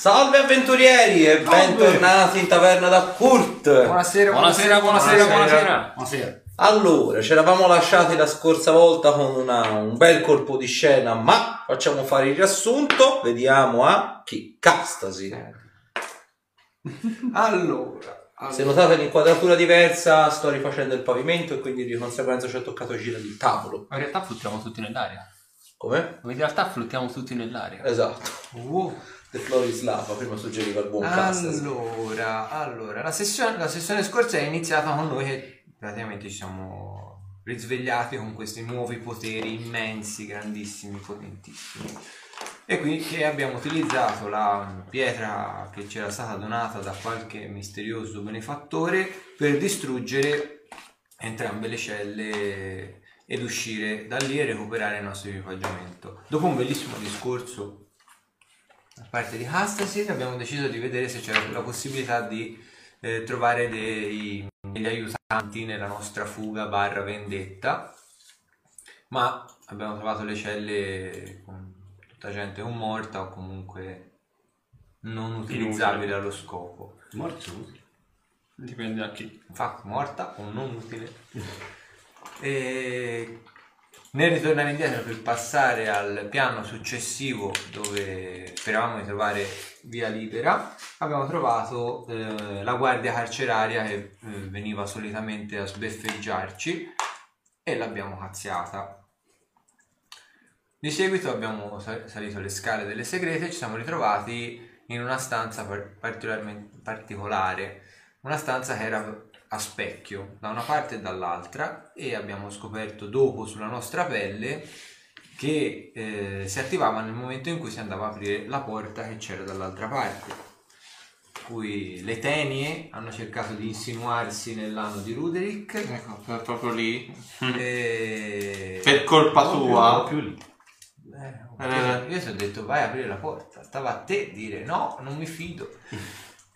Salve avventurieri e bentornati in taverna da Kurt. Buonasera, Buonasera, buonasera, buonasera. Buonasera. Allora, ci eravamo lasciati la scorsa volta con una- un bel colpo di scena, ma facciamo fare il riassunto. Vediamo a chi castasi. Allora, Se notate l'inquadratura diversa, sto rifacendo il pavimento e quindi di conseguenza ci ho toccato girare il tavolo. Ma in realtà fluttiamo tutti nell'aria. Come? In realtà fluttiamo tutti nell'aria. Esatto. wow. The floor is lava, prima suggeriva il buon castasi. allora, allora la, sessione, la sessione scorsa è iniziata con noi che praticamente ci siamo risvegliati con questi nuovi poteri immensi, grandissimi, potentissimi. E quindi che abbiamo utilizzato la pietra che ci era stata donata da qualche misterioso benefattore per distruggere entrambe le celle ed uscire da lì e recuperare il nostro equipaggiamento. Dopo un bellissimo discorso parte di Hastasi abbiamo deciso di vedere se c'era la possibilità di eh, trovare dei- degli aiutanti nella nostra fuga barra vendetta ma abbiamo trovato le celle con tutta gente o morta o comunque non utilizzabile allo scopo Morti sono utili. Dipende da chi. infatti morta o non utile e nel ritornare indietro per passare al piano successivo dove speravamo di trovare via libera abbiamo trovato eh, la guardia carceraria che eh, veniva solitamente a sbeffeggiarci e l'abbiamo cazziata di seguito abbiamo sa- salito le scale delle segrete e ci siamo ritrovati in una stanza par- particolarmente particolare una stanza che era a specchio da una parte e dall'altra e abbiamo scoperto dopo sulla nostra pelle che eh, si attivava nel momento in cui si andava a aprire la porta che c'era dall'altra parte. Cui le tenie hanno cercato di insinuarsi nell'anno di Ruderick Ecco, proprio lì. e... Per colpa più- tua. non più lì. Eh, io ti ho detto vai a aprire la porta, stava a te dire no, non mi fido.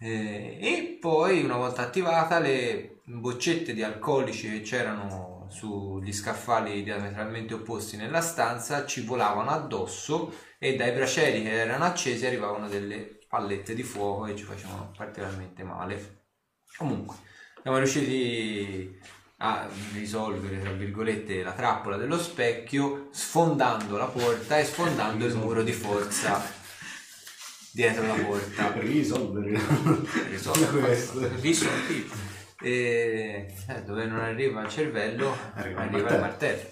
Eh, e poi una volta attivata le boccette di alcolici che c'erano sugli scaffali diametralmente opposti nella stanza ci volavano addosso e dai bracieri che erano accesi arrivavano delle pallette di fuoco e ci facevano particolarmente male. Comunque, siamo riusciti a risolvere, tra virgolette, la trappola dello specchio sfondando la porta e sfondando il muro di forza dietro la porta. Risolvere. Risolve Questo. risolvi. E eh, dove non arriva il cervello Arriva arriva, il il martello. martello.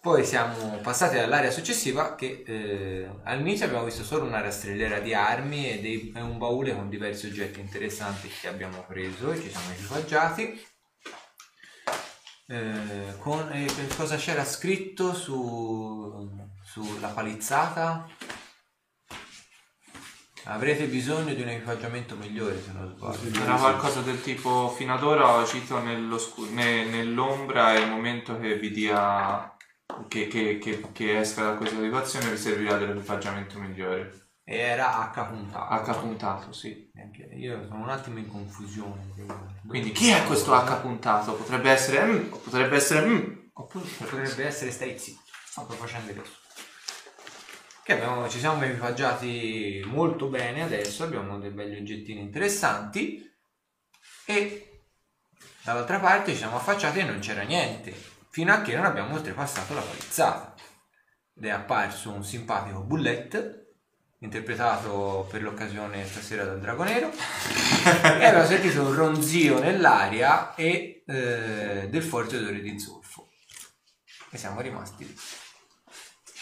Poi siamo passati all'area successiva che eh, all'inizio abbiamo visto solo una rastrelliera di armi e, dei- e un baule con diversi oggetti interessanti che abbiamo preso e ci siamo equipaggiati. Eh, con, eh, cosa c'era scritto su, sulla palizzata? Avrete bisogno di un equipaggiamento migliore se non sbaglio. Era qualcosa del tipo fino ad ora ho agito nell'oscu- ne- nell'ombra e il momento che vi dia che, che, che, che esca da questa situazione vi servirà dell'equipaggiamento migliore. Era H puntato. H puntato, sì. Io sono un attimo in confusione. Quindi chi è questo H puntato? Potrebbe essere mm, o potrebbe essere mm. Oppure potrebbe essere stai zitto. Sto facendo adesso. Che abbiamo, ci siamo equipaggiati molto bene adesso, abbiamo dei belli oggettini interessanti e dall'altra parte ci siamo affacciati e non c'era niente, fino a che non abbiamo oltrepassato la palizzata. Ed è apparso un simpatico bullet, interpretato per l'occasione stasera dal Drago Nero, e abbiamo sentito un ronzio nell'aria e eh, del forte odore di zolfo. E siamo rimasti lì.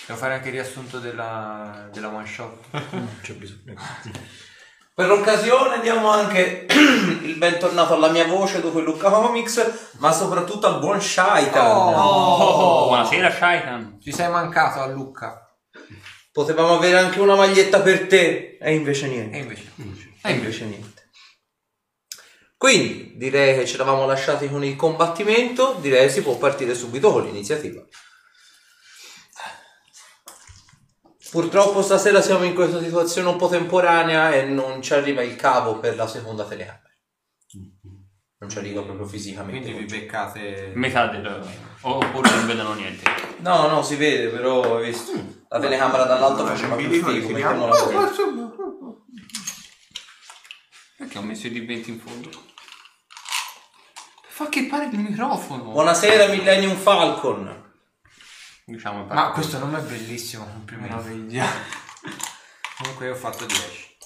Devo fare anche il riassunto della, della one shot. C'è bisogno. Per l'occasione diamo anche il bentornato alla mia voce dopo il Luca Comics, ma soprattutto al buon Shaitan. Oh, buonasera Shaitan. Ci sei mancato a Lucca. Potevamo avere anche una maglietta per te, e invece niente. E invece. E invece niente. Quindi direi che ci eravamo lasciati con il combattimento, direi si può partire subito con l'iniziativa. Purtroppo stasera siamo in questa situazione un po' temporanea e non ci arriva il cavo per la seconda telecamera. Non ci arriva proprio fisicamente. Quindi vi beccate... Metà del... Oppure non vedono niente. No, no, si vede, però hai visto. La telecamera dall'alto faceva più figo, mettiamola così. Perché ho messo i D20 in fondo? Fa che pare il microfono. Buonasera Millennium Falcon. Diciamo Ma questo nome è bellissimo. Meraviglia. Comunque io ho fatto 10.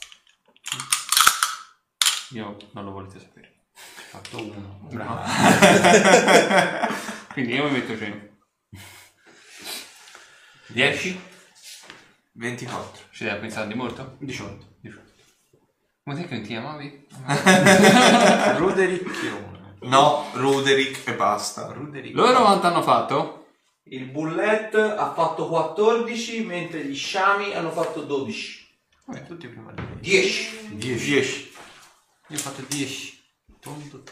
Io non lo volete sapere. Ho fatto 1. Bravo. Quindi io mi metto 100. 10? 24. Ci deve pensare di molto? 18. 18. Come te che non ti chiamavi? Rudericchione. No, Ruderick e basta. Ruderick. Loro quanto hanno fatto? Il bullet ha fatto 14, mentre gli sciami hanno fatto 12. Vabbè, tutti prima di me. 10. 10. Io ho fatto 10. Tondo,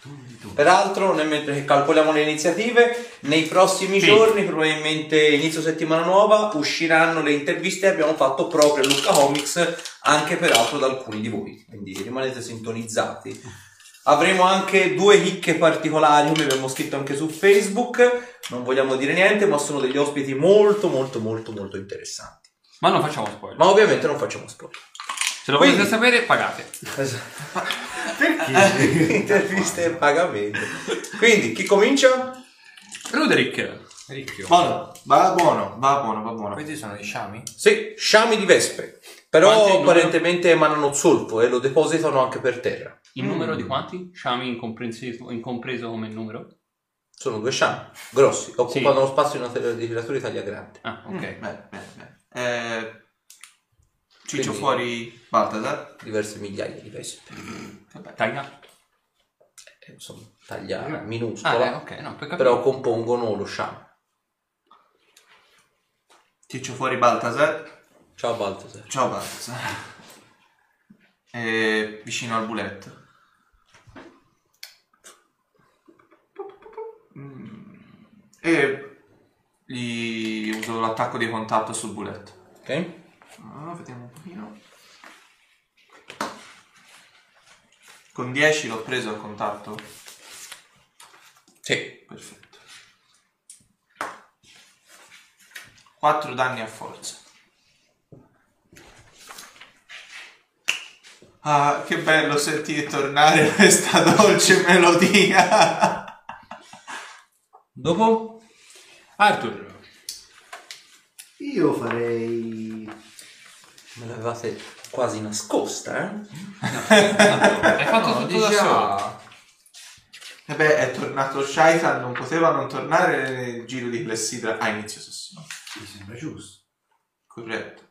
tondi, tondi. Peraltro, nel mentre che calcoliamo le iniziative, nei prossimi Sì. giorni, probabilmente inizio settimana nuova, usciranno le interviste che abbiamo fatto proprio a Lucca Comics, anche peraltro da alcuni di voi. Quindi rimanete sintonizzati. Avremo anche due chicche particolari, come abbiamo scritto anche su Facebook. Non vogliamo dire niente, ma sono degli ospiti molto, molto, molto, molto interessanti. Ma non facciamo spoiler. Ma ovviamente non facciamo spoiler. Se lo Quindi- volete sapere, pagate. Perché? Interviste e pagamento. Quindi, chi comincia? Ruderick. Ricchio. Buono, va buono, va buono, va buono. Questi sono i sciami? Sì, sciami di vespe. Però Quanti apparentemente emanano zolfo e lo depositano anche per terra. Il numero di quanti? Sciami incompreso, incompreso come numero? Sono due sciami grossi, occupano lo spazio di una di taglia grande. Ah, ok. Ok, bene, bene, bene. Eh, ciccio Quindi- fuori Baltasar. Diverse migliaia di vespe. Taglia? Eh, Insomma, taglia Ah, minuscola, eh, ok, no, per però compongono lo sciame. Ciccio fuori Baltasar. Ciao Baltasar. Ciao Baltasar. E vicino al buletto. E gli uso l'attacco di contatto sul buletto. Ok? Ah, vediamo un pochino. Con 10 l'ho preso a contatto. Sì. Perfetto. 4 danni a forza. Ah, che bello sentire tornare questa dolce melodia. Dopo? Arthur. Io farei... Me l'avevate quasi nascosta, eh? Hai fatto No, tutto da solo. E beh, è tornato Shaitan, non poteva non tornare nel giro di Clessidra a inizio sessione. Mi sembra giusto. Corretto.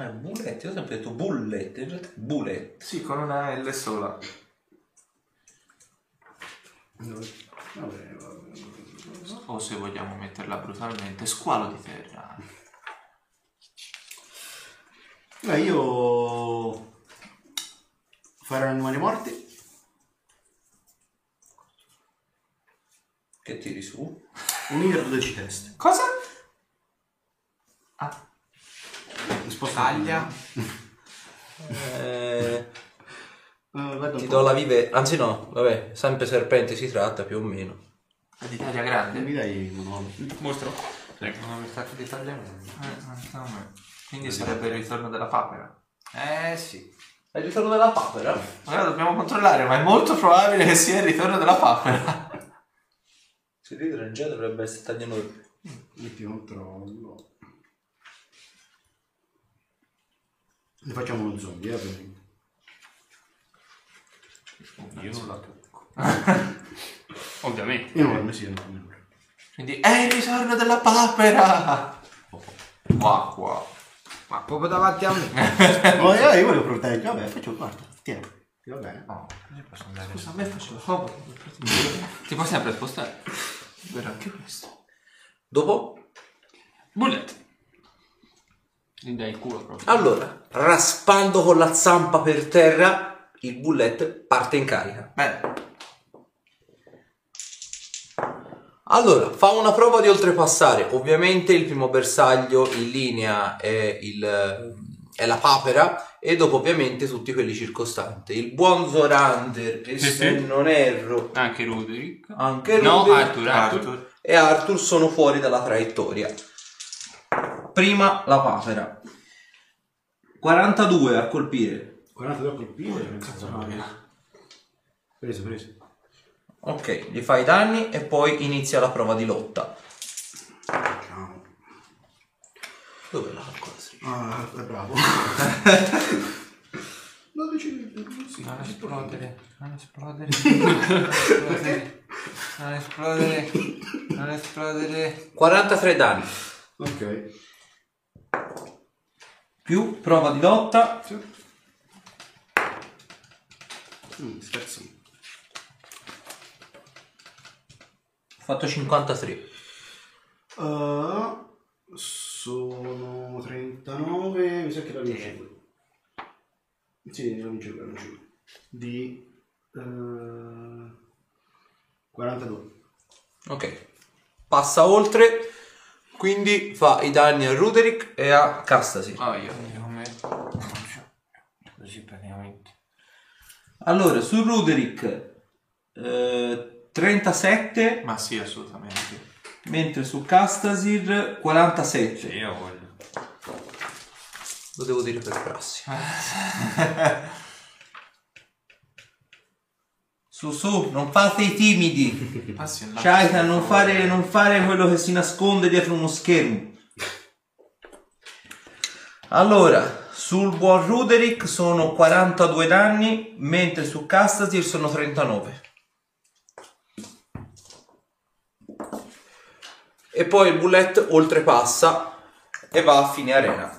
Eh, bullet, io ho sempre detto bullet, in realtà è bullet. Sì, con una L sola. Vabbè, vabbè. O se vogliamo metterla brutalmente, squalo di terra. Beh, io farò animali morti. Che tiri su? Un io 12 teste. Cosa? Ah, Taglia. Eh, Eh, un ti do la vive... Anzi no, vabbè, sempre serpente si tratta più o meno. è di taglia grande? Mi dai il manuale? Mostro. Non ho stato di. Eh, non so me. Quindi sarebbe il ritorno della papera. Eh sì. È il ritorno della papera? Allora dobbiamo controllare, ma è molto probabile che sia il ritorno della papera. Si ridere già dovrebbe essere tagliano... Metti un controllo. Ne facciamo uno zombie, eh? per- Io non la tocco. Ovviamente. Enorme, sì, enorme. Quindi è il ritorno della papera! Qua, qua. Ma proprio davanti a me. Oh, io, io volevo proteggere. Vabbè, faccio guarda. Tieni. Ti va bene? No, io posso andare. Scusa, a me faceva comodo. Ti puoi sempre spostare. Vero anche questo. Dopo? Bullet. Gli dai il culo proprio. Allora, raspando con la zampa per terra, il bullet parte in carica. Bene. Allora, fa una prova di oltrepassare. Ovviamente il primo bersaglio in linea è il, è la papera e dopo ovviamente tutti quelli circostanti. Il buon Zorander, e Sì, se sì. non erro, Anche Ruderick. anche No, Ruben Arthur, Arthur. e Arthur sono fuori dalla traiettoria. Prima la papera. 42 a colpire. 42 a colpire. senso, no, Preso, preso. Ok, gli fai i danni e poi inizia la prova di lotta. Ciao. Dove la calcola? Ah, è bravo. 12 Non esplodere, non esplodere, non esplodere, non esplodere, non esplodere. 43 danni. Ok. Più prova di lotta. Mm, scherzo. Ho fatto 53. Uh, sono 39, mi sa che la vince lui. Sì, la vince lui, la vince lui. Di eh, 42. Ok. Passa oltre. Quindi fa i danni a Ruderick e a Castasi. Ah, io. Come... Così praticamente. Allora, su Ruderick eh, 37, Ma sì, assolutamente. mentre su Castasir 47. Sì, io voglio. Lo devo dire per prassi. su, su, non fate i timidi. Ah, sì, là. Shaita, non fare, non fare quello che si nasconde dietro uno schermo. Allora, sul buon Ruderick sono 42 danni, mentre su Castasir sono 39. E poi il bullet oltrepassa e va a fine arena.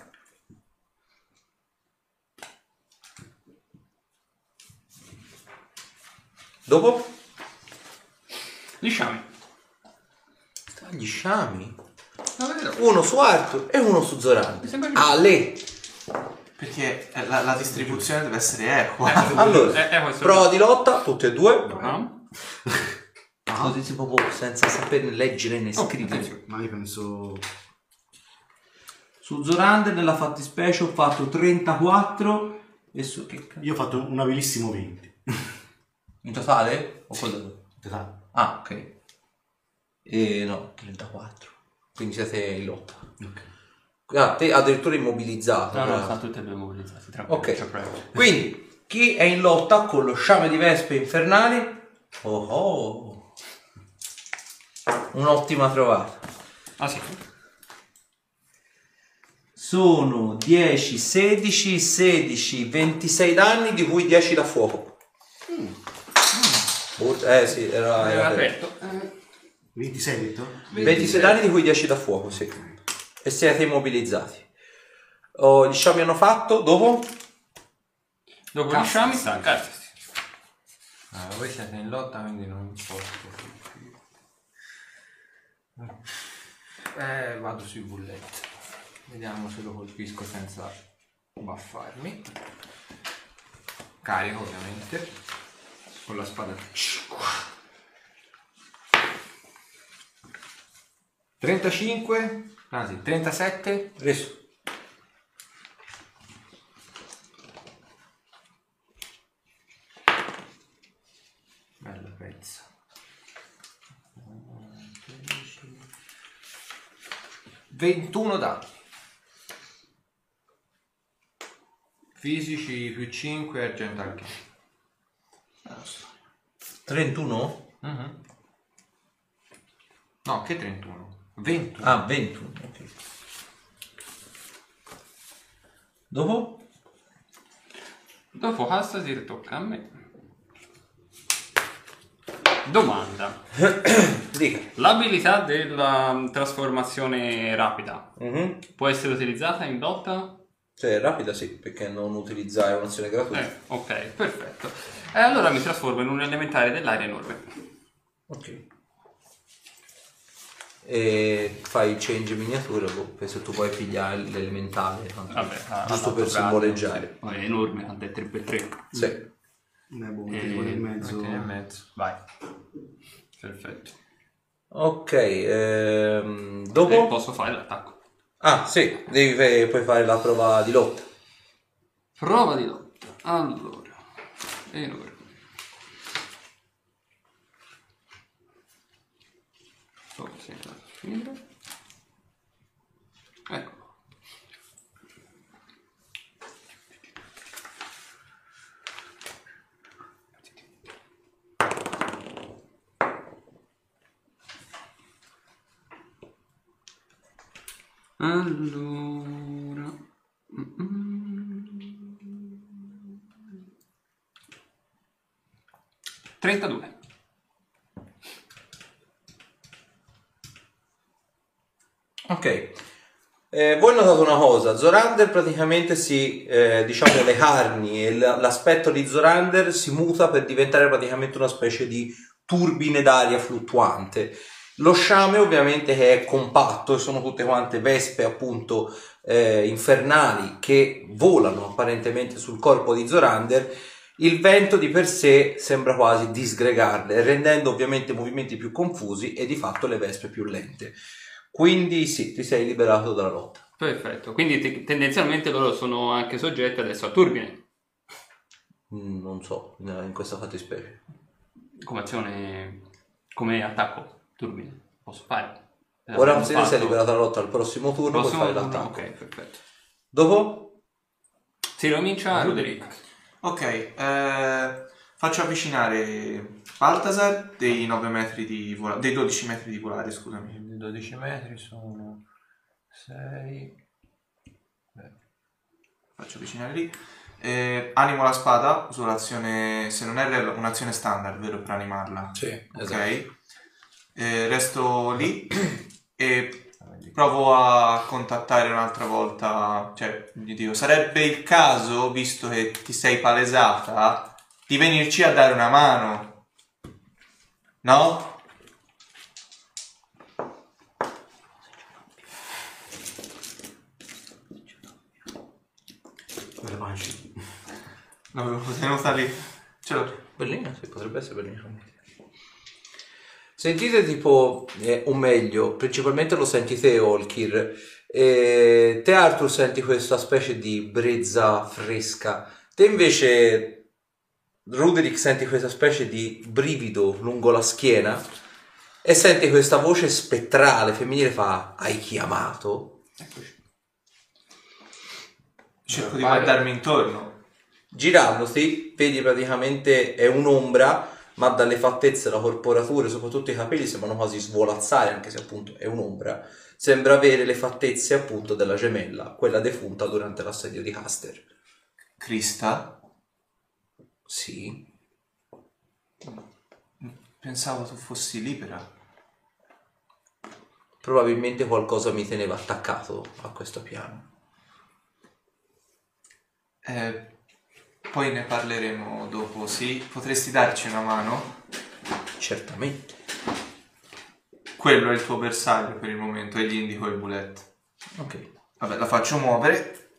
Dopo? Gli sciami. Gli sciami. Davvero? Uno su Arthur e uno su Zoran. Mi sembra giusto. Ale. Perché eh, la, la distribuzione deve essere equa. Allora, Eh, eh, questo- prova di lotta, tutte e due. No? Così si proprio senza saperne leggere né scrivere. Ma io penso... Su Zorander nella fattispecie ho fatto 34 e su che cazzo? Io ho fatto un abilissimo 20. In totale? O quello- Esatto. Ah, ok. E no, 34. Quindi siete in lotta. Ok. Ah, te addirittura immobilizzato. No, no, stanno tutte e due mobilizzati. Tranquillo. Ok. Quindi, chi è in lotta con lo sciame di vespe infernali? Oh oh. Un'ottima trovata. Ah, sì. Sono 10, 16, 16, 26 danni, di cui 10 da fuoco. Eh sì, era, Era era aperto. 26 detto? 26 danni, di cui 10 da fuoco, sì. E siete immobilizzati. Oh, gli sciami hanno fatto, dopo? Dopo gli sciami sta Castasi. Ah, voi siete in lotta, quindi non posso. Eh, vado sui bullet. Vediamo se lo colpisco senza baffarmi. Carico ovviamente. Con la spada. 35, anzi 37, Preso. Bella pezza. 21 danni. Fisici più 5 argento. 31? Mhm. No, che 31? 21. Ah, 21. ok. Dopo? Dopo Castasi tocca a me. Domanda. Dica. L'abilità della mm, trasformazione rapida Mhm. può essere utilizzata in lotta? Cioè, rapida sì, perché non utilizzare un'azione gratuita. Eh, ok, perfetto. E allora mi trasformo in un elementare dell'aria enorme. Ok. E fai il change miniatura, boh, penso tu puoi pigliare l'elementale. tanto. Vabbè, a- giusto per simboleggiare. sì. È enorme, tanto è 3x3. Sì. Eh, boh, Eh, e mezzo. Metti nel mezzo. Vai. Perfetto. Ok, ehm, E dopo? posso fare l'attacco. Ah, sì, devi, puoi fare la prova di lotta. Prova di lotta. Allora. Enorme. Forse è andato a finire. Ecco. Allora. Mm-mm. 32. Ok. Eh, voi notate una cosa, Zorander praticamente si, eh, diciamo, le carni e l'aspetto di Zorander si muta per diventare praticamente una specie di turbine d'aria fluttuante. Lo sciame ovviamente che è compatto e sono tutte quante vespe appunto eh, infernali che volano apparentemente sul corpo di Zorander. Il vento di per sé sembra quasi disgregarle, rendendo ovviamente i movimenti più confusi e di fatto le vespe più lente. Quindi sì, ti sei liberato dalla lotta. Perfetto. Quindi te- tendenzialmente loro sono anche soggetti adesso a turbine. Mm, Non so, in in questa fattispecie. Come azione, come attacco. Turbine. Posso fare. Eh, Ora se ti sei fatto- liberato dalla lotta al prossimo turno, Prossimo puoi fare turno? l'attacco. Ok, perfetto. Dopo? Si ricomincia Roderick. Ok, eh, faccio avvicinare Baltasar dei 9 metri di volare, dei 12 metri di volare, scusami. 12 metri sono 6. Faccio avvicinare lì. Eh, animo la spada, uso l'azione, se non erro, un'azione standard, vero, per animarla. Sì, Ok. Eh, resto lì e provo a contattare un'altra volta. Cioè, gli dico, sarebbe il caso, visto che ti sei palesata, di venirci a dare una mano. No? Quelle pance. L'avevo tenuta lì. Ce l'ho. Bellina, sì, potrebbe essere bellina. Sentite tipo, eh, o meglio, principalmente lo senti te Olkir, e te Arthur senti questa specie di brezza fresca, te invece Ruderick senti questa specie di brivido lungo la schiena e senti questa voce spettrale femminile fa hai chiamato? Cerco di guardarmi intorno. Girandoti, vedi praticamente è un'ombra, ma dalle fattezze, la corporatura e soprattutto i capelli sembrano quasi svolazzare, anche se appunto è un'ombra. Sembra avere le fattezze appunto della gemella, quella defunta durante l'assedio di Caster. Crista? Sì. Pensavo tu fossi libera. Probabilmente qualcosa mi teneva attaccato a questo piano. Eh, poi ne parleremo dopo, sì? Potresti darci una mano? Certamente. Quello è il tuo bersaglio per il momento e gli indico il bullet. Ok. Vabbè, la faccio muovere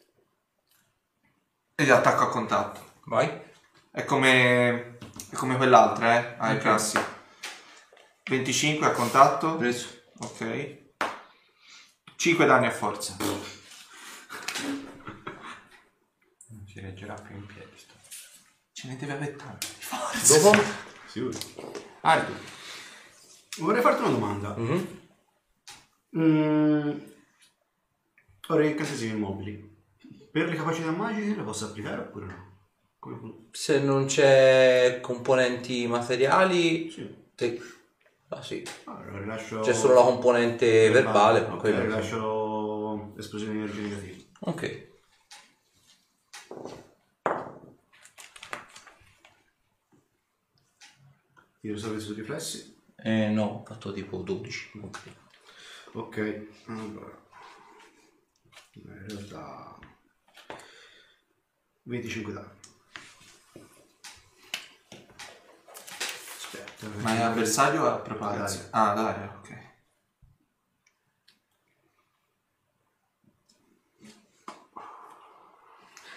e gli attacco a contatto. Vai. È come, è come quell'altra, eh? Ah, è Ok. classico. 25 a contatto. Preso. Ok. 5 danni a forza. Si reggerà più in piedi. sto. Ce ne deve avere tanti. Dopo? Sicuro. Arthur. Vorrei farti una domanda. Mhm. Mm, ora, incantesimi immobili. Per le capacità magiche le posso applicare oppure no? Come fun- Se non c'è componenti materiali, Sì. te- ah, sì. Allora, rilascio... C'è solo la componente verbale, per Ok, quello. rilascio esplosioni di energia negativa. Ok. Tiro salvezza sui riflessi. Eh, no, ho fatto tipo 12. Ok. Ok, allora. In realtà... 25 danni. Aspetta. Ma è avversario o a propaganda? Ah, dai, ok.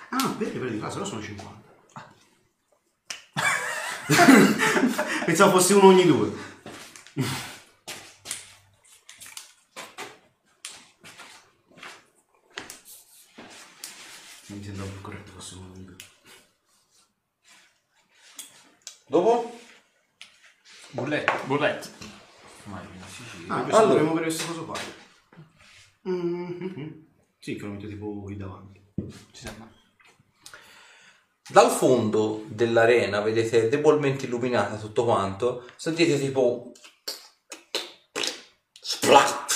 Ah, perché per di classe, allora sono 50. Pensavo fosse uno ogni due. Mi sembrava più corretto fosse un amico. Dopo? Bulletto. Bullet. Immagino, sì, sì. Ah, Allora. dovremmo avere questo coso qua. Mhm. Sì, che lo metto tipo qui davanti. Ci sembra. Dal fondo dell'arena, vedete debolmente illuminata tutto quanto, sentite tipo splat,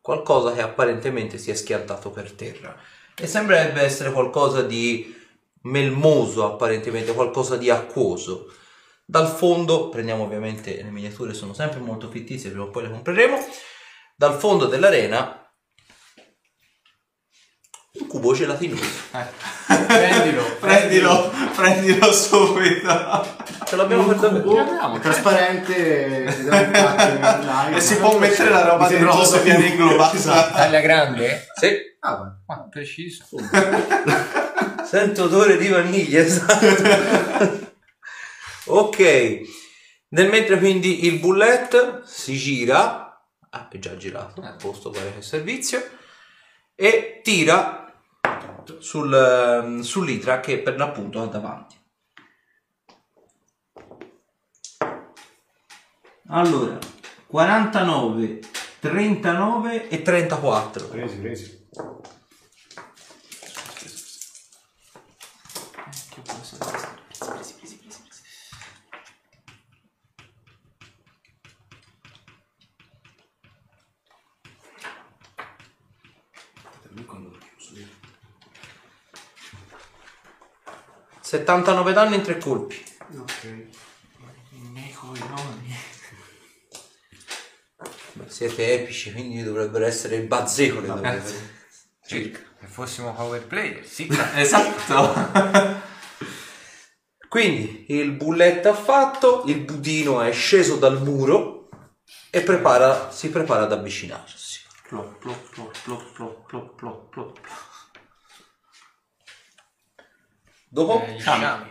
qualcosa che apparentemente si è schiantato per terra e sembrerebbe essere qualcosa di melmoso, apparentemente qualcosa di acquoso. Dal fondo, prendiamo ovviamente le miniature, sono sempre molto fittizie, prima o poi le compreremo. Dal fondo dell'arena cubo gelatinoso. Prendilo. Prendilo, prendilo subito. Ce l'abbiamo per davvero. Chiamiamoci. trasparente. E si può mettere la roba viene proprio- inglobata. Esatto. Taglia grande? Sì. Ah. Ma preciso. Sento odore di vaniglia, esatto. ok. Nel mentre quindi il bullet si gira, ah, è già girato, a posto pare che servizio, e tira sul, ehm, sull'itra che per l'appunto ha davanti. Allora, 49, 39 e 34. Presi, presi. Lui quando l'ho chiuso io. 79 danni in tre colpi. Ok. Beh, siete epici, quindi dovrebbero essere il bazzecole. Eh, dovrebbe- Circa. Se fossimo power player, sì. Esatto. Quindi il bulletto ha fatto, il budino è sceso dal muro e prepara- si prepara ad avvicinarsi. Plop, plop, plop, plop, plop, plop, plop, plop. Dopo? Eh, sciami.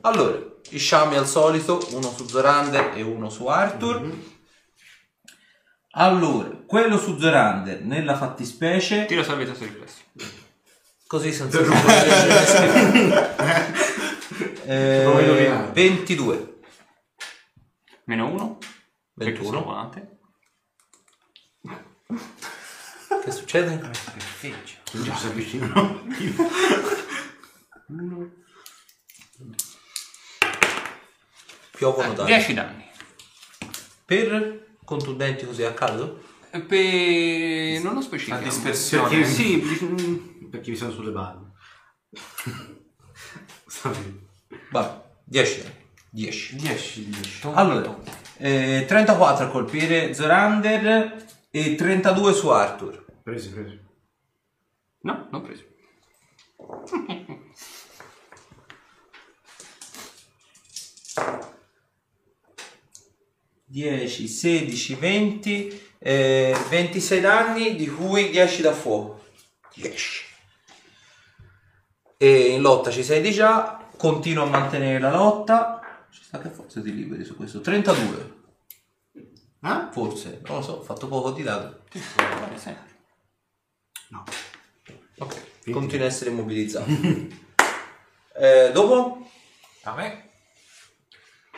Allora, gli sciami al solito, uno su Zorander e uno su Arthur. Mm-hmm. Allora, quello su Zorander, nella fattispecie... Tiro salvezza sul riflesso. Così senza... eh, 22. Meno 1. 21. volante. Che succede? Che figlio. Non si avvicina. 1 Piovono ah, da 10 danni. Per contundenti così a caso? Eh, per... non lo specifico. A dispersione. Perché, sì, perché mi sono sulle balle Vabbè, 10 danni. 10. 10, 10. Allora, eh, 34 a colpire Zorander e 32 su Arthur. Presi, presi. No, non presi. 10, 16, 20, eh, 26 danni, di cui 10 da fuoco. 10. E in lotta ci sei di già, continua a mantenere la lotta. Ci sta che forse ti liberi su questo. 32, Ah? forse, non lo so, ho fatto poco di dato. No. Ok, continua a essere immobilizzato. Eh, dopo? A me.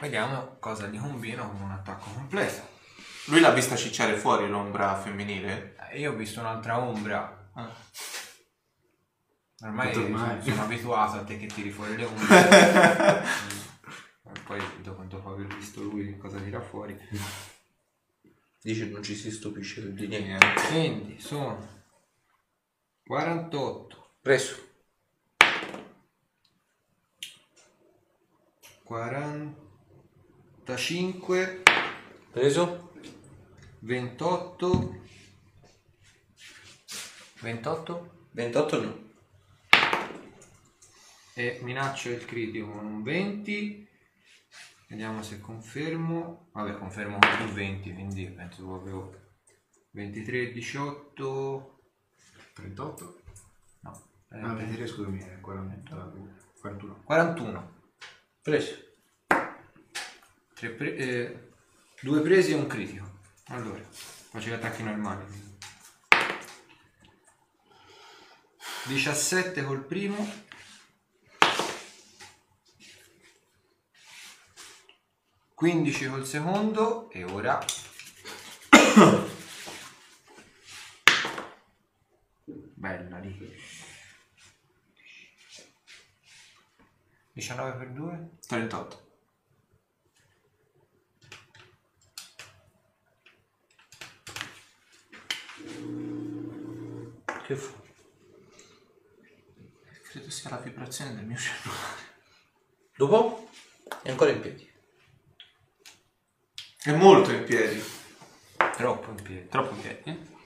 Vediamo cosa gli combino con un attacco completo. Lui l'ha vista cicciare fuori l'ombra femminile? Eh, Io ho visto un'altra ombra. Ah. Ormai Tutto ormai. sono abituato a te che tiri fuori le ombre. Mm. Poi dopo, dopo aver visto lui che cosa tira fuori. Dice non ci si stupisce più di niente. Quindi sono 48, Preso. 45, Preso. 28, 28 28 no. e minaccio il critico con un 20 vediamo se confermo vabbè confermo con più 20 quindi penso proprio 23 18 38? no eh, Ah, 23, scusami, è 40, 41. 41 Preso. Pre- eh, due presi e un critico allora faccio gli attacchi normali 17 col primo. Quindici col secondo e ora bella lì 19 per 2 38. Che fu? Credo sia la vibrazione del mio cellulare. Dopo? È ancora in piedi. È molto in piedi. troppo in piedi Troppo in piedi. eh?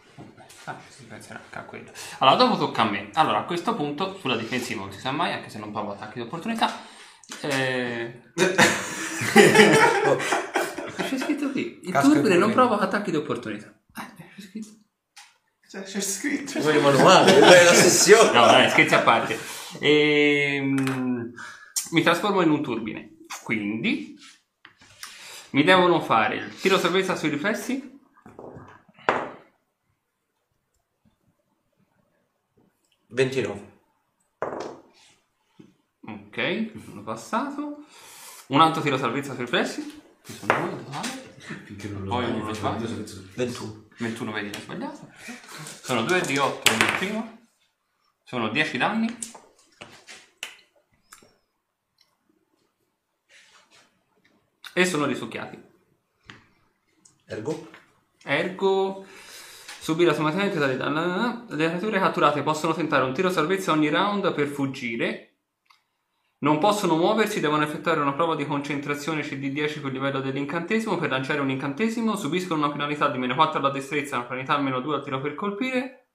Ah, si penserà anche a quello. Allora, dopo tocca a me. Allora, a questo punto, sulla difensiva non si sa mai, anche se non provo attacchi di opportunità. Eh... C'è scritto qui. Il Casca turbine non provoca attacchi di opportunità. Eh, c'è scritto. Cioè, c'è scritto. Come il manuale, è la sessione. No, dai, scherzi a parte. Ehm, mi trasformo in un turbine. Quindi mi devono fare il tiro salvezza sui riflessi. Ventinove. Ok, sono passato. Un altro tiro salvezza sui riflessi. Che sono due in totale. Finché non lo Poi sbagli, non lo faccio sbaglio. vedere se- 21. 21 vedi l'ho sbagliato. Sono 2 di 8 nel primo. Sono 10 danni. E sono risucchiati. Ergo? Ergo subire automaticamente tali danni. Le creature catturate possono tentare un tiro salvezza ogni round per fuggire. Non possono muoversi, devono effettuare una prova di concentrazione CD10 per livello dell'incantesimo per lanciare un incantesimo. Subiscono una penalità di meno 4 alla destrezza e una penalità meno 2 al tiro per colpire.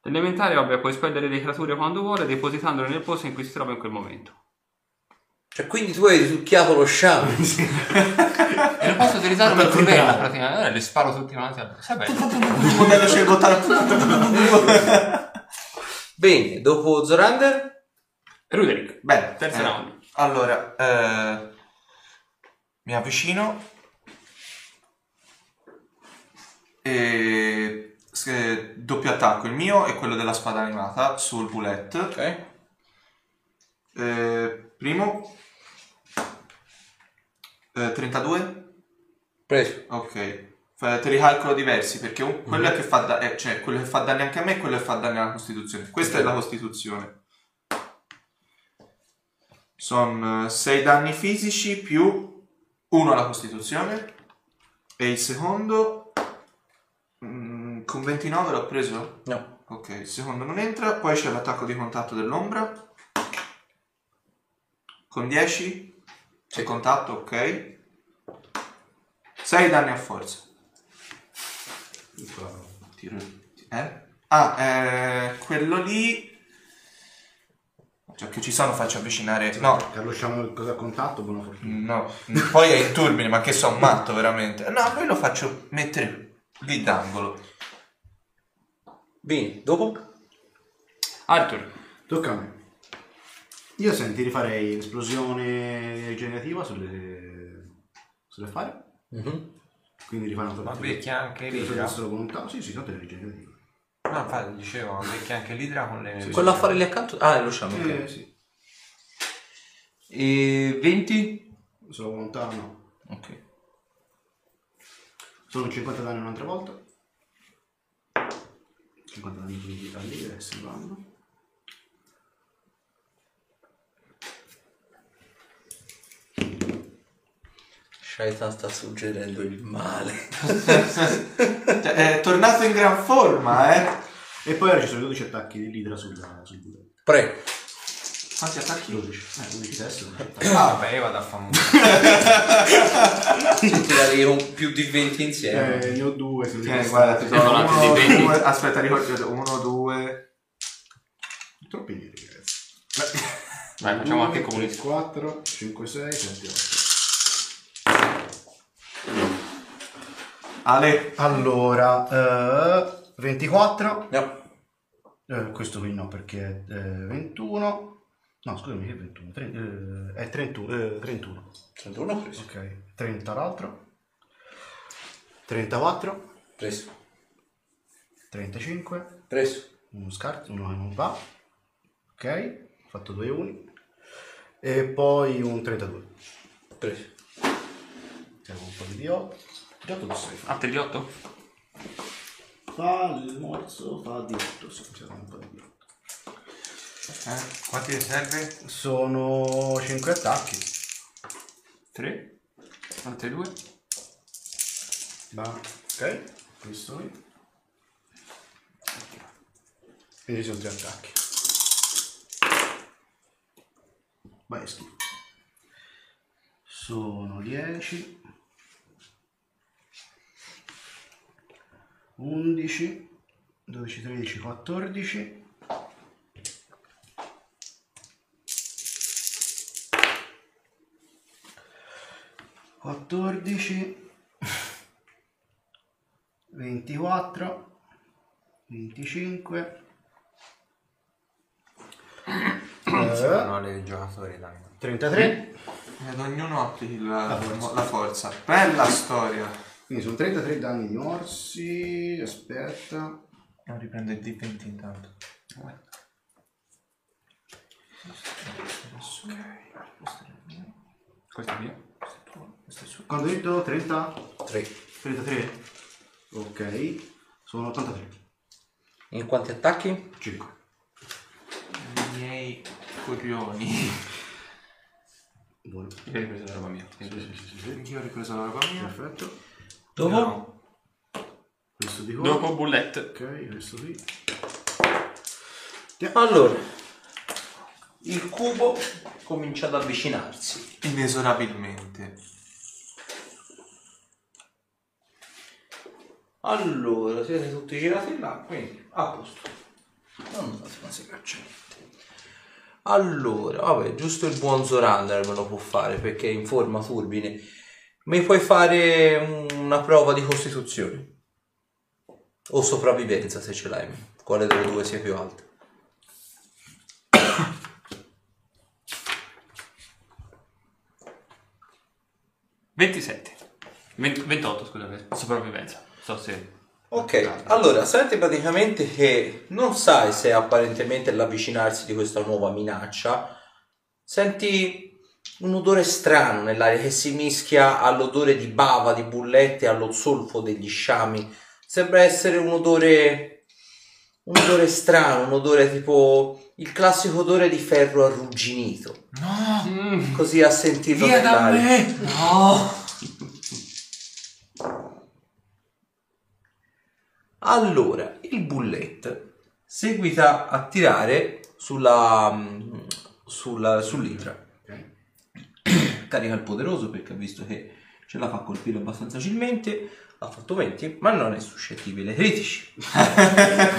L'elementare, vabbè, può espellere le creature quando vuole, depositandole nel posto in cui si trova in quel momento. Cioè, quindi tu hai risucchiato lo sciame. E lo posso utilizzare Come per prima. praticamente. Eh, le sparo tutti quanti al modello votato. Bene, dopo Zorander? Ruderick, Bene, terza eh, round. Allora, eh, mi avvicino e s- doppio attacco, il mio e quello della spada animata sul bullet. Ok. Eh, primo, eh, 32. Preso. Ok, te li calcolo diversi perché quello, che fa da- eh, cioè, quello che fa danni anche a me e quello che fa danni alla Costituzione. Questa è la Costituzione. Sono 6 danni fisici più 1 alla Costituzione. E il secondo mm, con 29 l'ho preso? No. Ok, il secondo non entra. Poi c'è l'attacco di contatto dell'ombra. Con 10. C'è contatto, ok. 6 danni a forza. Tiro. Eh? Ah, eh, quello lì. Cioè, che ci sono, faccio avvicinare. No, Carlo Sciamo cosa a contatto, buona fortuna. no. Poi è in turbine, ma che sono matto veramente. No, lui lo faccio mettere lì d'angolo. Bene, dopo? Arthur, Tocca a me. Io senti rifarei l'esplosione rigenerativa sulle, sulle fare. Mhm. Quindi rifare una Ma tortura. becchia anche Sulla l'idra? nostra volontà. Sì, sì, tanto è rigenerativa. No, infatti dicevo, becchia anche l'idra con le... Quell'affare lì accanto? Ah, è lo sciame, ok. Eh, sì. E 20? Sulla volontà no. Ok. Sono 50 danni un'altra volta. 50 danni quindi da lì adesso vanno. Shaitan sta suggerendo il male. Cioè, è tornato in gran forma, eh. E poi ora ci sono 12 attacchi dell'idra sulla, sul bullet. Prego. Quanti attacchi? 12. Eh, 11 teste. Ah, vabbè, io vado a fare un più di 20 insieme. Eh, ne ho due. Se Tieni, li guarda, ti Sono uno, dei venti. due, aspetta, ricordo, uno, due, Troppi indietro, ragazzi. Vai, facciamo anche il comunista. 4, 5, 6, 7, 8. Ale, Allora, eh, 24. No. Eh, questo qui no perché è eh, 21. No, scusami, che è 21? Tre- eh, è 31. eh, 31. 31 preso. Ok, 30 l'altro. 34, Preso. 35, Preso. uno scarto, uno che non va. Ok, ho fatto due uni. E poi un 32. Preso. Siamo un po' di D8. D8 tu sei. A te gli 8? Fa il morso, fa D8. Sì, siamo un po' di D8. Eh, quanti ti serve? Sono 5 attacchi. 3. Altri 2. Ma, ok, questo qui. Quindi sono 3 attacchi. È schifo. Sono 10. 11. 12, 13, 14. Quattordici, ventiquattro, venticinque, eh, Sono le giocatori, dai. 33, Ed ognuno applichi la, La forza. la forza. Bella storia. Quindi sono 33 danni di morsi, aspetta, Non riprendo il D20 intanto. Questo è mio. quando ho detto 30? 3. 33? Ok, sono 83, In quanti attacchi? 5. I miei coglioni. Buono. Io hai preso la roba mia. Sì, sì, sì, sì. Io ho ripreso la roba mia. Perfetto. Dopo? Questo di qua. Dopo bullet. Ok, questo qui. Allora, il cubo comincia ad avvicinarsi. Inesorabilmente. Allora, siete tutti girati là, quindi a posto. Non date una segaccia. Allora, vabbè, giusto il buon Zorander me lo può fare perché è in forma turbine. Mi puoi fare una prova di costituzione? O sopravvivenza se ce l'hai. Quale delle due sia più alta? 27. 20 28, scusate. Sopravvivenza. So se... Ok, allora senti praticamente che non sai se apparentemente l'avvicinarsi di questa nuova minaccia, senti un odore strano nell'aria che si mischia all'odore di bava, di bullette, allo zolfo degli sciami. Sembra essere un odore, un odore strano, un odore tipo il classico odore di ferro arrugginito. No! Mm. Così ha sentito Via da me! No! Allora, il bullet seguita a tirare sulla, mm, sulla, sull'idra. Carica il poderoso perché ha visto che ce la fa colpire abbastanza facilmente. Ha fatto 20, ma non è suscettibile ai critici.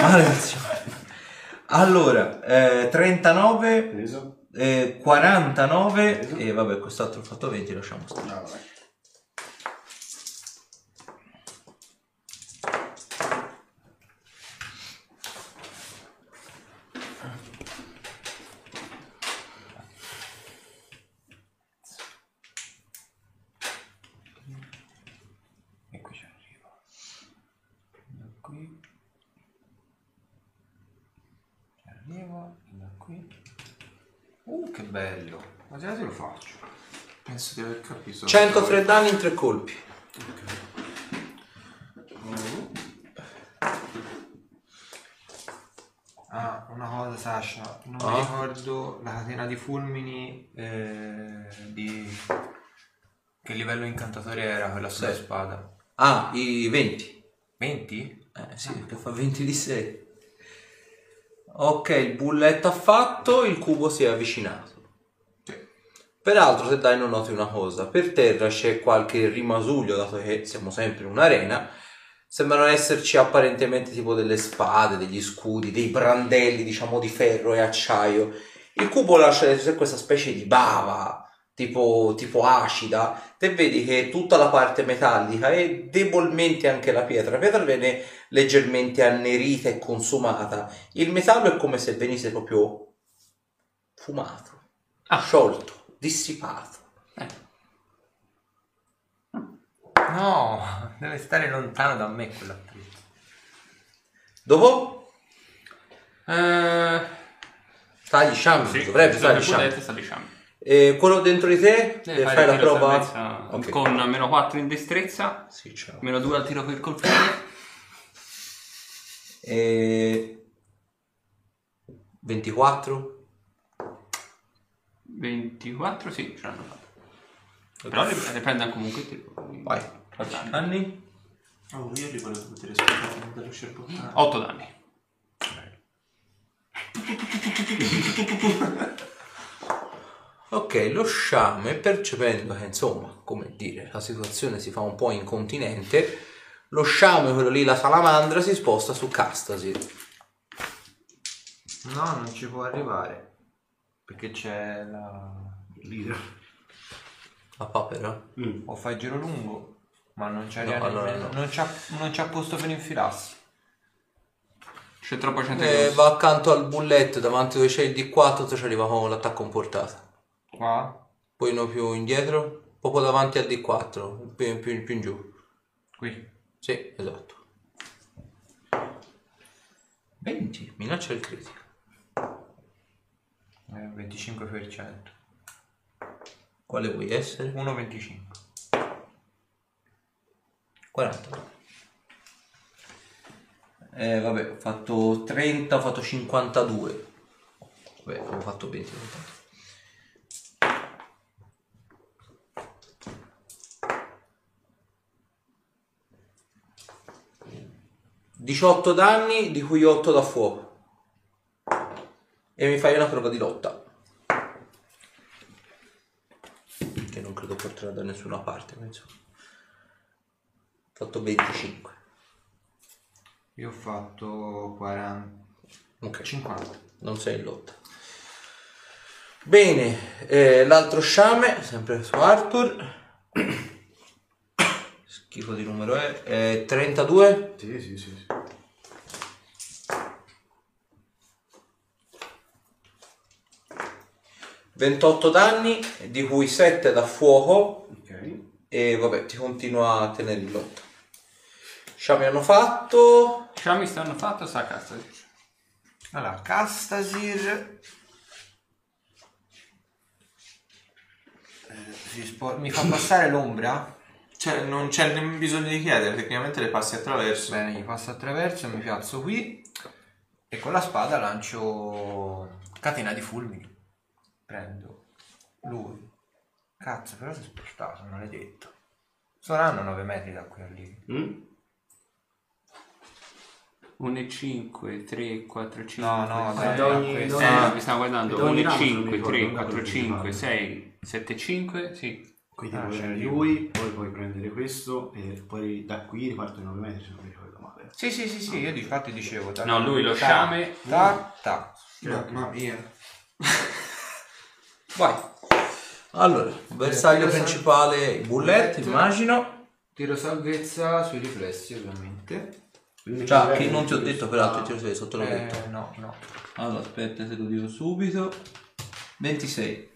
Maledizione. Allora, eh, 39, Preso? eh, 49 e vabbè, quest'altro ha fatto 20, lasciamo stare. Ah, vabbè. E qui ci arrivo. Da qui. Ci arrivo. Da qui. Uh, che bello. Ma già te lo faccio. Penso di aver capito. 103 danni in tre colpi. Ah, una cosa Sasha, non Ah. mi ricordo la catena di fulmini eh, di... Che livello incantatore era quella sulla Sì. spada? Ah, i 20. 20? Eh sì, perché fa 20 di 6. Ok, il bullet ha fatto, il cubo si è avvicinato. Peraltro, se dai non noti una cosa, per terra c'è qualche rimasuglio, dato che siamo sempre in un'arena. Sembrano esserci apparentemente tipo delle spade, degli scudi, dei brandelli, diciamo, di ferro e acciaio. Il cubo lascia dietro questa specie di bava, tipo, tipo acida. Te vedi che tutta la parte metallica e debolmente anche la pietra. La pietra viene leggermente annerita e consumata. Il metallo è come se venisse proprio fumato, Ah. sciolto, dissipato. No, deve stare lontano da me quell'attrezzo. Dopo? Eh, Sta agli sciami, sì, dovrebbe stare bulletto sta agli sciami. E quello dentro di te, Deve deve fare fare la prova. salvezza Ok. con meno 4 in destrezza, Sì, meno 2 al tiro per colpire. E... 24. 24, sì, ce l'hanno fatto. Però dip- dipende comunque il tiro. Vai. Anni? Oh, io li volevo poter aspettare dallo scerpo. 8 danni. Ok, lo sciame, percependo che insomma, come dire, la situazione si fa un po' incontinente, lo sciame, quello lì, la salamandra, si sposta su Castasi. No, non ci può arrivare. Perché c'è la... L'idra. La papera? Mm. O fa il giro lungo, ma non c'è No, neanche- allora no. non c'ha, non c'ha posto per infilarsi. C'è troppa gente E che va accanto al bulletto, davanti dove c'è il D4, tu ci arriva con l'attacco in portata. Qua? Poi uno più indietro, poco davanti al D4, più, più- più in giù. Qui. Sì, esatto. 20, minaccia il critico. Eh, 25%. Quale vuoi essere? 1,25. 40. Eh, vabbè, ho fatto 30, ho fatto 52. Vabbè, avevo fatto 20. intanto. ...18 danni, di cui 8 da fuoco. E mi fai una prova di lotta. Che non credo porterà da nessuna parte, penso. Ho fatto 25. Io ho fatto 40. Ok. 50. Non sei in lotta. Bene, eh, l'altro sciame, sempre su Arthur. Schifo di numero è. eh, 32. Sì, sì, sì. sì. ...28 danni, di cui 7 da fuoco Ok. e vabbè, ti continua a tenere in lotta. Sciami hanno fatto... Sciami stanno fatto, sta a cassa. Allora, Castasir. Eh, si spo- mi fa passare l'ombra. Cioè, non c'è nemmeno bisogno di chiedere, tecnicamente le passi attraverso. Bene, gli passo attraverso, mi piazzo qui e con la spada lancio catena di fulmini. Prendo lui. Cazzo, però si è spostato, non l'hai detto. Saranno 9 metri da qui a lì. Mm? 1 e 5, 3, 4, 5. No, no, dai, da ogni- questo- Eh, mi stavo guardando. da 1 ogni e round non mi 5, ricordo, 3, non 4, ricordo 5, principale. 6, 7, 5, sì. Quindi Ah, c'è prendere lui. poi puoi prendere questo e poi da qui ripartono 9 metri se non mi ricordo male. Sì, sì, sì, sì, io di infatti dicevo. da- No, lui lo sciame. Ta, ta. Mamma mia. Vai. Allora, bersaglio tiro principale, bullet, bullet. immagino. Tiro salvezza sui riflessi, ovviamente. Cos'è che non ti ho detto peraltro, ti ho detto sotto l'ho detto. Eh, no, no. Allora, aspetta, te lo dico subito. 26.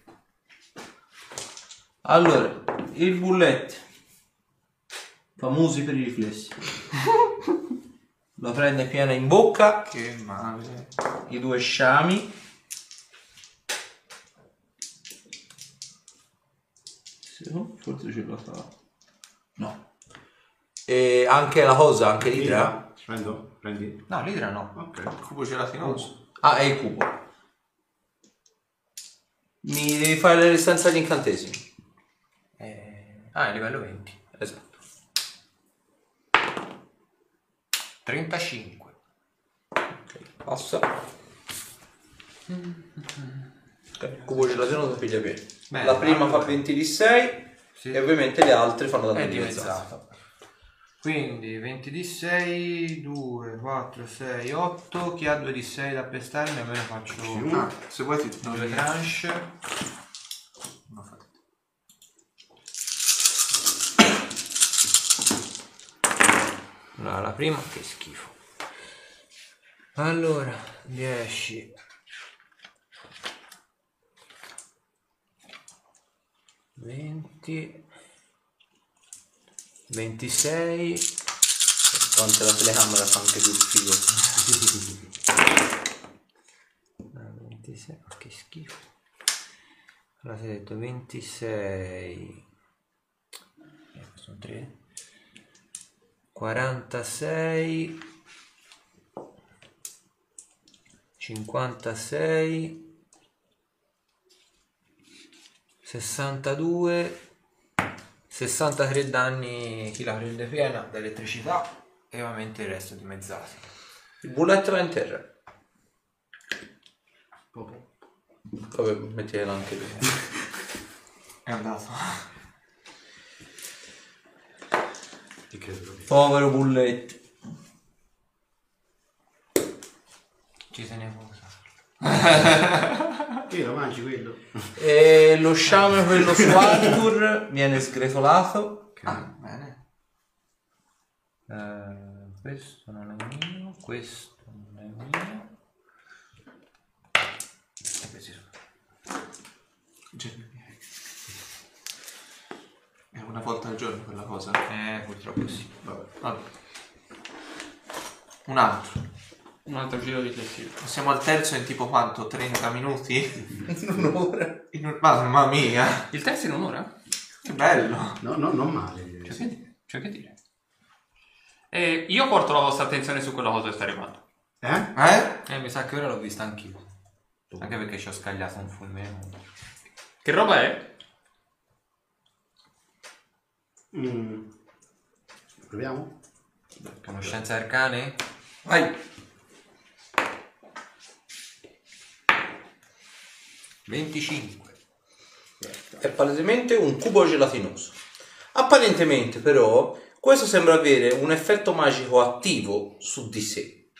Allora, il bullet. Famosi per i riflessi. Lo prende piena in bocca, Che male. i due sciami. Sì, Forse ce la fa. No. E anche la cosa, anche l'idra. Idra? Prendo? Prendi? No, l'idra no. Ok. Cubo gelatinoso. Ah, è il cubo. Mi devi fare la resistenza agli incantesimi. Eh, Ah, è livello 20. Esatto. 35. Ok, passa. Ok, cubo gelatinoso piglia bene. Bene, la prima allora. fa 20 di 6 Sì. e ovviamente le altre fanno dimezzato. dimezzato. Quindi 20 di 6, 2, 4, 6, 8. Chi ha 2 di 6 da pestarmi almeno faccio Ah, se vuoi ti due tranche. No, fate. No, la prima che schifo. Allora, 10. 20 26 Davanti alla telecamera fa anche più figo. 26, ma che schifo. Allora si è detto 26. Eh, sono 3. 46. 56. 62. 63 danni chi la prende piena d'elettricità e ovviamente il resto dimezzato. Il bullet va in terra. Popo. Vabbè, mettiela anche lì. È andato. Ti credo proprio. Povero bullet. Ci se ne può Che lo mangi quello? E lo sciame quello su Arthur viene sgretolato. Ah, bene. Eh, questo non è mio, questo non è mio. E questi sono. Miei. È una volta al giorno quella cosa. Eh, purtroppo sì. Vabbè. Vabbè. Un altro. Un altro giro riflessivo. Siamo al terzo in tipo quanto? 30 minuti? Un'ora. In un- Mamma mia, Il terzo in un'ora? che bello. No, no, non male. C'è sì. che dire. C'è che dire. E io porto la vostra attenzione su quella cosa che sta arrivando. Eh? Eh? Eh, mi sa che ora l'ho vista anch'io. Anche perché ci ho scagliato un fulmine. Che roba è? Mm. Proviamo? Conoscenze arcane? Vai. 25. È palesemente un cubo gelatinoso. Apparentemente però questo sembra avere un effetto magico attivo su di sé.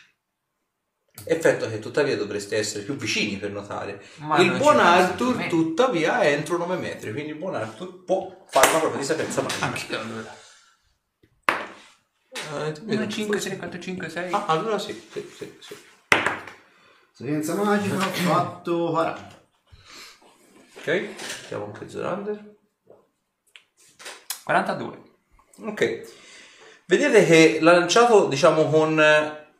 Effetto che tuttavia dovreste essere più vicini per notare. Ma il buon Arthur tuttavia è entro 9 metri, quindi il buon Arthur può fare una prova di sapienza magica. Anche allora. Eh, ti vedo. 1, 5, 3, 4, 5, 6. Ah, allora sì, sì, sì, sì. Sapienza magica, ho fatto 40. Ok, mettiamo anche Zorander. 42. Ok. Vedete che l'ha lanciato, diciamo, con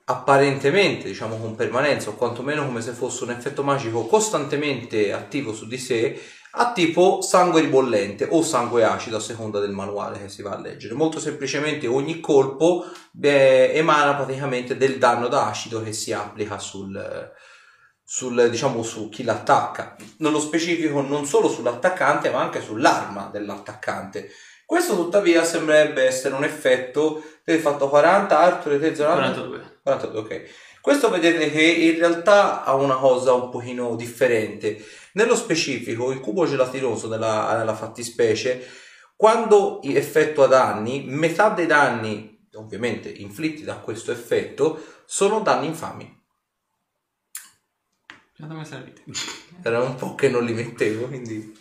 apparentemente, diciamo, con permanenza, o quantomeno come se fosse un effetto magico costantemente attivo su di sé, a tipo sangue ribollente o sangue acido a seconda del manuale che si va a leggere. Molto semplicemente ogni colpo eh, emana praticamente del danno da acido che si applica sul, sul, diciamo, su chi l'attacca. Nello specifico non solo sull'attaccante ma anche sull'arma dell'attaccante. Questo tuttavia sembrerebbe essere un effetto del fatto 40, Arthur e te Zorander? 42. 42, ok. Questo vedete che in realtà ha una cosa un pochino differente. Nello specifico, il cubo gelatinoso della, della fattispecie, quando effettua danni, metà dei danni, ovviamente inflitti da questo effetto, sono danni infami. Quanto mi servite? Era un po' che non li mettevo, quindi...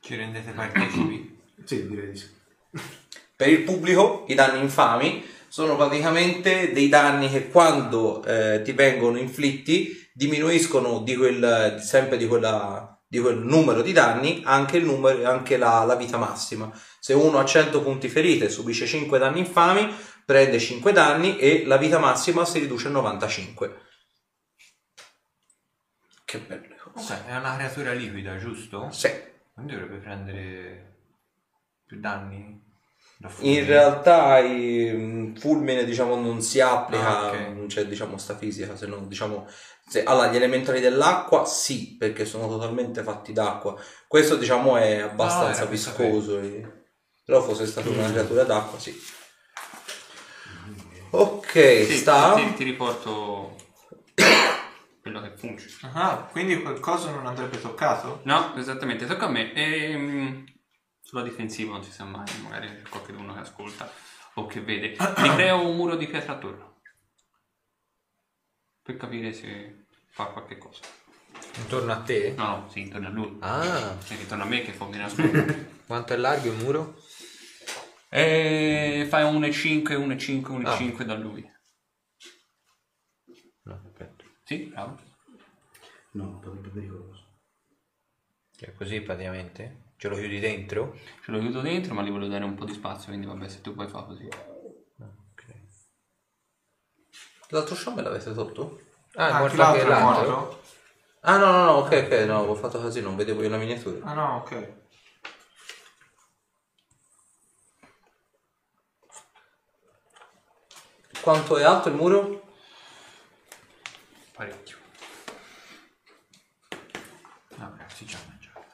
Ci rendete partecipi? Sì, direi di sì. Per il pubblico i danni infami sono praticamente dei danni che quando eh, ti vengono inflitti diminuiscono di quel, sempre di, quella, di quel numero di danni anche, il numero, anche la, la vita massima. Se uno ha 100 punti ferite e subisce 5 danni infami, prende 5 danni e la vita massima si riduce a 95. Che belle cose. Ok, è una creatura liquida, giusto? Sì. Quindi dovrebbe prendere più danni? da In realtà il fulmine diciamo non si applica, Ah, ok. non c'è diciamo sta fisica, se no diciamo se, allora gli elementali dell'acqua sì, perché sono totalmente fatti d'acqua. Questo diciamo è abbastanza era per viscoso e- però fosse stata una creatura d'acqua, sì. Ok, Sì, sta Ti, ti riporto quello che funge. Ah, quindi qualcosa non andrebbe toccato? No, esattamente, tocca a me. Ehm, sulla difensiva non si sa mai, magari c'è qualcuno che ascolta o che vede. Mi creo un muro di pietra attorno. Per capire se fa qualche cosa. Intorno a te? No, no, sì, intorno a lui. Ah, E intorno a me che fa un quanto è largo il muro? e fai 1,5, 1,5, 1,5 Ah. da lui. Sì, bravo. No, potrebbe pericoloso. Cioè così praticamente? Ce lo chiudi dentro? Ce lo chiudo dentro, ma gli voglio dare un po' di spazio, quindi vabbè, se tu puoi fare così. Ok. l'altro sciame l'avete tolto? Ah, è Ah, morto chi l'altro anche è l'altro? morto? Ah, no, no, no, ok, ok, no, ho fatto così, non vedevo io la miniatura. Ah no, ok. Quanto è alto il muro? Parecchio. Vabbè, si già mangiato.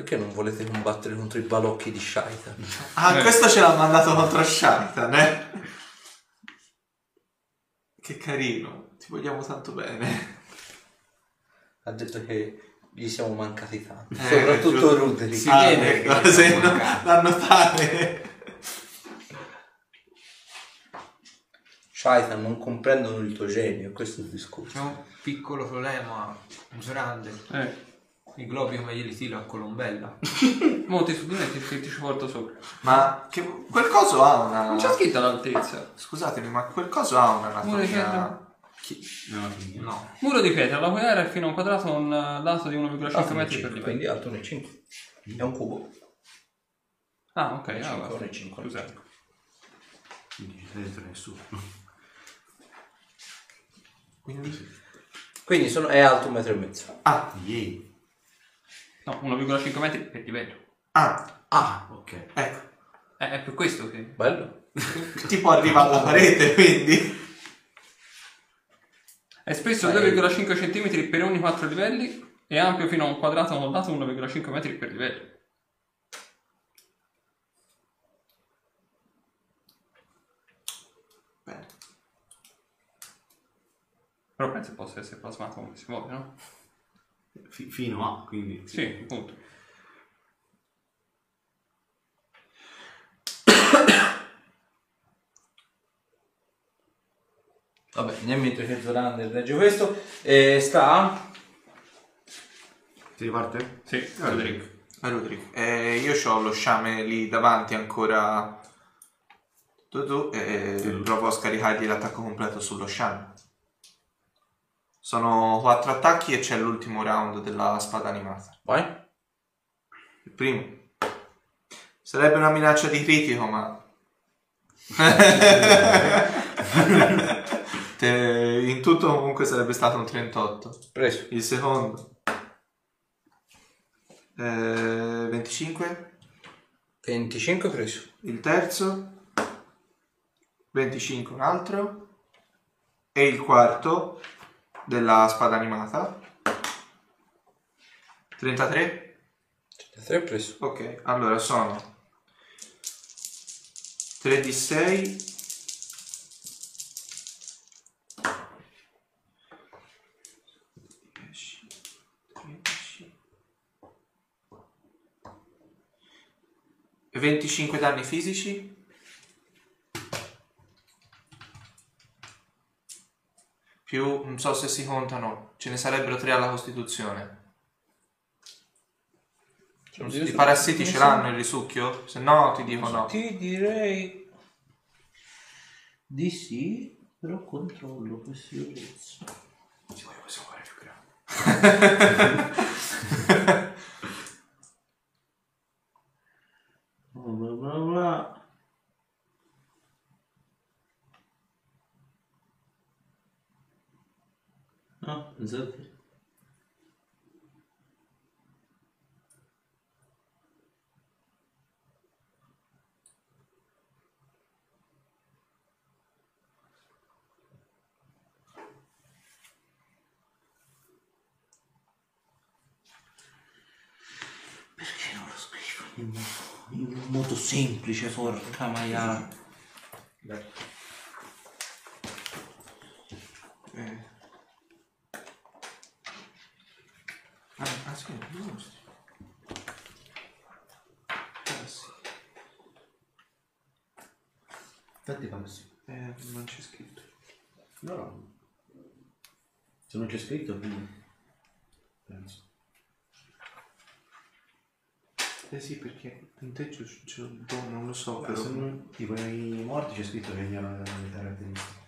Perché non volete combattere contro i balocchi di Shaitan? Ah, Eh. questo ce l'ha mandato contro Shaitan, eh? Che carino, ti vogliamo tanto bene. Ha detto che gli siamo mancati tanto. Eh, Soprattutto giusto. Ruderi. Sì. Ah, vede ecco, che se no, da notare. Shaitan non comprendono il tuo genio, questo è il discorso. C'è un piccolo problema, un grande. Eh. I globi come glieli tiro a Colombella. Monti su di me che ti ci porto sopra. Ma che, quel coso ha Non c'è una... scritto l'altezza. Scusatemi, ma quel coso ha una Muro di pietra. anatomia... No, No. Muro di pietra, la cui area è fino a un quadrato con eh, lato di 1,5 metri per livello. Quindi alto 1,5. È un cubo. Ah, ok, ah, 5, vabbè. 1,5. Scusate. Quindi non c'è dentro nessuno. Quindi... Quindi sono- è alto un metro e mezzo. Ah, Yay. No, 1,5 metri per livello. ah, Ah, ok. ecco. Eh, è per questo che... Bello. Tipo arriva alla parete, quindi... È spesso Eh. 2,5 cm per ogni 4 livelli e ampio fino a un quadrato con lato 1,5 metri per livello. Bene. Però penso possa essere plasmato come si vuole, no? Fi- fino a, quindi... Sì, appunto. Vabbè, andiamo in 300 run legge questo. E sta... Si riparte? Sì, Federico. Eh, Rodrigo, eh, io ho lo sciame lì davanti ancora. Tu, tu, e provo a scaricargli l'attacco completo sullo sciame. Sono quattro attacchi e c'è l'ultimo round della spada animata. Vai. Il primo. Sarebbe una minaccia di critico, ma. Te- in tutto comunque sarebbe stato un 38. Preso. Il secondo. Eh, 25. 25 preso. Il terzo. 25 un altro. E il quarto della spada animata. 33. 33 preso. Ok, allora sono 3 di 6 10 13 25 danni fisici più non so se si contano ce ne sarebbero 3 alla costituzione i parassiti ce l'hanno il risucchio? Se no ti dico no. Ti direi di sì, però controllo per sicurezza. Poi possiamo fare più grande. Bla bla bla bla. Pensate. Perché non lo scrivo in modo, in un modo semplice, porca maiala. Eh. Ah, ah sì, giusto. Ah, sì. Infatti fanno sì. Eh, non c'è scritto. No, no. Se non c'è scritto, quindi... Penso. Eh sì, perché c'è, c'è un po', non lo so, Ma però. se non- tipo nei morti c'è scritto che ignorano le caratteristiche.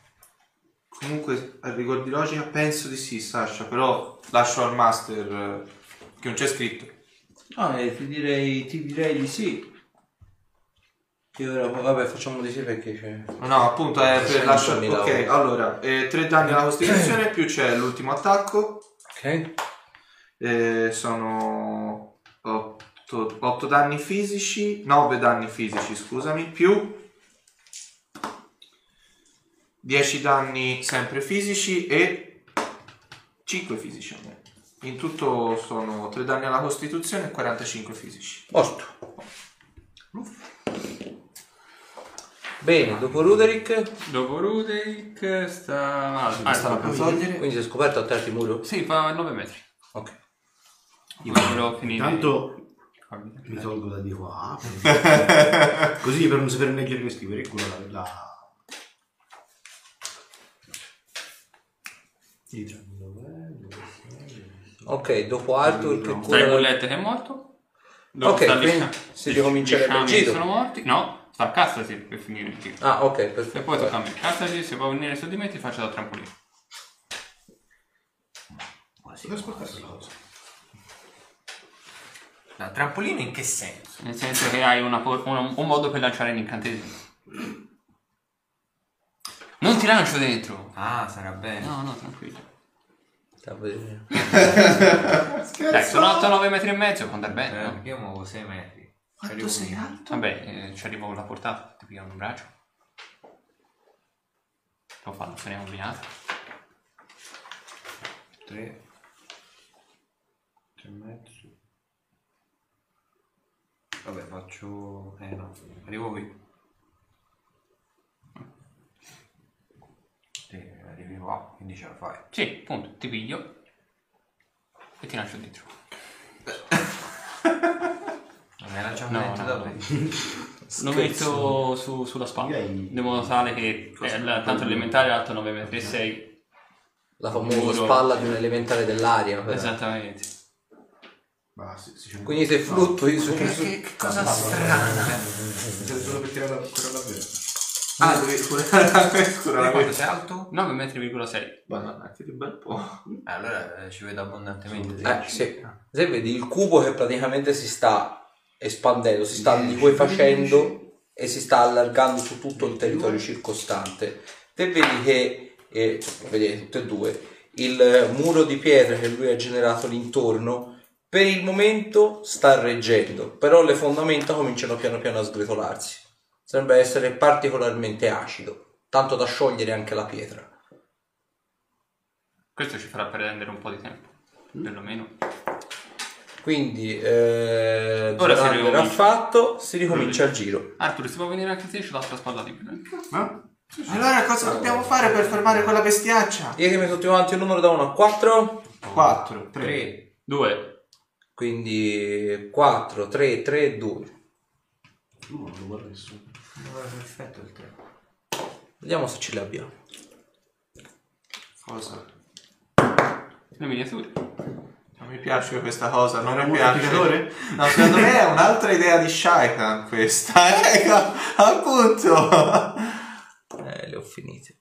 Comunque, a rigor di logica, penso di sì, Sasha, però lascio al master eh, che non c'è scritto. No, eh, ti direi, ti direi di sì. Io ora, vabbè, facciamo di sì perché c'è. No, appunto è per 100.000 lasciare... Ok, allora, 3 danni alla costituzione, più c'è l'ultimo attacco, Ok. eh, sono 8, danni fisici, 9 danni fisici, scusami, più 10 danni sempre fisici e 5 fisici a me. In tutto sono 3 danni alla costituzione e 45 fisici. Posto. Bene, dopo Ruderick, Dopo Ruderick sta... Ah, ah, Stava per togliere. quindi si è scoperto a di muro? Sì, fa 9 metri. Ok. Io volevo finire... Intanto mi tolgo da di qua. Così per non sapere leggere né scrivere, quello la... la... Ok, dopo Arthur che cura... bullet che è morto. Dove Ok, quindi si ricomincerebbe il giro. sono morti. No, sta a castrati per finire il giro. Ah, ok, perfetto. E poi tocca a me. Castrati, se può venire su di me ti faccio da trampolino. Devo ascoltare quella cosa. No, trampolino in che senso? Nel senso che hai una por- una- un modo per lanciare l'incantesimo. Non ti lancio dentro. Ah, sarà bene. No, no, tranquillo. Dai, sono 8-9 metri e mezzo, quando è bene. Eh, no? perché io muovo 6 metri. Ci Quanto arrivo sei alto? Vabbè, eh, ci arrivo con la portata, ti pigliano un braccio. Lo fanno, se ne è combinato. 3. 3 e mezzo. Vabbè, faccio... Eh no, arrivo qui. Sì, arrivi qua, quindi ce la fai. Sì, appunto, ti piglio e ti lancio dentro. Non mi lanciamo No, niente no, da no. Lo metto su- sulla spalla, in modo tale che la- tanto elementare è alto 9 metri e 6. La famosa Muro. spalla di un elementare dell'aria. però. Esattamente. Ma se, se c'è Quindi se fluttui su... Che, su- che- che cosa strana. Serve solo per tirare la curare davvero. Ah, devi curare curare quanto sei alto? 9 metri,6. Madonna, che di bel po'. Eh, allora eh, ci vedo abbondantemente. Eh, sì. Se vedi il cubo che praticamente si sta espandendo, si sta liquefacendo e si sta allargando su tutto il territorio circostante. Te vedi che, eh, vedete tutte e due, il muro di pietra che lui ha generato l'intorno per il momento sta reggendo, però le fondamenta cominciano piano piano a sgretolarsi. Sembra essere particolarmente acido, tanto da sciogliere anche la pietra. Questo ci farà prendere un po' di tempo, perlomeno. Quindi, eh, Ora si ricomincia. fatto, si ricomincia il giro. Arthur, si può venire anche te, c'è l'altra spalla libera. Ah? Allora cosa dobbiamo fare per fermare quella bestiaccia? Ditemi tutti quanti un numero da 1 a 4. 4. 3. 2. Quindi 4, 3, 3, 2. No, non lo guarda nessuno. Perfetto il 3. Vediamo se ce le abbiamo. Cosa? Le miniature. Non mi piace questa cosa, non mi piace. No, secondo me è un'altra idea di Shaitan questa. Ecco, appunto. Eh, le ho finite.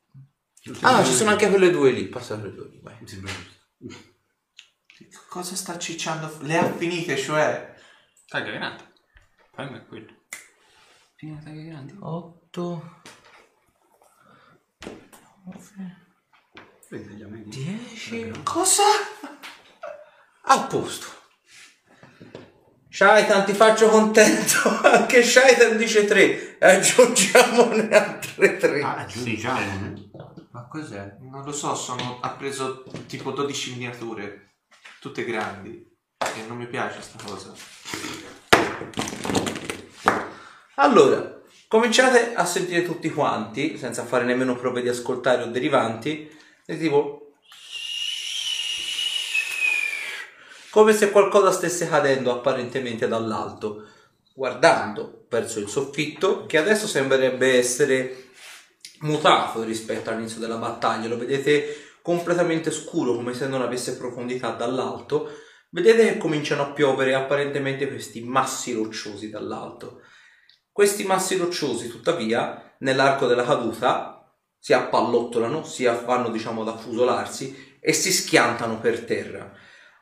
Ah, ci sono anche quelle due lì. Passa quelle due lì, vai. Cosa sta cicciando? Le ha finite, cioè. Taglia grande. Fammi è quello. Fino a taglia grandi. 8, Vedi gli amici? 10. Cosa? A posto. Shaitan, ti faccio contento. Anche Shaitan dice 3. Aggiungiamone altre 3. Ah, aggiungiamo. Ma cos'è? Non lo so, sono... ha preso tipo 12 miniature. Tutte grandi. E non mi piace sta cosa. Allora, cominciate a sentire tutti quanti, senza fare nemmeno prove di ascoltare o derivanti, e tipo... Come se qualcosa stesse cadendo apparentemente dall'alto, guardando verso il soffitto, che adesso sembrerebbe essere mutato rispetto all'inizio della battaglia. Lo vedete completamente scuro, come se non avesse profondità dall'alto. Vedete che cominciano a piovere apparentemente questi massi rocciosi dall'alto. Questi massi rocciosi, tuttavia, nell'arco della caduta si appallottolano, si vanno diciamo ad affusolarsi e si schiantano per terra.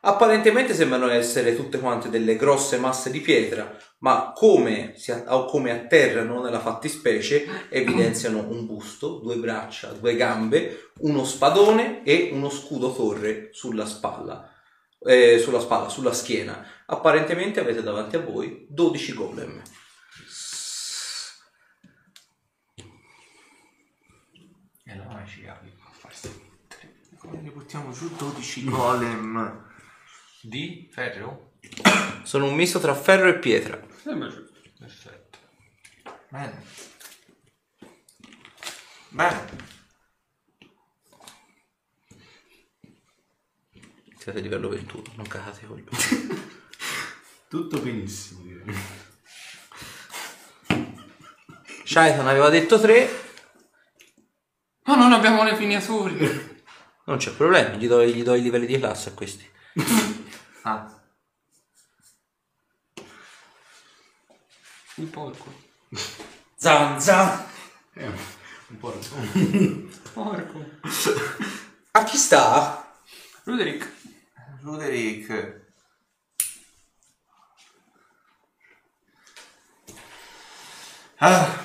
Apparentemente sembrano essere tutte quante delle grosse masse di pietra, ma come, si come atterrano nella fattispecie evidenziano un busto, due braccia, due gambe, uno spadone e uno scudo torre sulla spalla, eh, sulla spalla, sulla schiena. Apparentemente avete davanti a voi 12 golem. E allora ci capi a farsi Come ne buttiamo giù 12 golem? di ferro? Sono un misto tra ferro e pietra. Sembra giusto. Perfetto. Bene. Bene. Siete a livello 21, non cagate con Tutto benissimo, direi. Shaitan aveva detto 3, Ma non abbiamo le miniature. non c'è problema, gli do, gli do i livelli di classe a questi. Ah, Il porco. Zanza! Eh, un po'. Porco. A chi sta? Ruderick. Roderick. Ah,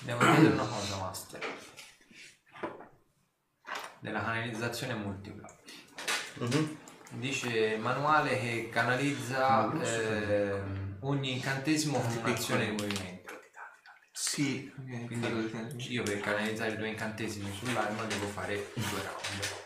Devo chiedere una cosa, Master. Della canalizzazione multipla. Mhm. Dice manuale che canalizza ehm, ogni incantesimo con un'azione di movimento. sì. Quindi io per canalizzare due incantesimi sull'arma devo fare due round.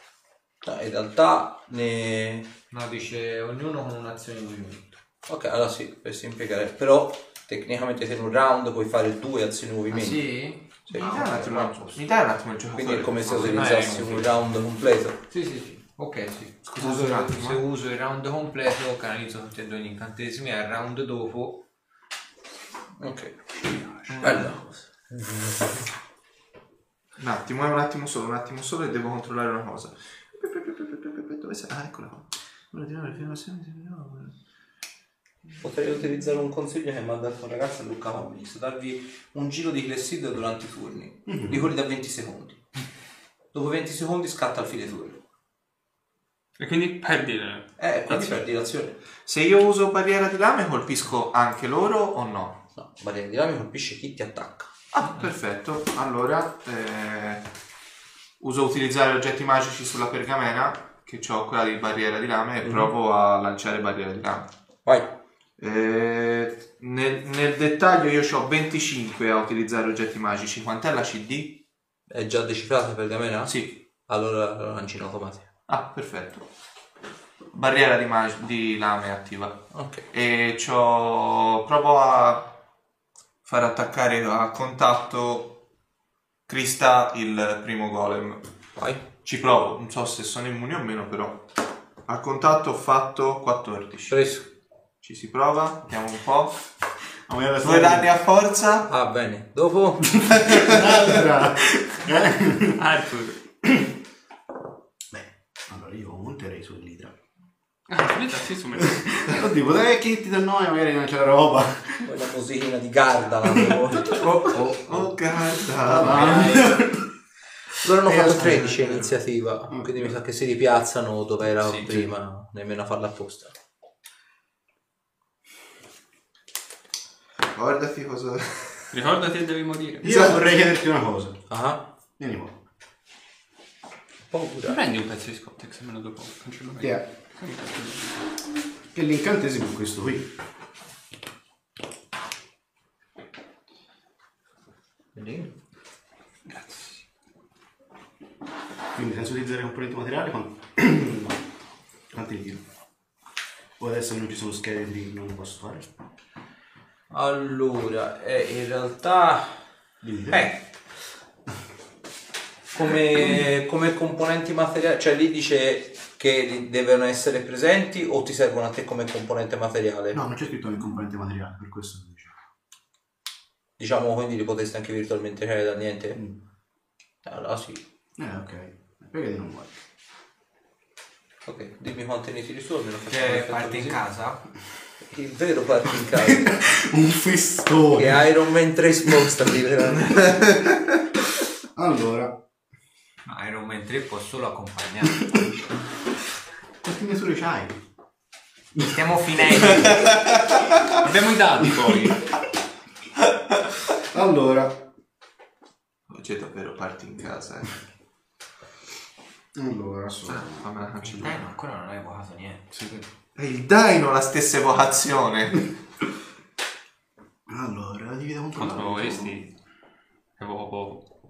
No, in realtà ne... No, dice ognuno con un'azione di movimento. Ok, allora sì, per semplificare. Però tecnicamente se in un round puoi fare due azioni di Ah, movimento. sì? Sì. Mi Ah, dai un attimo, mi dai un attimo il giocatore? Quindi è come se utilizzassi eh, un round completo. Sì, sì, sì. Ok, sì. Scusa, Uso- un attimo, se eh. uso il round completo, canalizzo tutti e due gli incantesimi e al round dopo Ok. Bella. Un attimo, è un attimo solo, un attimo solo e devo controllare una cosa. Dove sei? Ah, eccola qua. Ora di nuovo le affermazioni di nuovo. Potrei utilizzare un consiglio che mi ha dato un ragazzo a Luca Comics, darvi un giro di Clessid durante i turni, di quelli da 20 secondi. Dopo 20 secondi scatta il fine turno. E quindi perdi le... Eh, quindi perdi l'azione. Se io uso barriera di lame colpisco anche loro o no? No, barriera di lame colpisce chi ti attacca. Ah, perfetto. Allora, eh, uso utilizzare oggetti magici sulla pergamena, che ho quella di barriera di lame, e provo a lanciare barriera di lame. Vai. Eh, nel, nel dettaglio io ho 25 a utilizzare oggetti magici. Quant'è la CD? È già decifrata per Gamera? Sì. Allora lo lanci in automatico. Ah, perfetto. Barriera di, mag- di lame attiva. Ok. E c'ho... provo a far attaccare a contatto Krista il primo golem. Vai. Ci provo, non so se sono immuni o meno, però. Al contatto ho fatto 14. Preso. Ci si prova, vediamo un po'. Due danni a forza. Ah, bene. Dopo? Un'altra. Eh? Arthur. Beh, allora io monterei sull'idra. Ah, finita sì, su me. Oddio, potrei che ti dà noi magari non c'è la roba. Poi la musichina di Garda. la- Oh, oh, oh, guarda. Loro hanno fatto aspetta. 13 a iniziativa, quindi mi sa che si ripiazzano dove era Sì, prima, nemmeno a farla apposta. Guardati cosa... Ricordati che devi morire. Io vorrei chiederti una cosa. Ah, Vieni qua. paura. Prendi un pezzo di Scottex almeno dopo. Cancello Che è? Che l'incantesimo è questo qui. Vedi? Grazie. Quindi senza utilizzare componenti materiali, quanti, quanti li tiro? O adesso non ci sono scheletri non lo posso fare? Allora, eh, in realtà... Eh, come, come componenti materiali, cioè lì dice che devono essere presenti o ti servono a te come componente materiale? No, non c'è scritto nel componente materiale, per questo lo dicevo. Diciamo quindi li potresti anche virtualmente creare da niente? Mm. Allora sì. Eh, ok. Perché non vuoi? Ok, dimmi quanti ne tiri su almeno facciamo che parte in casa. Il vero parte in casa. Un festone! che Iron Man 3 Smoke sta liberando. Allora, Ma Iron Man 3 può solo accompagnare. Quante misure c'hai? Stiamo finendo. Abbiamo i dati poi. Allora, Oggi è davvero parti in casa. Eh. allora, sono... Ah, fammela cancellare. ma ancora non hai evocato niente. E il Dino la stessa evocazione. Allora, dividiamo un po'. Contro questi. Avevo poco.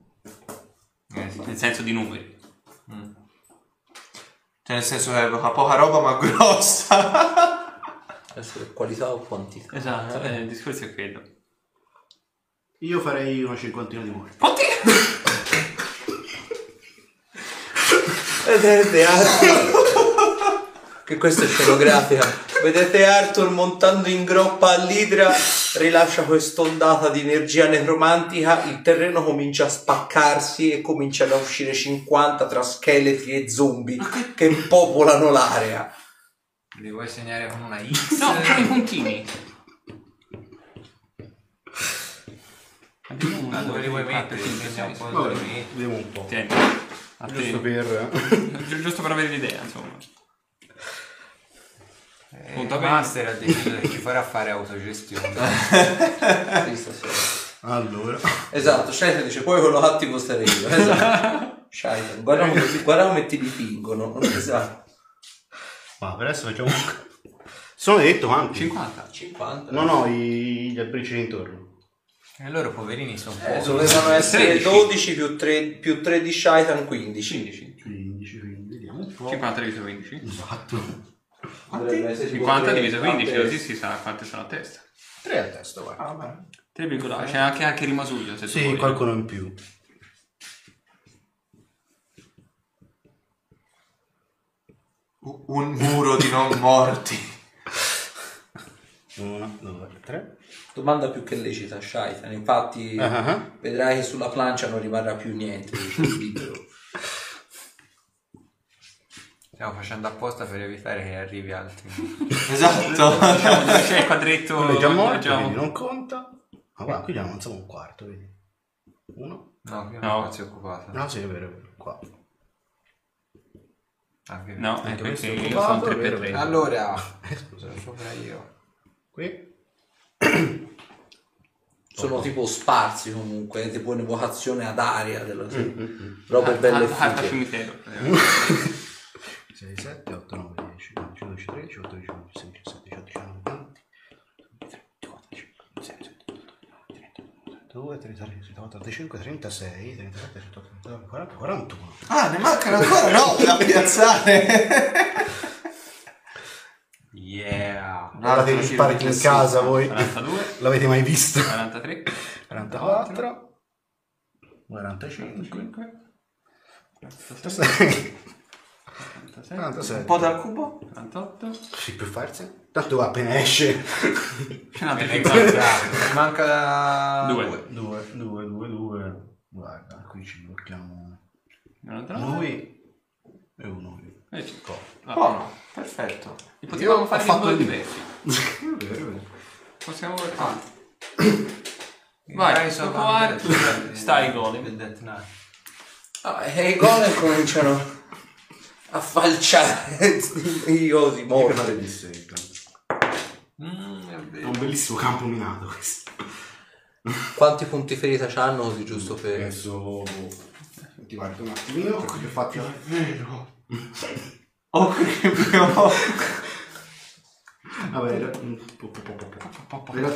Eh, sì. Nel senso di numeri. Cioè nel senso che evoca poca roba ma grossa. Adesso è qualità o quantità? Esatto, eh, il discorso è quello. Io farei una cinquantina di morti. Quanti? Vedete Arthur? Che questa è scenografica. Vedete Arthur montando in groppa all'idra, rilascia quest'ondata di energia necromantica, il terreno comincia a spaccarsi e cominciano a uscire 50 tra scheletri e zombie che popolano l'area. Li vuoi segnare con una X? No, c'ho i puntini. Ah, dove li vuoi mettere? Sia un po' vediamo un po'. Tieni. Giusto per... Gi- Giusto per avere l'idea, insomma. Eh, Punto il bene. master ha deciso che ci farà fare autogestione. Allora... Esatto, Shaitan dice poi quello cattivo sarei io. Esatto. Shaitan, guarda come, ti- guarda come ti dipingono. Esatto. Ma per adesso facciamo... Sono detto quanti? 50. 50. No, no, i- gli alberici intorno. E loro poverini sono Eh, pochi. dovevano essere 13. 12 più 3, più 3 di Shaitan 15. 15. 15, quindi vediamo un po'. 50 diviso 15. Esatto. Dovrebbe essere tipo 50 tre diviso 15, a così si sa quante sono a testa. 3 a testa, guarda. Ah, beh. 3, c'è anche, anche rimasuglio se tu Sì, qualcuno in più. Un muro di non morti. 1, 2, 3. Domanda più che lecita, Shaitan. Infatti, Ah, vedrai che sulla plancia non rimarrà più niente. Stiamo facendo apposta per evitare che arrivi altri. Esatto. C'è il quadretto? Quello è già morto, quindi non conta. Ma guarda, qui già avanziamo un quarto, vedi. Uno. No, qui No. non spazio occupato. No, sì, è vero, è vero. Qua. Anche. No, è Anche perché questo è io occupato, sono 3 vero, per 3. vero. Allora, Eh, scusa. sopra io. Qui. Sono tipo sparsi comunque, tipo un'evocazione ad aria della Mm, mm, robe belle e Ah, al fighe. cimitero. 6, 7, 8, 9, 10, 11, 12, 13, 14, 15, 16, 17, 18, 19, 20, 2, 3, 4, 35, 36, 37, 38, 39, 40, 41. Ah, ne mancano ancora no da piazzare. Yeah. Guardate gli spariti in casa voi. 42, L'avete mai visto? 43, 44, 45, 46, 46, 47, 47. Un po' dal cubo? 48. Sì, più forze. Tanto va appena esce. C'è un altro Ne 50. manca Due. 2, 2, 2, 2. Guarda, qui ci blocchiamo 99. noi e uno qui. E 5. Buono, perfetto. E potevamo Io fare ho fatto due il- diversi. Possiamo guardare. Vai, Rise of dopo. Arthur, stai Death Knight. Ah, e i golem cominciano a falciare i osi Io di secca. Mm, è È vero. un bellissimo campo minato questo. Quanti punti ferita c'hanno così giusto per... Adesso ti guardo un attimino perché ho fatto Vero. Oh, che abbiamo... Vabbè, in realtà-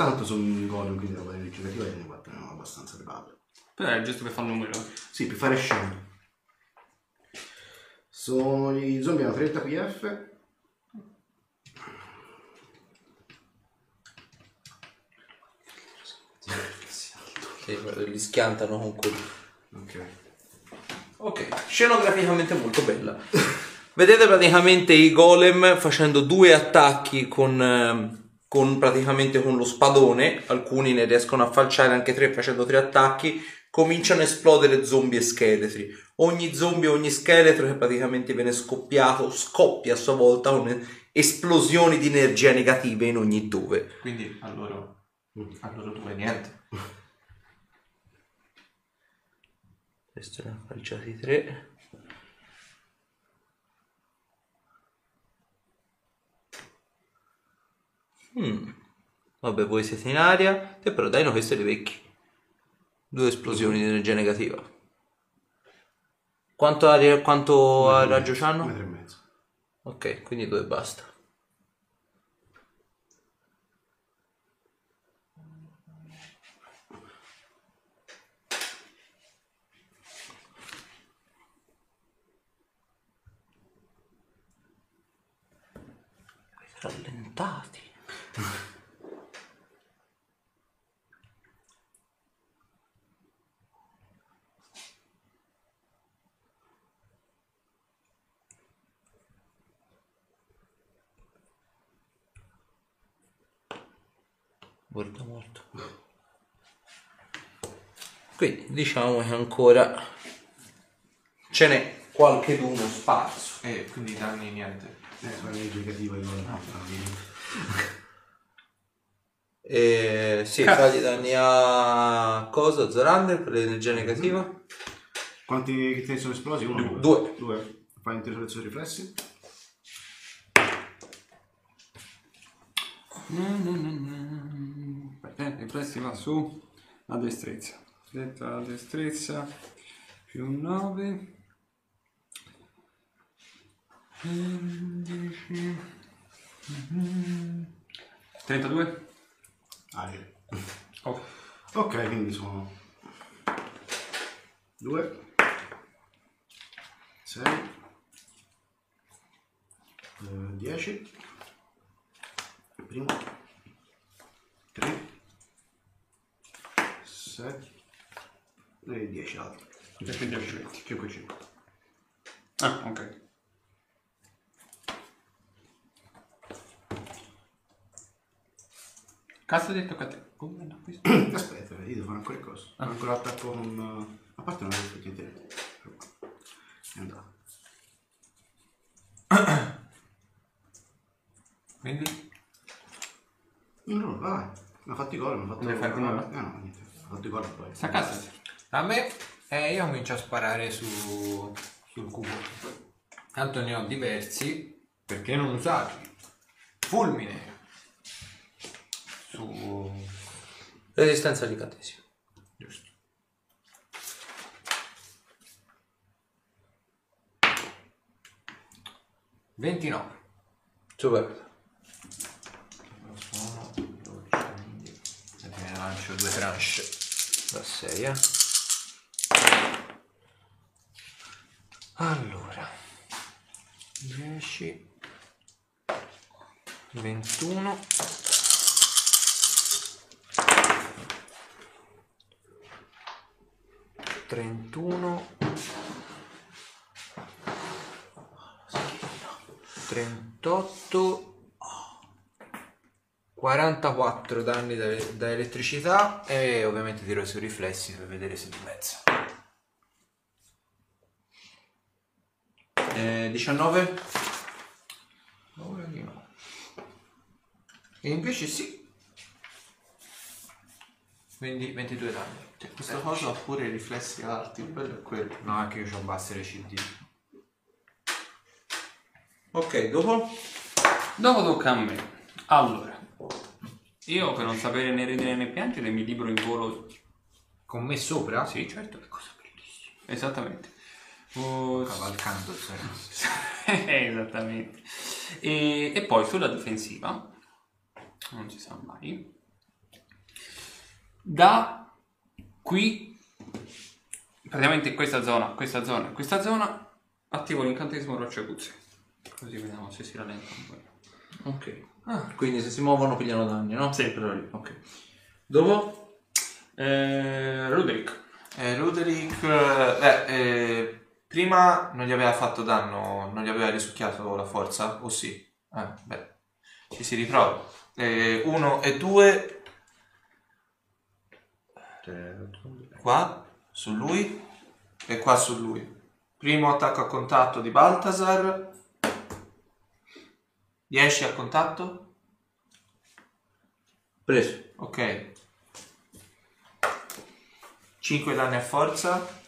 tanto sono un golem quindi roba ricercativa e ne guardano abbastanza le palle. Però è giusto per fare un numero. Sì, per fare scena. Sono gli zombie hanno 30 PF. Sì, li schiantano con quello. Ok. Ok, scenograficamente molto bella. Vedete praticamente i golem facendo due attacchi con, ehm, con praticamente con lo spadone, alcuni ne riescono a falciare anche tre facendo tre attacchi, cominciano a esplodere zombie e scheletri. Ogni zombie, ogni scheletro che praticamente viene scoppiato, scoppia a sua volta un'esplosione di energia negative in ogni dove. Quindi a loro, a loro due niente. Questo è una falcia di 3. Hmm. Vabbè, voi siete in aria. Te però dai, no, questo è dei vecchi. Due esplosioni di energia negativa. Quanto, aria, quanto a raggio Un c'hanno? metro e mezzo. Ok, quindi due basta. Rallentati. Guarda molto. Quindi diciamo che ancora ce n'è qualche d'uno sparso. E quindi danni niente. Eh, sono negativa io. No, E sì, fagli danni a cosa? Zorander per l'energia negativa? Quanti che te ne sono esplosi? Uno? Due. Due. Fai un tiro riflessi. Aspetta, riflessi va su la destrezza. Detto la destrezza più 9. 11. 32. Aria. Oh. Ok, quindi sono 2, 6, 10, primo, 3, 7 e 10 altri. E quindi 20. 5 5. Ah, ok. Cazzo detto che a te? Come hanno questo? Aspetta, io devo fare ancora cosa. Ancora l'attacco con... A parte non avevo fatto niente. È andato. Quindi? No, no, vai. Mi ha fatto i gol, mi ha fatto... Come me? Eh, no, niente. Ha fatto i gol poi. Sta a casa. A me? Eh, io comincio a sparare su, sul cubo. Tanto ne ho diversi. Perché non usarli? Fulmine. Su... Resistenza di incantesimo. Giusto. Ventinove. Super. Sono 12, quindi ne lancio due tranche. Da 6, eh. Allora, 10, 21, 31, 38, 44 danni da, da elettricità e ovviamente tiro sui riflessi per vedere se dimezza. Eh, 19. Ora di no. E invece sì. Quindi 22 danni. Cioè, questa cosa ha pure i riflessi alti, il bello è quello. No, anche io ho basse le CD. Ok, dopo? Dopo tocca a me. Allora, io per non sapere né ridere né piangere mi libero in volo. Con me sopra? Sì, certo. Cosa bellissima. Esattamente. Oh, Cavalcando il Esattamente. E, e poi sulla difensiva, non si sa mai, da qui, praticamente in questa zona, questa zona, questa zona, attivo l'incantesimo roccia aguzze. Così vediamo se si rallenta un po'. Ok. Quindi se si muovono pigliano danni, no? Sì. Però lì, Ok. Dopo? Eh, Roderick. Eh, Roderick, eh, beh, eh, prima non gli aveva fatto danno, non gli aveva risucchiato la forza, o sì? Eh, beh, ci si riprova. Eh, uno e due, qua su lui e qua su lui. Primo attacco a contatto di Baltasar. 10 a contatto? Preso. Ok. 5 danni a forza.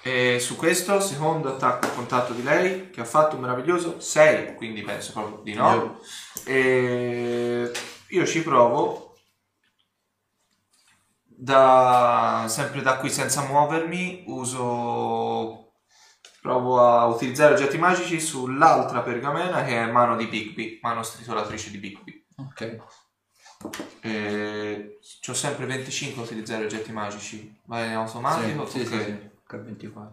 E su questo, secondo attacco a contatto di lei, che ha fatto un meraviglioso 6, quindi penso proprio di no. E io ci provo da sempre da qui senza muovermi, uso provo a utilizzare oggetti magici sull'altra pergamena che è mano di Bigby, mano stritolatrice di Bigby. Ok. E ho sempre 25 a utilizzare oggetti magici. Va in automatico? Sì, sì, Ok. sì, sì. H24.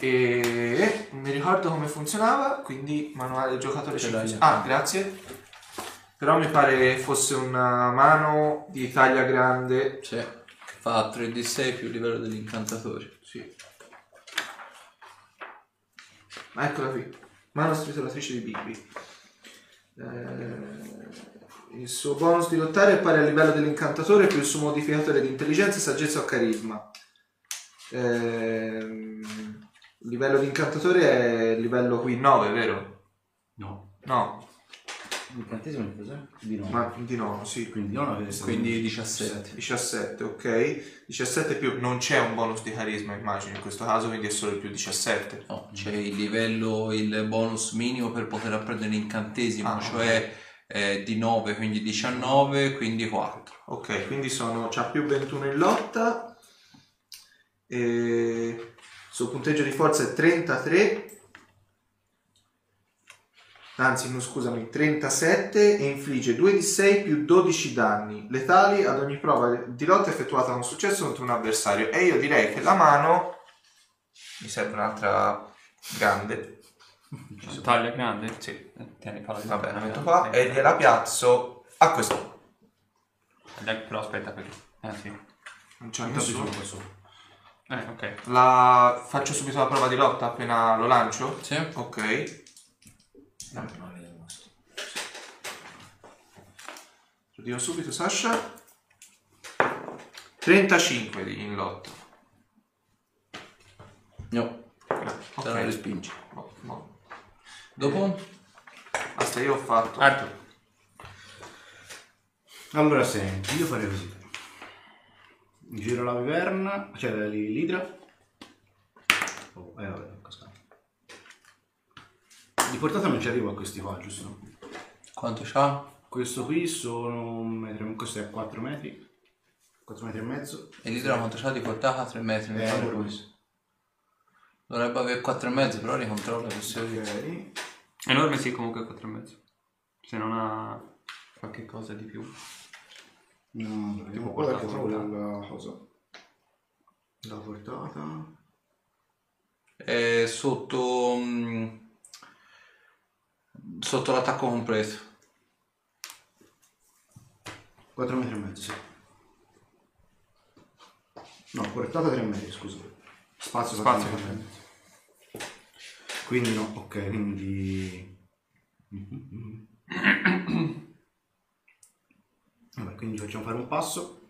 E non mi ricordo come funzionava, quindi manuale giocatore Ce l'hai. 5. Ah, grazie. Però mi pare fosse una mano di taglia grande. Sì. Fa 3d6 più livello dell'incantatore. Sì. Ma eccola qui. Mano stritolatrice di Bigby. Eh, il suo bonus di lottare è pari al livello dell'incantatore più il suo modificatore di intelligenza, saggezza o carisma. Ehm, il livello di incantatore è il livello qui 9, vero? No. No, L'incantesimo è cos'è? Di no. ma di no, sì. Quindi non avete Quindi 17. 17, ok. 17 più non c'è un bonus di carisma, immagino, in questo caso, quindi è solo il più 17. No, c'è il livello, il bonus minimo per poter apprendere l'incantesimo, Ah, cioè eh, di 9, quindi 19, quindi 4. Ok, quindi sono c'ha più 21 in lotta. E il suo punteggio di forza è 33. Anzi, no, scusami, 37 e infligge 2 di 6 più 12 danni letali ad ogni prova di lotta effettuata con successo contro un avversario. E io direi che la mano mi serve un'altra grande. Taglia grande? Sì. Tieni palla di Vabbè, la metto qua e gliela piazzo a questo. Però aspetta perché... Eh sì. Non c'è nessuno. sopra. Eh, ok. La... Faccio subito la prova di lotta appena lo lancio? Sì. Ok. Lo dico subito, Sasha. 35 di- in lotta. No, Ok. te la respingi. Boh, boh. Dopo? Basta, io ho fatto. Arthur. Allora senti, io farei così. Giro la viverna, cioè l'idra. Oh, eh vabbè, è cascato. Di portata non ci arrivo a questi qua, giusto? Quanto c'ha? Questo qui sono un metro, questo è 4 metri. 4 metri e mezzo. E l'idra quanto c'ha di portata? 3 metri, mi Eh, pare questo. Dovrebbe avere 4 e mezzo, però ricontrollo questo. Ok. Enorme sì, comunque 4 e mezzo. Se non ha qualche cosa di più. No, vediamo Tipo qua perché trovo la cosa. La portata. È sotto... mm, sotto l'attacco completo. 4 metri e mezzo, sì. No, portata 3 metri, scusa. Spazio, Spazio, 4 metri. Quindi no, ok, quindi... Vabbè, quindi facciamo fare un passo.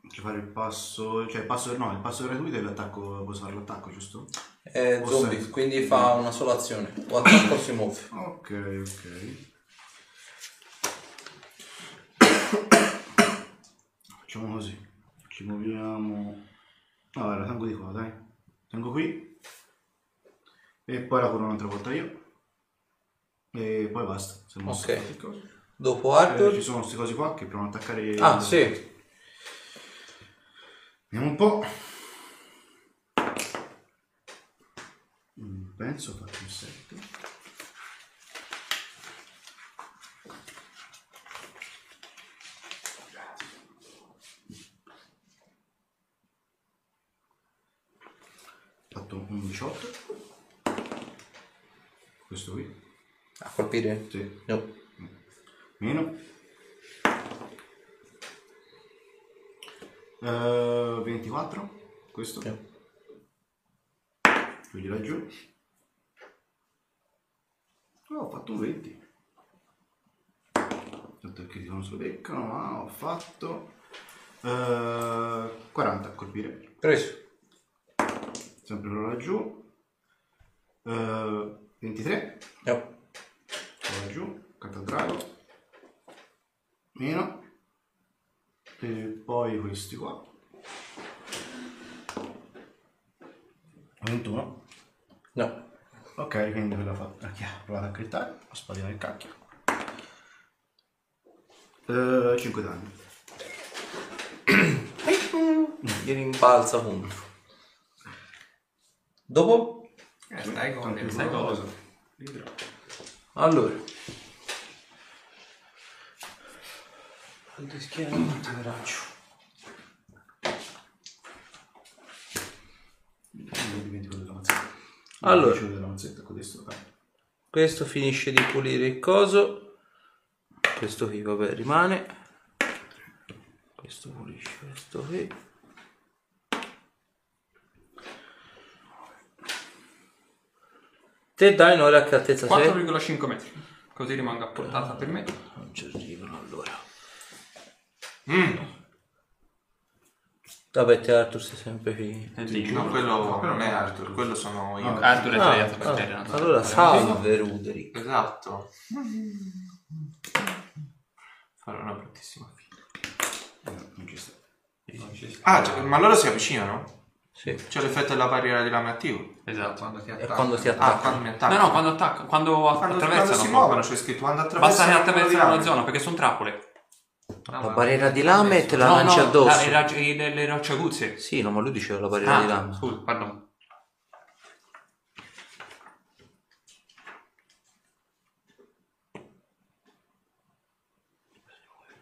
Faccio fare il passo, cioè il passo, no, il passo gratuito è l'attacco, puoi fare l'attacco, giusto? È O zombie, sei. quindi fa una sola azione. O attacco si muove. Ok, ok. Facciamo così. Ci muoviamo. Allora, la tengo di qua, dai. Tengo qui. E poi la curo un'altra volta io. E poi basta. Ok. Dopo Eh, Arthur... ci sono queste cose qua che provano ad attaccare. Ah, sì. Vediamo un po'. Mm, Penso ho fatto un 7. Ho fatto un 18. Questo qui. A colpire? Sì. No. Meno. Eh, 24. Questo. No. Quindi laggiù. Ho fatto un 20. Tanto perché non se lo beccano, ma ho fatto eh, 40 a colpire. Preso. Sempre loro laggiù. Eh, 23. No. Laggiù. Carta drago. Meno. E poi questi qua. 21. No. Ok, quindi quella fatta. Chi ha provato a crittare? Ho sparito il cacchio. Eh, 5 danni. Gli rimbalza contro. Dopo? Eh, stai con sai una cosa? Allora. Dimentico della mazzetta. Allora. Mazzetta con questo. Questo finisce di pulire il coso. Questo qui, vabbè, rimane. Questo pulisce questo qui. Te dai Nora a che altezza sei? 4,5 metri. Così rimango a portata per me. Non ci arrivano allora. Mm. Vabbè, te Arthur sei sempre qui. E lì, No, no? quello non è Arthur, quello sono io. Arthur è Ah, tagliato per ah, terra. no? allora salve Ruderick. Esatto. Farò una bruttissima fine. Eh, Non ci sta. Ah, cioè, ma loro si avvicinano? Sì. C'è l'effetto della barriera di lame attivo? Esatto. quando ti E attacca. quando ti Ah, attacca? quando mi No, attaccano. no, quando attacca, quando, Quando, quando attraversano. si muovono c'è scritto quando attraversano Basta che attraversano una zona perché sono trappole. No, La barriera di lame te la no, lanci no, addosso. la- le, raggi- le, le rocciaguzze. Sì, no, ma lui diceva la barriera di Ah, lame. scusa, pardon.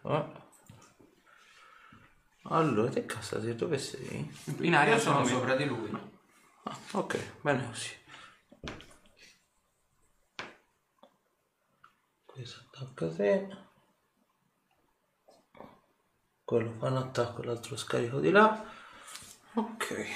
Eh. Allora, te cazzo sei? Dove sei? In aria sono sono sopra di lui. Ah, ok, bene così. Questo attacca te. Quello fa un attacco, l'altro scarico di là. Ok.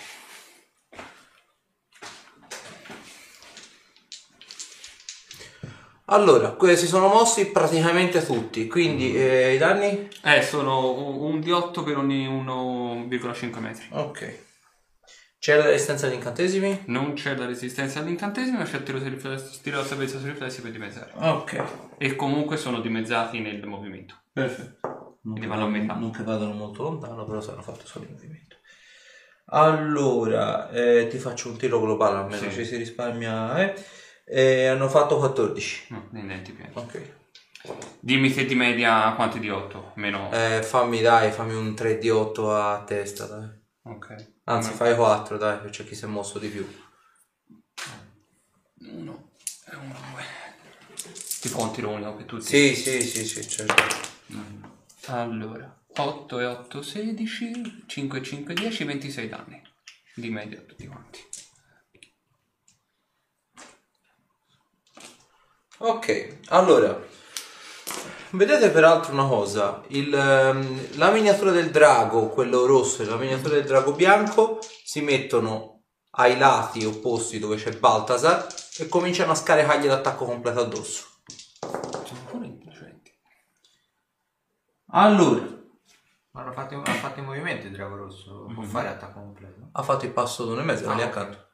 Allora, que- si sono mossi praticamente tutti, quindi eh, i danni? Eh, sono un un di 8 per ogni 1,5 metri. Ok. C'è la resistenza agli incantesimi? Non c'è la resistenza all'incantesimo, ma c'è il tiro, di riflessi- tiro da salvezza sui riflessi per dimezzare. Ok. E comunque sono dimezzati nel movimento. Perfetto. Non, che vanno non che vadano molto lontano, però saranno fatto solo in movimento. Allora, eh, ti faccio un tiro globale almeno, Sì. ci si risparmia. Eh. Eh, hanno fatto 14. No, nei denti pieni. Ok. Dimmi se di media quanti di 8? Meno. Eh, fammi dai, fammi un 3 di 8 a testa, dai. Ok. Anzi, fai 4, dai, perché c'è chi si è mosso di più. 1 e 1, 2. Tipo un tiro unico per tutti. Sì, sì, sì, sì, certo. Allora, 8 e 8, 16, 5 e 5, 10, 26 danni. Di media tutti quanti. Ok, allora, vedete peraltro una cosa, il, ehm, la miniatura del drago, quello rosso e la miniatura del drago bianco si mettono ai lati opposti dove c'è Baltasar e cominciano a scaricargli l'attacco completo addosso. Sono pure intelligenti. Allora, Ma hanno fatto, ha fatto in movimento il drago rosso. Può fare attacco completo. ha fatto il passo d'uno e mezzo, Ah, lì accanto.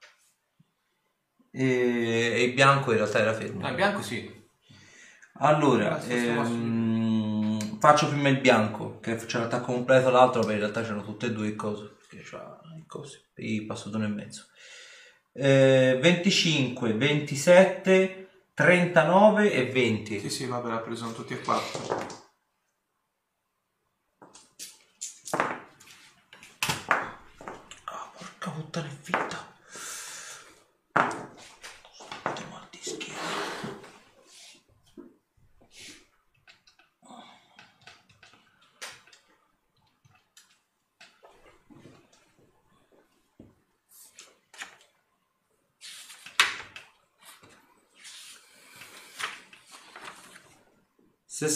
E, e il bianco in realtà era fermo. No, il bianco sì. Allora, Ah, ehm, faccio prima il bianco, che c'è l'attacco completo, l'altro, ma in realtà c'erano tutte e due il coso, perché c'ha il coso, il passo d'uno e mezzo. Eh, 25, 27, 39 e 20. Sì, sì, vabbè, l'ha preso tutti e quattro. Ah, porca puttana è fitta. Scusate, mal di schiena.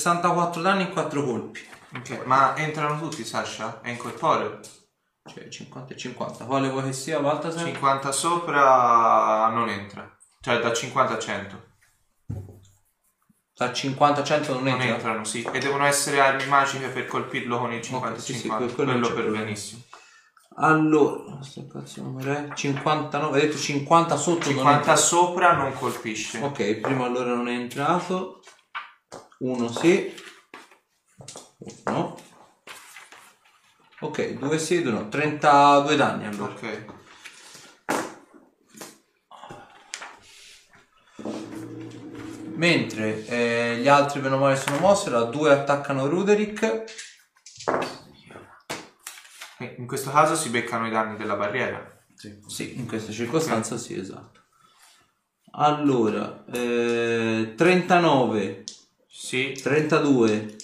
...64 danni in 4 colpi. Ok, Ma entrano tutti, Sasha? È incorporeo? Cioè 50 e 50. Quale vuoi che sia, Baltasar? 50 sopra non entra. Cioè da 50 a 100. Da 50 a 100 non Non entra? entrano, sì. E devono essere armi magiche per colpirlo con il 50 Ok, sì, e sì, 50. quel- quello non quello per problema. benissimo. Allora, cazzo numero è? 59, hai detto 50 sotto non 50 entra. sopra non colpisce. Ok, primo allora non è entrato. Uno sì. Uno. Ok, due sì, due no. 32 danni allora. Ok. Mentre eh, gli altri meno male sono mossi, allora due attaccano Ruderick. In questo caso si beccano i danni della barriera. Sì, in questa circostanza sì, esatto. Allora, eh, 39, Sì. 32,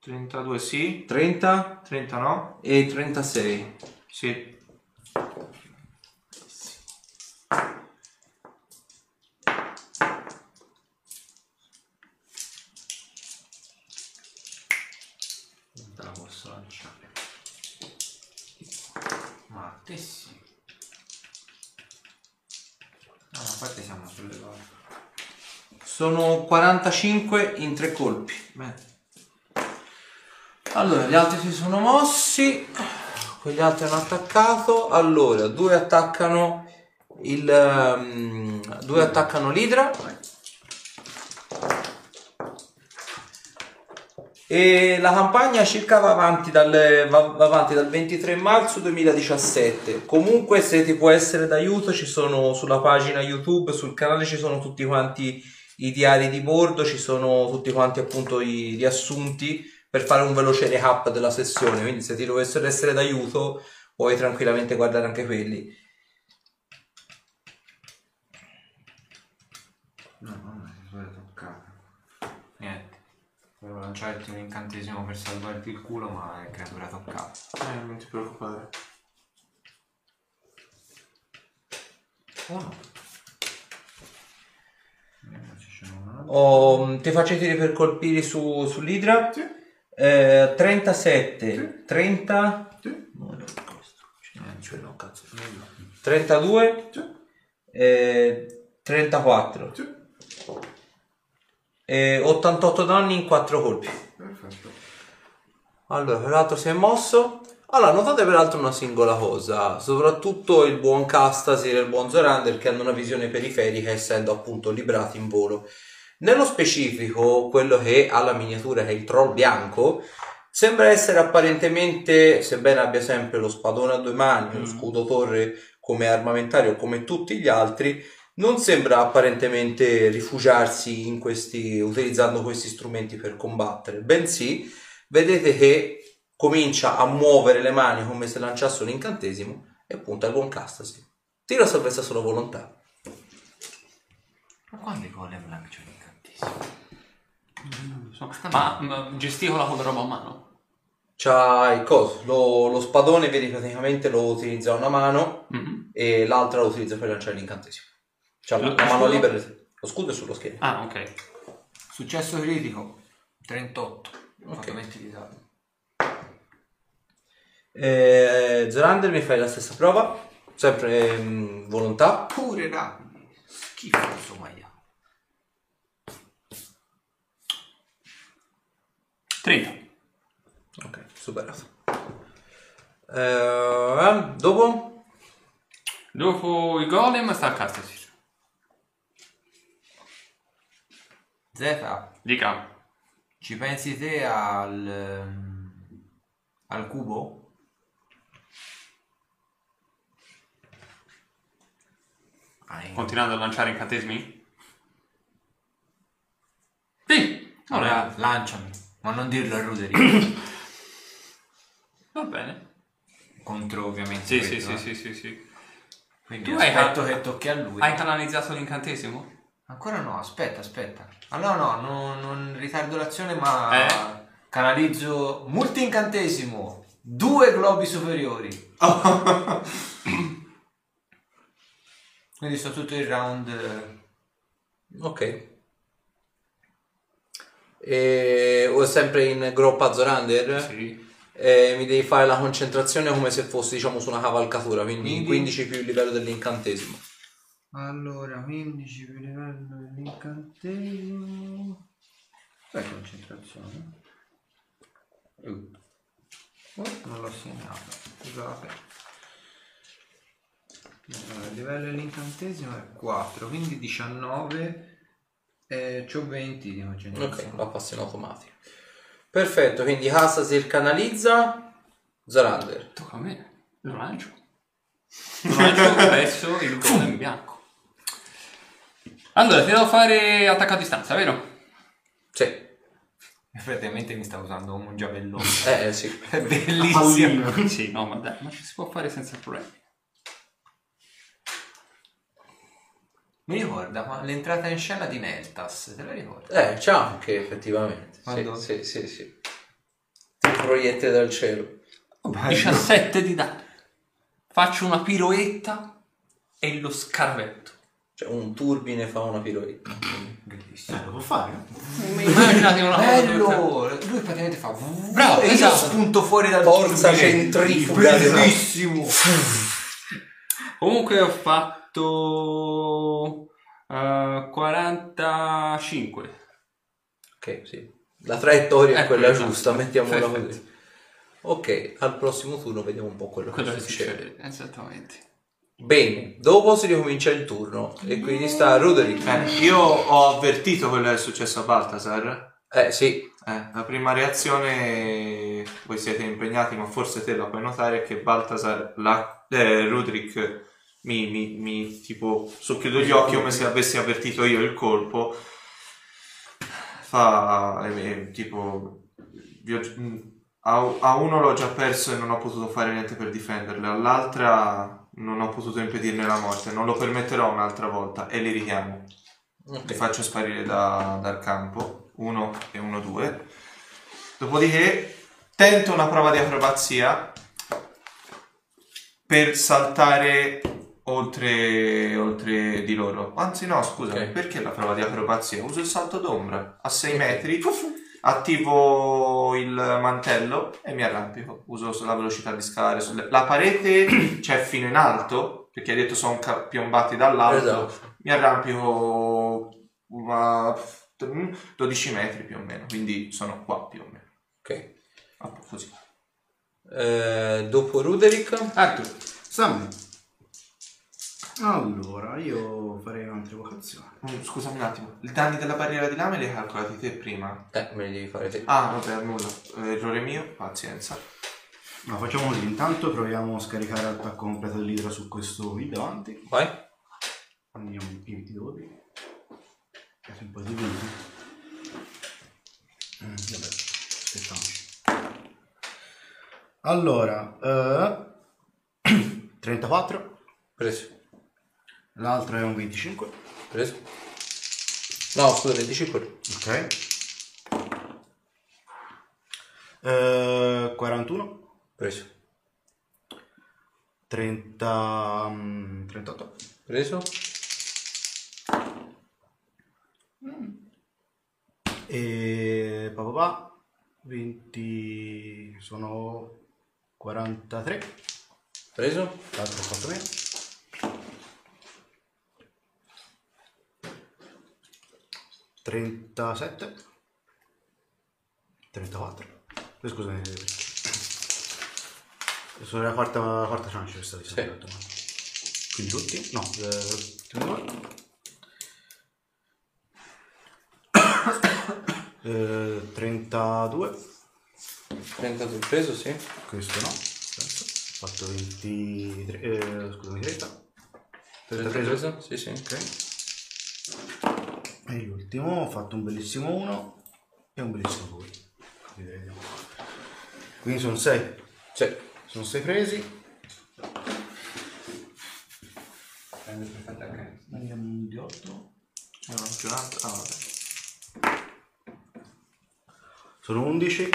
32 sì. 30 30 no. e 36. Sì. Non la posso lanciare. Ma a te sì. No, a parte siamo sollevati. Sono 45 in tre colpi. Beh, Allora, gli altri si sono mossi, quegli altri hanno attaccato. Allora, due attaccano il. ehm, due attaccano l'Idra. E la campagna circa va avanti, dal, va avanti dal 23 marzo 2017. Comunque, se ti può essere d'aiuto, ci sono sulla pagina YouTube, sul canale ci sono tutti quanti i diari di bordo, ci sono tutti quanti appunto i riassunti per fare un veloce recap della sessione. Quindi, se ti dovessero essere d'aiuto, puoi tranquillamente guardare anche quelli. no, no, si suole toccare. Niente. Volevo lanciarti un incantesimo per salvarti il culo, ma è creatura toccata. Eh, non ti preoccupare. Uno. Vediamo Oh, ti faccio tiri per colpire su, sull'Idra. Sì. Eh, 37, 30, Sì. no, no, questo. Niente. Cioè, no, cazzo. 32, Sì. eh, 34 Sì. e 88 danni in 4 colpi. Perfetto. Allora, peraltro si è mosso. Allora, notate peraltro una singola cosa, soprattutto il buon Castasir e il buon Zorander che hanno una visione periferica essendo appunto librati in volo. Nello specifico, quello che ha la miniatura, che è il troll bianco, sembra essere apparentemente, sebbene abbia sempre lo spadone a due mani, lo scudo torre come armamentario, come tutti gli altri, non sembra apparentemente rifugiarsi in questi, utilizzando questi strumenti per combattere, bensì vedete che comincia a muovere le mani come se lanciasse un incantesimo e punta buon Castasi. Tiro a salvezza solo volontà. Ma quando i golem lanciano ma, ma gesticola con la roba a mano. C'ha il coso, lo, lo spadone vedi praticamente lo utilizza una mano Mhm. e l'altra lo utilizza per lanciare l'incantesimo. C'ha Lo- la lo mano scudo? libera. Lo scudo è sullo schermo. Ah, ok. Successo critico 38. Ok. Ok. Metti di danni. Eh, Zorander mi fai la stessa prova, sempre ehm, volontà. Pure. Schifoso maiale. 30. Ok, superato. Eh, dopo? Dopo i golem sta a Castasir. Zeta, Dica. ci pensi te al, al cubo? Continuando a lanciare incantesimi? Sì. Allora, Allora, lanciami, ma non dirlo a Ruderi. va bene. Contro ovviamente Sì, sì, sì, eh. sì, sì, sì. Quindi Tu hai ca- che tocchi a lui. Hai canalizzato l'incantesimo? Ancora no, aspetta, aspetta. Allora no, non, non ritardo l'azione, ma Eh? canalizzo multi-incantesimo. Due globi superiori. Quindi sto tutto il round. eh, Ok. E, o sempre in groppa Zorander? Sì. Eh, mi devi fare la concentrazione come se fosse diciamo su una cavalcatura, quindi Quindi? 15 più il livello dell'incantesimo. Allora, 15 più livello dell'incantesimo. Fai concentrazione. Uh. Oh, non l'ho segnato. Scusate. Allora, il livello dell'incantesimo è 4, quindi 19. E c'ho 20 di Ok, la passo in automatico. Perfetto, quindi Hassasir canalizza Zarander. Tocca a me. Lo lancio. Lo lancio verso il golem bianco. Allora, ti devo fare attacco a distanza, vero? Sì. Effettivamente mi sta usando un giavellone. Eh sì. È bellissimo. Sì, no, ma dai, ma ci si può fare senza problemi. Mi ricorda ma l'entrata in scena di Neltas, te la ricordi? Eh, c'è anche effettivamente. Sì, Quando? sì, sì, sì. Ti proietti dal cielo. 17 di danno. Faccio una piroetta e lo scarvetto. Cioè un turbine fa una piroetta. Bellissimo. Eh, lo può fare? Immaginate una cosa. Bello! Lui praticamente fa Bravo, e io esatto. spunto fuori dal Forza turbine. centrifuga Bellissimo! Comunque ho fatto eh, 45. Ok, sì. La traiettoria è Ecco, quella esatto. giusta, mettiamola Perfetto. così. Ok, al prossimo turno vediamo un po' quello, Quello che che succede. succede, esattamente. Bene, dopo si ricomincia il turno e quindi sta Roderick. Bene, io ho avvertito quello che è successo a Baltasar. Eh sì, Eh, la prima reazione, voi siete impegnati, ma forse te la puoi notare, è che Baltasar, la, eh, Rudrick mi, mi, mi tipo socchiudo gli occhi come se avessi avvertito io il colpo. Fa eh, tipo ho- mh, a, a uno l'ho già perso e non ho potuto fare niente per difenderle, all'altra non ho potuto impedirne la morte, non lo permetterò un'altra volta e li richiamo. Li ok. faccio sparire da- dal campo, uno e uno, due. Dopodiché tento una prova di acrobazia per saltare oltre, oltre di loro. Anzi no, scusa, Ok. perché la prova di acrobazia? Uso il salto d'ombra a 6 metri, attivo il mantello e mi arrampico. Uso la velocità di scalare. sulle- La parete c'è fino in alto, perché hai detto sono ca- piombati dall'alto. Esatto. Mi arrampico a 12 metri più o meno, quindi sono qua più o meno. Ok. Ah, così. Eh, dopo Ruderick, Arthur, Sta a me. Allora, io farei un'altra evocazione. Mm, Scusami un attimo, i danni della barriera di lame li hai calcolati te prima? eh, me li devi fare te. Ah, vabbè, nulla. Errore mio, pazienza. No, facciamo così. Intanto proviamo a scaricare l'attacco completo dell'idra su questo qui davanti. Vai. Andiamo in più di dove? È un po' di venti. Mm, vabbè, aspettiamoci. Allora, eh, 34. Preso. L'altro è un 25. Preso. No, scusa, 25. Ok. Eh, 41. Preso. 30, mm, 38. Preso. E papà 20 sono 43. Preso. L'altro ho fatto meno. 37. 34. Eh, Scusami. Sono la quarta, la quarta chance questa di Sì. Quindi tutti? No, eh. Eh, 32. 32. Preso, sì. Questo no. Ho fatto 23. Eh, scusami, 30. 30 33. preso? Sì, sì. Ok. E l'ultimo ho fatto un bellissimo 1 e un bellissimo 2. Vediamo. Quindi sono 6. Sì. Sono 6 presi. Andiamo un di 8. C'è anche un altro. Ah, vabbè. Sono 11.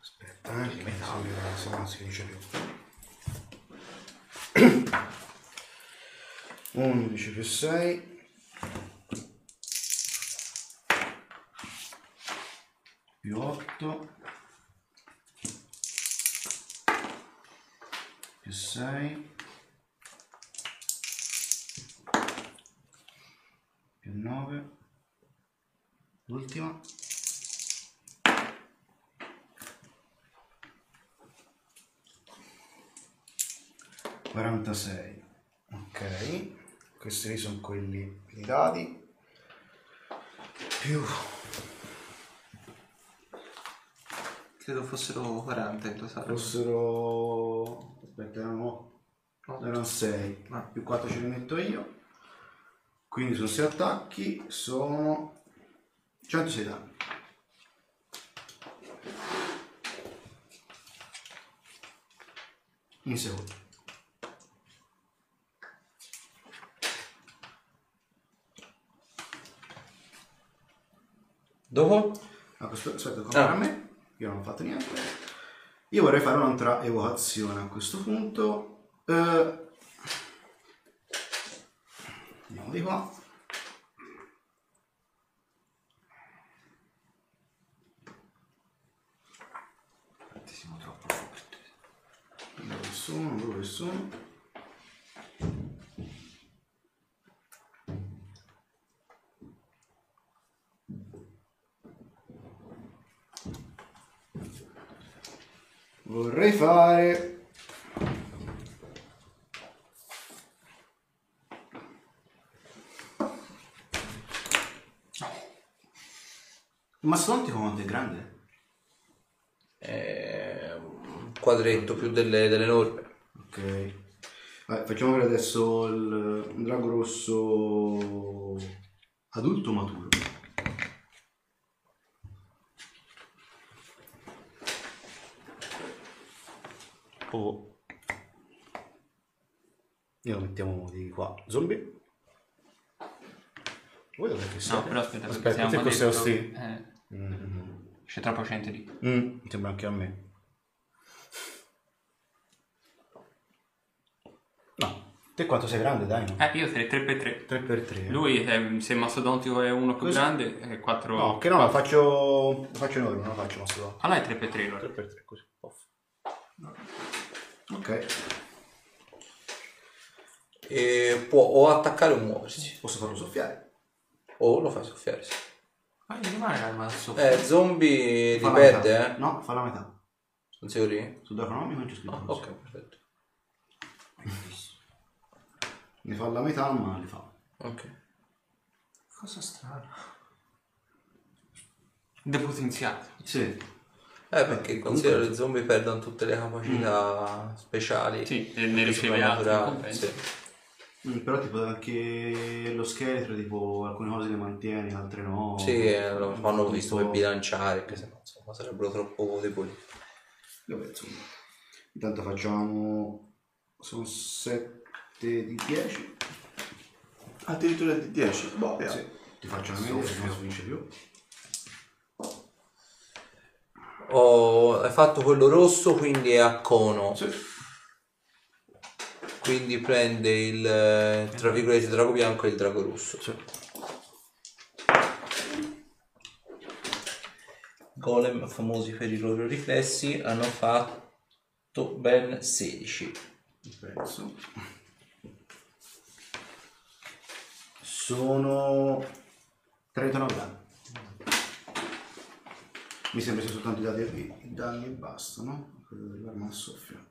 Aspetta, eh, che se non si dice più. 11 più 6 più 8 più 6 più 9 l'ultima. Quarantasei. Ok questi lì sono quelli i dati più credo fossero 40 in totale. Fossero... Aspetta, erano... Erano 6. Ah. Più 4 ce li metto io. Quindi sono 6 attacchi, sono 106 danni. In secondo. Dopo? A questo aspetta, come Ah. a me, io non ho fatto niente. Io vorrei fare un'altra evocazione a questo punto. Eh, Andiamo di qua. Siamo troppo forti. Dove sono? Dove sono? Vorrei fare... Il mastodontico quanto è grande? Eh, un quadretto più delle, delle norme. Ok. Vai, facciamo vedere adesso il, un drago rosso adulto maturo. Oh. Io lo mettiamo di qua. Zombie. Voi dov'è che No, però aspetta, perché Aspetta, siamo cos'è detto- ostile? eh, Mm. c'è troppa gente lì. Mm, mi sembra anche a me. No, te quanto sei grande, dai? No? Eh, io sarei 3x3. 3x3. Lui, è- se il mastodontico è uno più Così. grande, è 4... No, che no, lo faccio, lo faccio enorme, non lo faccio mastodonte. Allora è 3x3 allora. 3x3, così. Off. Ok, E può o attaccare o muoversi. posso farlo soffiare. O lo fai soffiare. sì. Ma gli rimane l'arma sopra. Eh, zombie li Fa la perde, metà. eh? No, fa la metà. Sono sicuri? Sul Draconomico non c'è scritto Ah, così. ok, perfetto. Ne fa la metà, ma li fa. Ok. Cosa strana. Depotenziato. Sì. Eh, perché considero che i zombie perdono tutte le capacità speciali. Sì, e ne riceve altre sì. Mm, però tipo anche lo scheletro, tipo alcune cose le mantieni, altre no. Sì, eh, lo fanno visto per bilanciare, che se no insomma, sarebbero troppo deboli. Vabbè, insomma. Intanto facciamo... Sono 7 di 10. Addirittura di 10. Boh. Sì. Ti faccio una media, se non si vince più. Ho hai fatto quello rosso, quindi è a cono. Sì. Quindi prende il tra virgolette drago bianco e il drago rosso. Sì. Golem, famosi per i loro riflessi, hanno fatto ben 16. Penso. Sono 39 danni. Mi sembra sia soltanto i dati i danni e basta, no? Quello dell'arma a soffio. Mm.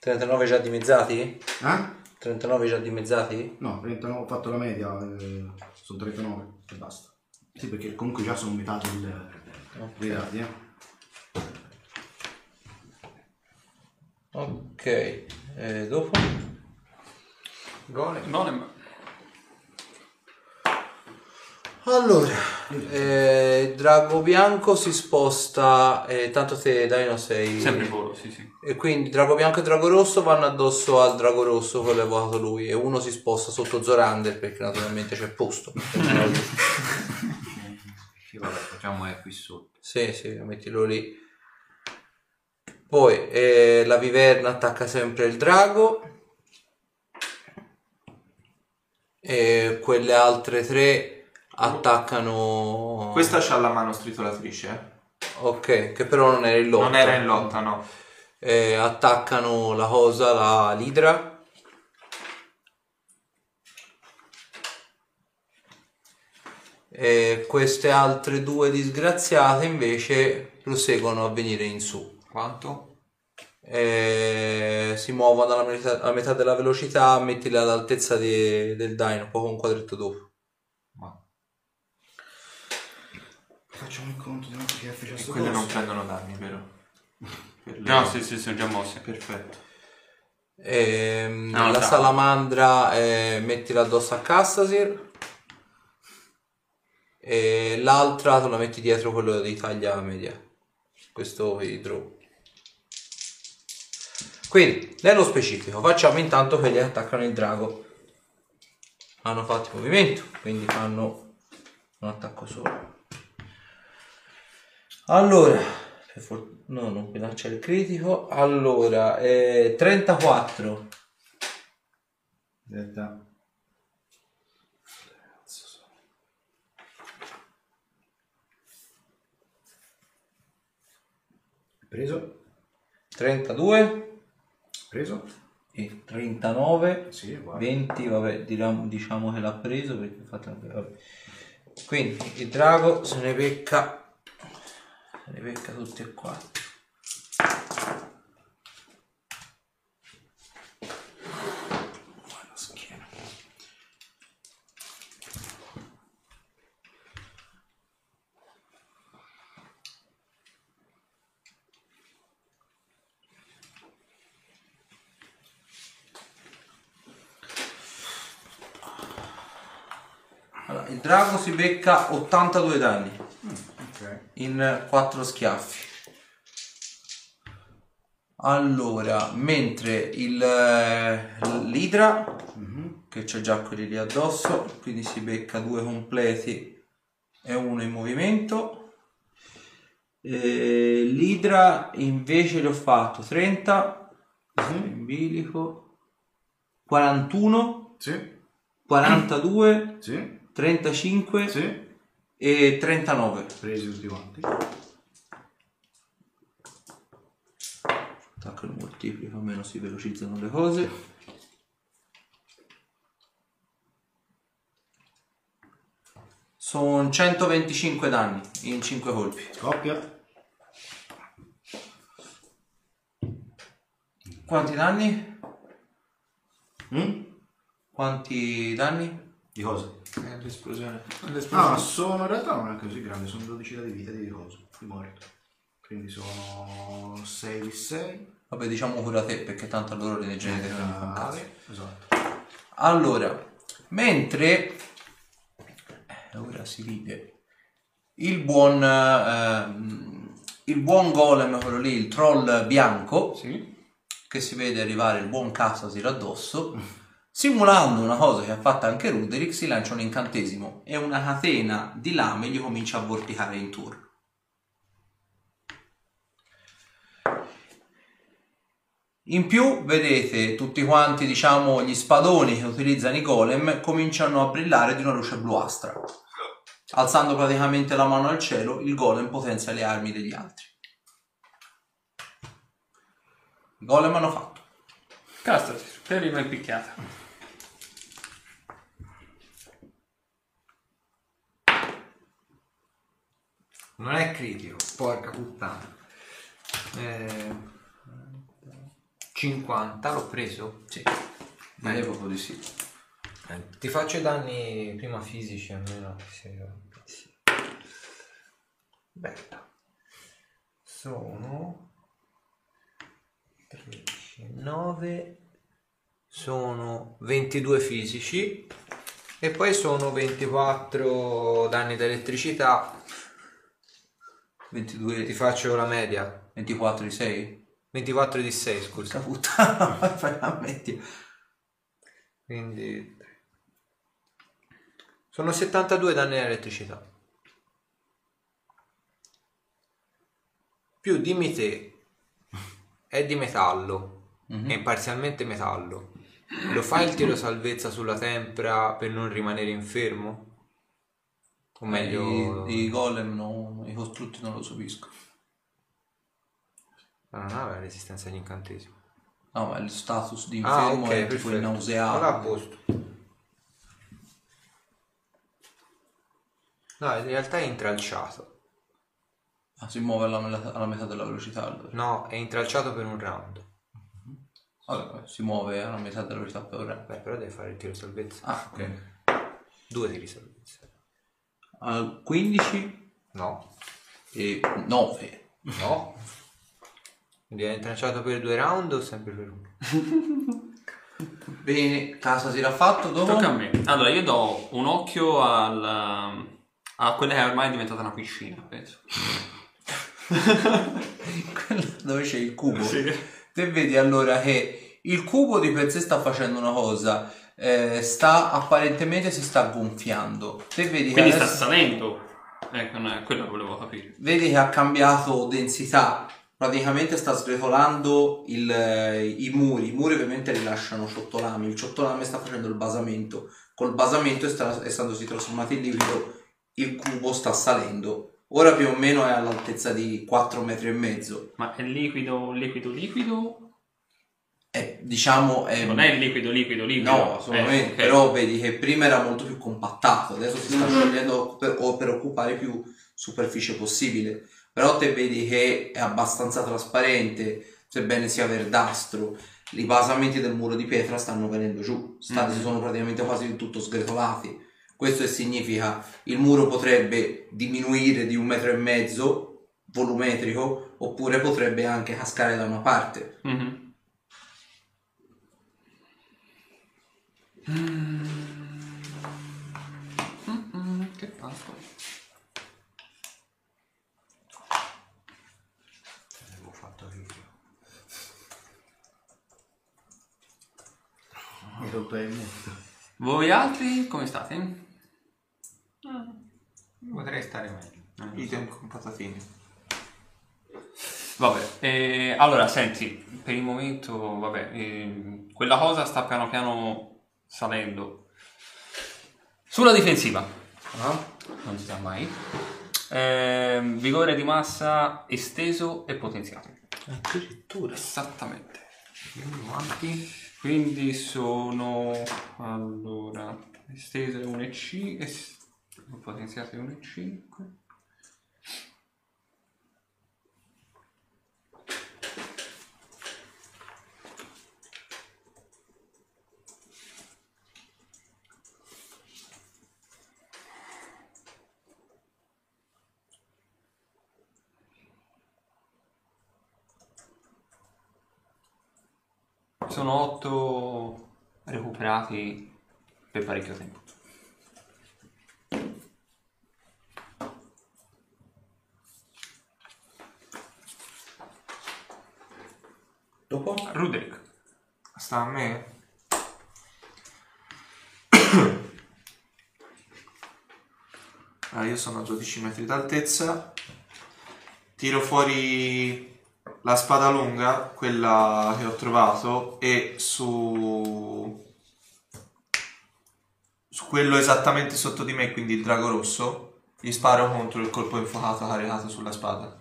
39 già dimezzati? Eh? 39 già dimezzati? No, 39, ho fatto la media, eh, sono 39 e basta. Sì, perché comunque già sono metà del, dei dati, eh. Ok, e dopo? Golem. Golem. Allora, eh, il drago bianco si sposta, eh, tanto te Dino sei... Sempre volo, sì, sì. E quindi drago bianco e drago rosso vanno addosso al drago rosso, quello evocato lui, e uno si sposta sotto Zorander perché naturalmente c'è posto. Sì, vabbè, facciamo è qui sotto. sì, sì, mettilo lì. Poi eh, la viverna attacca sempre il drago. E quelle altre tre attaccano... Questa c'ha la mano stritolatrice. eh. Ok, che però non era in lotta. Non era in lotta, no. Eh, attaccano la cosa, la l'idra. E queste altre due disgraziate invece proseguono a venire in su. Quanto? Eh, si muovono alla metà, alla metà della velocità, mettili all'altezza di- del dino, poi un quadretto dopo. Ma Facciamo il conto di quanto che F c'è E sto quelle non coso. prendono danni, vero? Per le- No, sì, sì, sono già mosse. Perfetto. Ehm, No, la no. salamandra eh, mettila addosso a Cassasir. E l'altra te la metti dietro quello di taglia media. Questo idro. Quindi, nello specifico, facciamo intanto quelli che attaccano il drago. Hanno fatto il movimento, quindi fanno un attacco solo. Allora, per for- no, non mi lancia il critico. Allora, eh, 34. Aspetta. Preso. 32 Preso. e 39 Sì, uguale. 20 vabbè diciamo, diciamo che l'ha preso perché infatti vabbè. quindi il drago se ne becca ne becca tutti e quattro la schiena. Allora, il drago si becca 82 danni. In 4 schiaffi. Allora, mentre il, eh, l'idra, che c'è già quelli lì addosso, quindi si becca due completi e uno in movimento. E l'idra invece gli ho fatto 30 in bilico, 41, Sì. 42, Sì. 35 Sì. E 39. Presi tutti quanti. Attacco il moltiplico, almeno si velocizzano le cose. Sono 125 danni in 5 colpi. Scoppia. Quanti danni? Mm? Quanti danni? Di cosa? Eh, l'esplosione. Ah, sono in realtà non è così grande, sono 12 di vita di coso, di morto. Quindi sono 6 di 6. Vabbè, diciamo pure a te perché tanto a loro le leggende non fanno caso. Esatto. Allora, mentre eh, ora si ride il buon ehm, il buon golem, quello lì, il troll bianco, Sì. che si vede arrivare il buon Cassasir addosso, simulando una cosa che ha fatto anche Ruderick, si lancia un incantesimo e una catena di lame gli comincia a vorticare intorno. In più vedete tutti quanti, diciamo, gli spadoni che utilizzano i golem cominciano a brillare di una luce bluastra. Alzando praticamente la mano al cielo, il golem potenzia le armi degli altri. I golem hanno fatto. Castasir, prima impicchiata. Non è critico, porca puttana. Eh, 50 l'ho preso? Sì, direi proprio di sì. Eh, ti faccio i danni prima fisici almeno. sì. Bella. Sono 13, 9, sono 22 fisici e poi sono 24 danni da elettricità. 22, Ti faccio la media. 24 di 6? 24 di 6, scusa. Puttana, ma fai la media. Quindi sono 72 danni da elettricità. Più dimmi te, è di metallo, è parzialmente metallo. Lo fai il tiro salvezza sulla tempra per non rimanere infermo? O meglio, I, i golem, no, i costrutti non lo subisco. Ma non ha la resistenza agli incantesimi. No, ma il status di Ah, infermo ok, è tipo perfetto. nauseato. Allora a posto. No, in realtà è intralciato. Ah, si muove alla, alla metà della velocità allora. No, è intralciato per un round. Vabbè, si muove alla metà della velocità per ora. Beh, però deve fare il tiro salvezza. Ah, ok. Due tiri salvezza. Al 15 No. E 9. No. Quindi hai intralciato per due round o sempre per uno? Bene, casa si era fatto dopo. Tocca a me. Allora, io do un occhio al, a quella che ormai è diventata una piscina, penso. Quello dove c'è il cubo. Te vedi allora che il cubo di per sé sta facendo una cosa. eh, sta apparentemente si sta gonfiando. Te vedi Quindi che sta adesso- salendo. Ecco, no, è quello volevo capire. vedi che ha cambiato densità. Praticamente sta sgretolando il, eh, i muri. I muri ovviamente rilasciano ciottolami. Il ciottolame sta facendo il basamento. Col basamento, essendosi trasformato in liquido, il cubo sta salendo. Ora più o meno è all'altezza di 4 metri e mezzo. Ma è liquido, liquido, liquido? È, diciamo, è, Non è liquido, liquido, liquido. No, assolutamente. Eh, ok. Però vedi che prima era molto più compattato, adesso si sta sciogliendo per, o per occupare più superficie possibile. Però te vedi che è abbastanza trasparente, sebbene sia verdastro. I basamenti del muro di pietra stanno venendo giù, sta- Mhm. si sono praticamente quasi del tutto sgretolati. Questo significa il muro potrebbe diminuire di un metro e mezzo volumetrico oppure potrebbe anche cascare da una parte. Mhm. Mm, Che fatto? L'avevo fatto io. Mi rotto il muro. Voi altri come state? Potrei stare meglio. Idem con patatine. Vabbè, eh, allora senti, per il momento, vabbè, eh, quella cosa sta piano piano salendo. Sulla difensiva, Ah? non si sa mai. Ehm, vigore di massa esteso e potenziato. Addirittura. Esattamente. Quindi sono allora esteso è 1,5 e potenziato è 1,5. Sono 8 recuperati per parecchio tempo. Dopo? Ruderick. Sta a me? Allora, io sono a 12 metri d'altezza. Tiro fuori la spada lunga, quella che ho trovato, e su... su quello esattamente sotto di me, quindi il drago rosso, gli sparo contro il colpo infuocato caricato sulla spada.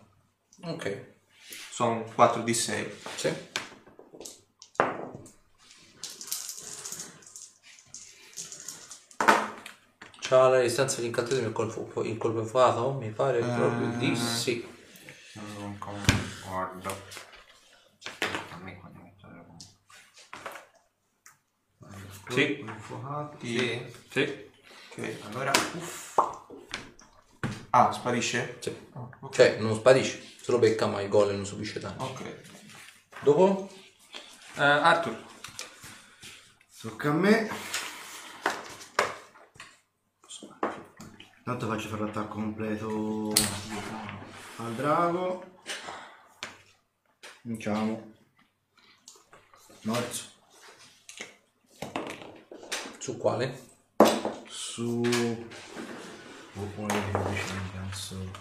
Ok. Sono 4 di 6. Sì. C'ha la distanza di incantesimo il colpo, il colpo infuocato? Mi pare proprio di sì. Non concordo. A me quando metto le Sì. Infuocati. Sì. Sì. Ok, allora... uff. Ah, sparisce? Sì. Oh, ok. Cioè, non sparisce, se lo becca ma il gol non subisce danno. Ok. Dopo? Eh, Arthur. Tocca a me. Tanto faccio fare l'attacco completo al drago. Cominciamo. Morso. Su quale? Su... Oh, più vicini, penso.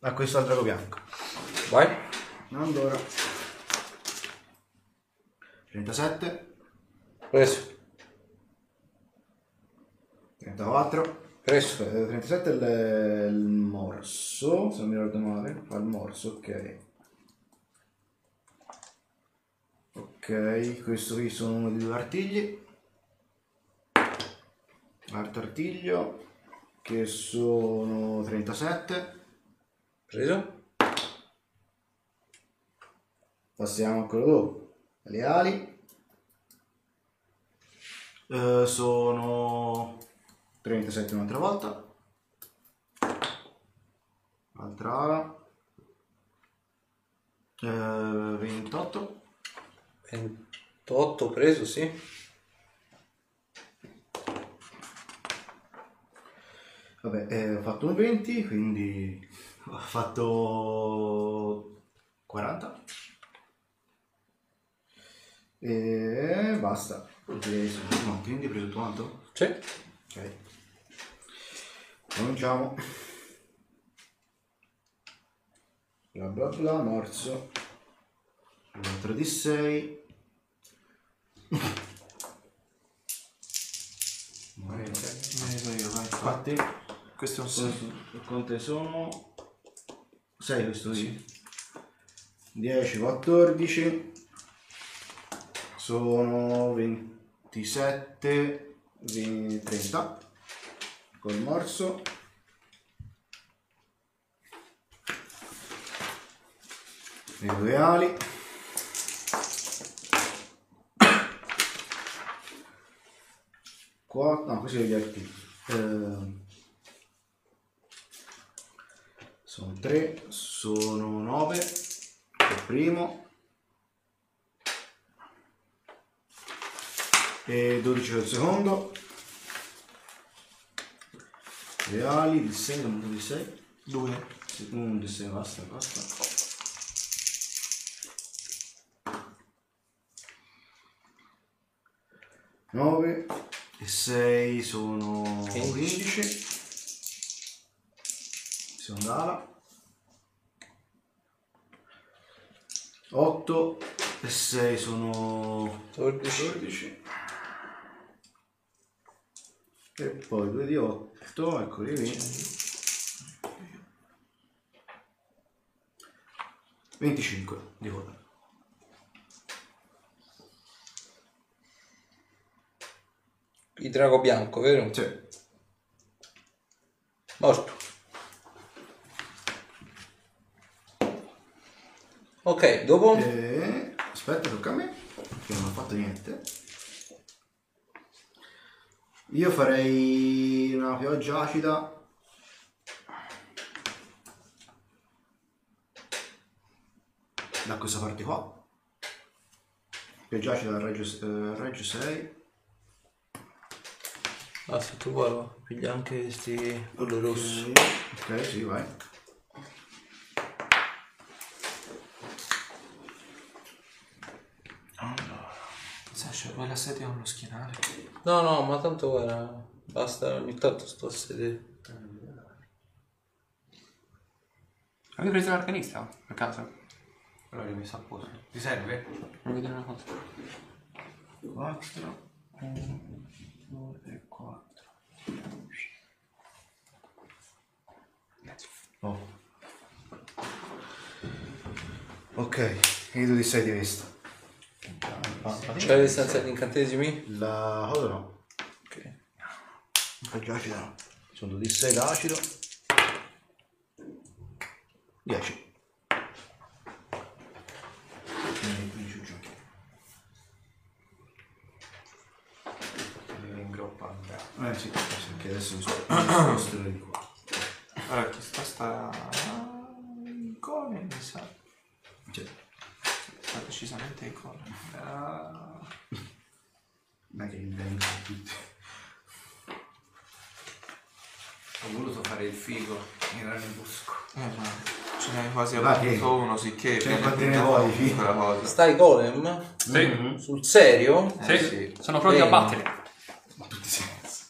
A questo al drago bianco. Vai. Allora. 37. Preso. 34. Aspetta, 37 è il, il morso, se non mi ricordo male. Fa il morso, ok. Ok, questo qui sono uno di due artigli. Altro artiglio, che sono 37. Preso. Passiamo a quello dopo. Le ali. Eh, sono 37 un'altra volta. Altra ala. Eh, 28. 28 preso, sì. Vabbè, eh, ho fatto un 20, quindi ho fatto 40. E basta. Quindi hai preso tutto quanto? Sì. Ok. Cominciamo. Bla bla bla, morso. 4 di 6. Merito io, vai. Infatti, Questo è un 6. quante sono? 6 questo sì. 10, 14. Sono 27, 20, 30. Col morso. Le due ali. Qua, no, questi sono gli artigli. Ehm, sono 3, sono 9 il primo e 12 il secondo. Le ali di 6, non di 6. 2. Un di 6 basta, basta. Nove e 6 sono 15. Seconda ala. 8 e 6 sono 14. 14. E poi 2 di 8, eccoli lì. 25 di coda. Il drago bianco, vero? Sì. Morto. Ok, dopo? E... Aspetta, tocca a me, che non ho fatto niente. Io farei una pioggia acida. Da questa parte qua. Pioggia acida al Reggio, eh, Reggio 6. Ah, se tu guarda, piglia anche questi quello rosso. Ok, sì, vai. Sasha, poi la sedia con lo schienale. No, no, ma tanto guarda, basta, ogni tanto sto a sedere. Avevi preso l'arcanista per caso? Allora l'ho messo a posto. Ti serve? Voglio vedere una cosa. 4. 1, 2 e 4. Oh. Ok, io do di 6 di vista. C'è le stanze di incantesimi? La cosa no. Ok. Pioggia acida no. Sono 2 di 6 d'acido. 10. In groppa andrà. Eh sì, perché adesso mi sono di qua. Allora, chi sta sta... in cone, mi sa. Cioè, Sta decisamente in cone. Ah, non è che mi vengono tutti. Ho voluto fare il figo in Ranibusco. eh, ma ce n'hai quasi avuto uno, sicché... Cioè, quanti ne vuoi, quella cosa. Stai golem? Sì, Sul serio? sì, Eh, sì. sono pronti a Bene. battere. Tutti senza.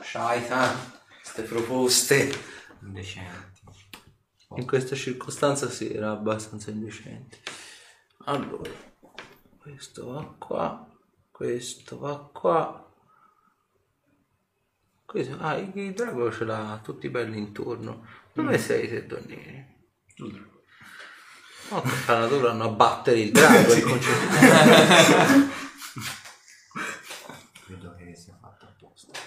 Shaitan. Queste proposte. Indecenti. In questa circostanza sì, era abbastanza indecente. Allora, questo va qua, questo va qua. Questo, ah, il, il drago ce l'ha tutti belli intorno. Dove sei te, Donnini? No, tocca dovranno abbattere il drago. il concetto. Credo che sia fatto apposta.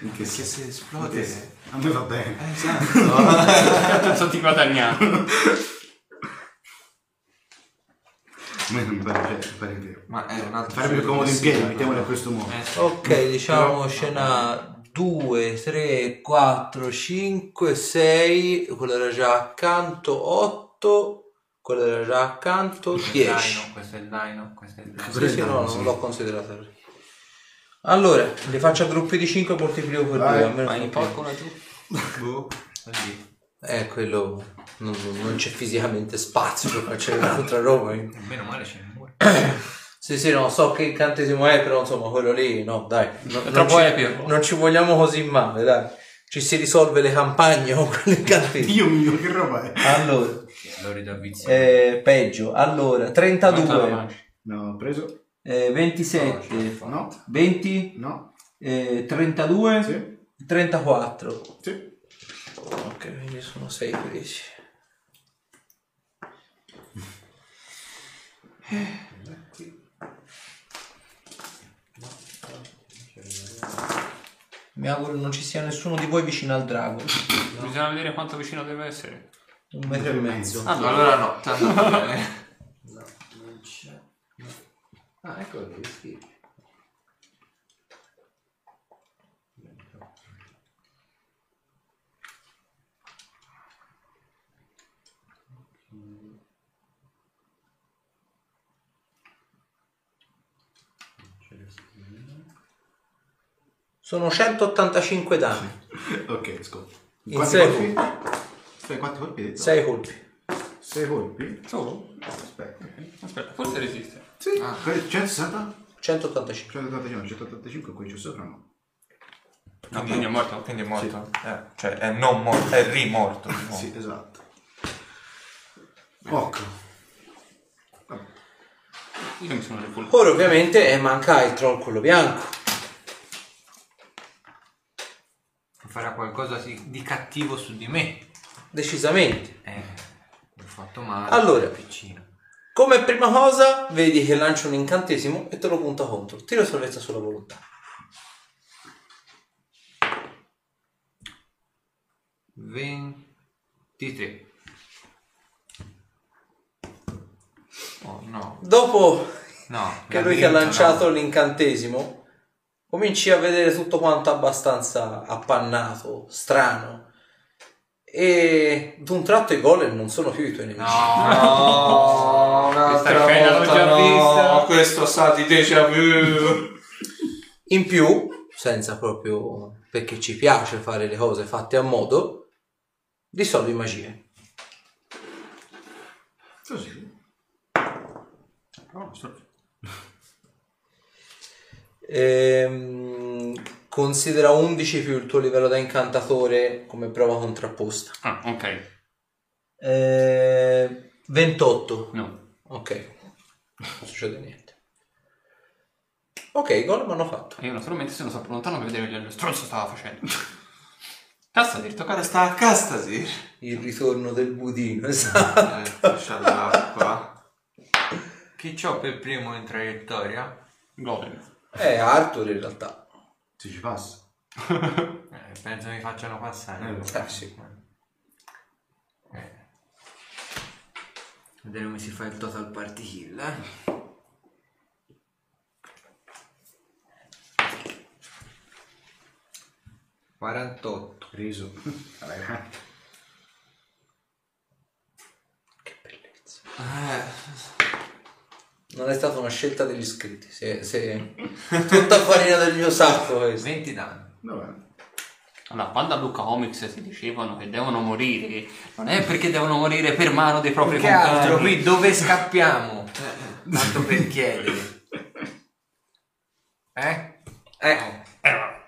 In che senso? se esplode... A me va bene. Esatto. Non so ti guadagniamo. A me non mi pare, cioè, mi pare vero. Ma è un altro... Farebbe più comodo in piedi, mettiamolo in questo modo. Eh, sì. ok, diciamo scena 2, 3, 4, 5, 6, quello era già accanto, 8, quello era già accanto, 10. Dino, questo è il Dino, questo è il Dino. Sì, sì, no, non l'ho considerato. Allora, li faccio a gruppi di 5 moltiplico per 2, Vai, almeno Vai in porco laggiù. Boh, così. Eh, quello non, non c'è fisicamente spazio per facere un'altra roba. Meno male c'è il muro. Sì, sì, no, so che incantesimo è, però insomma quello lì, no, dai. no- È non troppo ci- epico. Non ci vogliamo così male, dai. Ci si risolve le campagne con quell'incantesimo. Dio mio, che roba è? Allora, eh, peggio. Allora, 32, No, ho preso. eh, 27, No, 20, no, eh, 32, sì, 34. sì. Ok, quindi sono 6 presi. Mi auguro non ci sia nessuno di voi vicino al drago. Bisogna vedere quanto vicino deve essere. Un metro e mezzo. Allora, Allora no, tanto va bene. No, non c'è. Ah, eccolo lì, sì. Sono 185 danni, Ok, ascolta. In Quanti sei colpi? Fai quanti colpi hai detto? 6 colpi. Sei colpi? solo? Aspetta. Aspetta, forse resiste. Sì. Ah. 160? 185. 185, 185, qui c'è sopra no. No, quindi è morto. Quindi è morto. Eh, cioè, è non morto, è rimorto. diciamo. Sì, esatto. Ok. Io mi sono repulso. Ora ovviamente eh, manca il troll quello bianco. Farà qualcosa di di cattivo su di me. Decisamente. Eh, ho fatto male. Allora. piccino. Come prima cosa, vedi che lancia un incantesimo e te lo punta contro. Tiro salvezza sulla volontà. 23. Oh, no. Dopo No, che lui ti ha lanciato no. l'incantesimo, cominci a vedere tutto quanto abbastanza appannato, strano. E d'un tratto i golem non sono più i tuoi nemici. No, un'altra scena l'ho volta già no. vista. Questo sa di déjà vu. In più, senza proprio perché ci piace fare le cose fatte a modo, dissolvi magie. Così. Ehm, considera 11 più il tuo livello da incantatore come prova contrapposta. Ah, ok. Eh, 28. No. Ok. Non succede niente. Ok, i golem hanno fatto. E io naturalmente sono stato lontano per vedere che lo stronzo stava facendo. Cazzo, ti Ora tocca sta a Castasir. Il ritorno del budino, esatto. Eh, fascia l'acqua. Chi c'ho per primo in traiettoria? Golem. È Arthur in realtà. Si ci passa. Eh, penso mi facciano passare. Eh, eh, sì. Eh. Vedere come si fa il total party kill. eh. Quarantotto. Riso. Vabbè. Che bellezza. Eh, Non è stata una scelta degli iscritti. Se, se... Tutta farina del mio sacco questo. 20 danni. Vabbè. Allora, quando a Luca Comics si dicevano che devono morire, non è perché devono morire per mano dei propri Che altro compagni. qui dove scappiamo? Tanto per chiedere. Eh? Eh, Eh,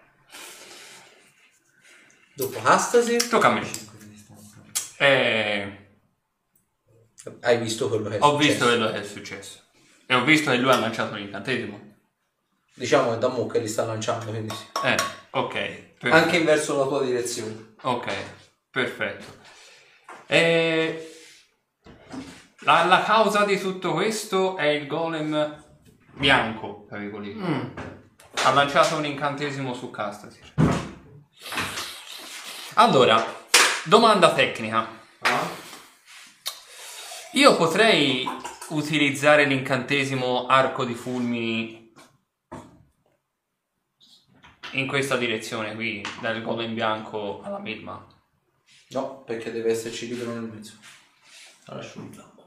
dopo Astasi tocca a me. Eh, hai visto quello che è ho successo. visto quello che è successo. E ho visto che lui ha lanciato l'incantesimo. Diciamo che da Mu che li sta lanciando, quindi sì. Eh, ok. perfetto. Anche verso la tua direzione. Ok, perfetto. E la, la causa di tutto questo è il golem bianco, tra virgolette. Ha lanciato un incantesimo su Castasir. Allora, domanda tecnica. Io potrei utilizzare l'incantesimo arco di fulmini in questa direzione qui, dal golem bianco alla melma. No, perché deve esserci libero nel mezzo. Asciughiamo.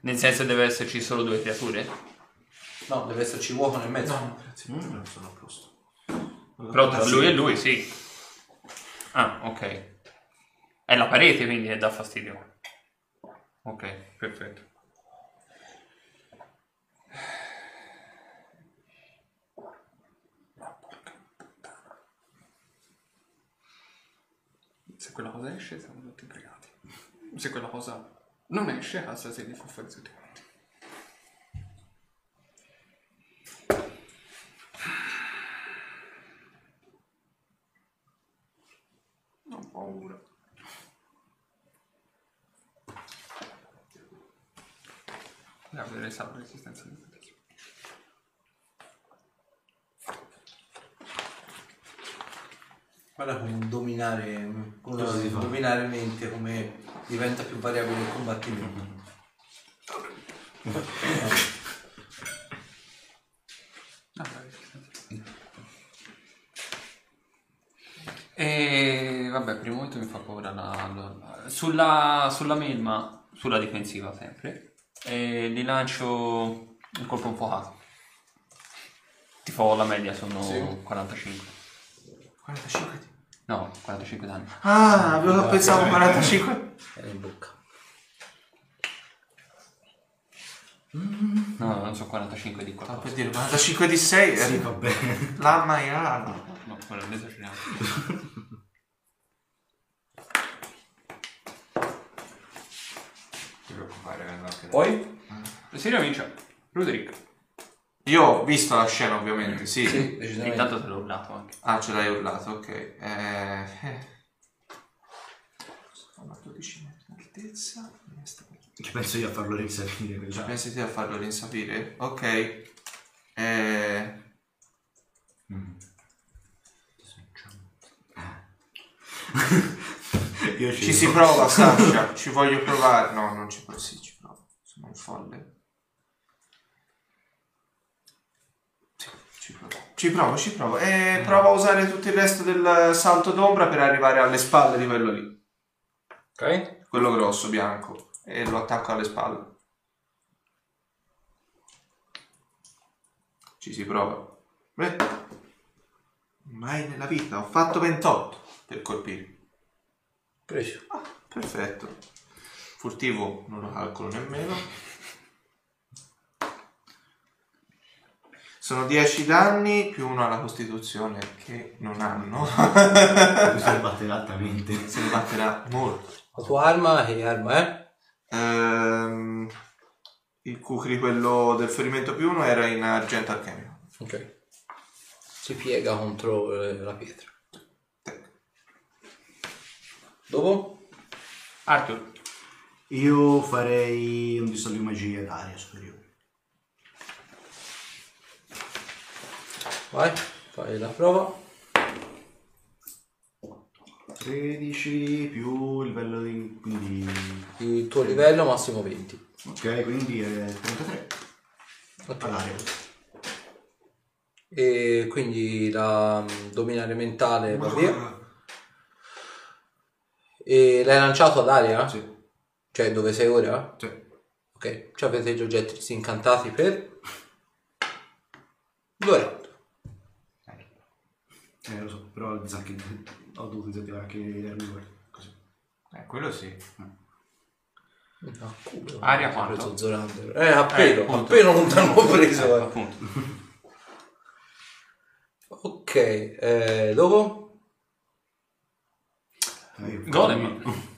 Nel senso deve esserci solo due creature? No, deve esserci vuoto nel mezzo. No, grazie. Non sono a posto. Però tra lui e lui sì. Ah, ok. È la parete quindi che dà fastidio. Ok, perfetto. Se quella cosa esce siamo tutti pregati. Se quella cosa non esce, se li fa fare tutti quanti. Ho paura. Se ha la resistenza di questo. Guarda come dominare, come Cosa si fa? dominare mente, come diventa più variabile il combattimento. E vabbè, per il momento mi fa paura la, la- sulla, sulla melma, sulla difensiva sempre. E gli lancio un colpo infuocato. Tipo la media sono Sì. 45. 45 di- No, 45 danni. Ah, avevo pensato 45. Era in bocca. No, non so 45 di Ah, qualcosa. per dire 45 di 6 Sì, va bene. la maiala. No, quello è esageriamo. ti preoccupare, vengo anche Poi? Si ricomincia. Roderick. Io ho visto la scena ovviamente, sì. Sì, decisamente. Intanto te l'ho urlato anche. Ah, ce l'hai urlato, ok. Eh, eh. Sono a 12 metri di altezza. Ci penso io a farlo risalire quella. Pensi te a farlo rinsapire? Ok. Eh, Io ci si prova, Sasha. Ci voglio provare. No, non ci provo. Sì, ci provo. Sono un folle. Sì, ci provo. Ci provo, ci provo. E provo a usare tutto il resto del salto d'ombra per arrivare alle spalle di quello lì. Ok? Quello grosso, bianco. E lo attacco alle spalle. Ci si prova. Beh, mai nella vita. Ho fatto 28 per colpire. Preso. Ah, perfetto. Furtivo non lo calcolo nemmeno. Sono 10 danni più uno alla costituzione che non hanno. Lo batterà altamente. Ne batterà molto. La tua arma che arma è? Ehm, il Kukri, quello del ferimento più uno, era in argento alchemico. Ok. Si piega contro eh, la pietra. Dopo? Arthur. Io farei un distollo di magia d'aria superiore. Vai, fai la prova. 13 più il livello di... quindi... Il tuo livello massimo 20. Ok, quindi è 33 Ok. all'aria. E quindi la mm, dominare mentale va via. E l'hai lanciato ad aria? Sì. Cioè dove sei ora? Sì. Ok, ci avete gli oggetti incantati per due round. Eh, lo so, però sa che ho dovuto disattivare anche gli. Così. Eh, quello sì. No, culo. Aria Ho quanto? preso Zorander. Eh, appena, appunto. appena non te l'ho preso. Eh, eh. appunto. Ok, eh, dopo? Eh, Golem.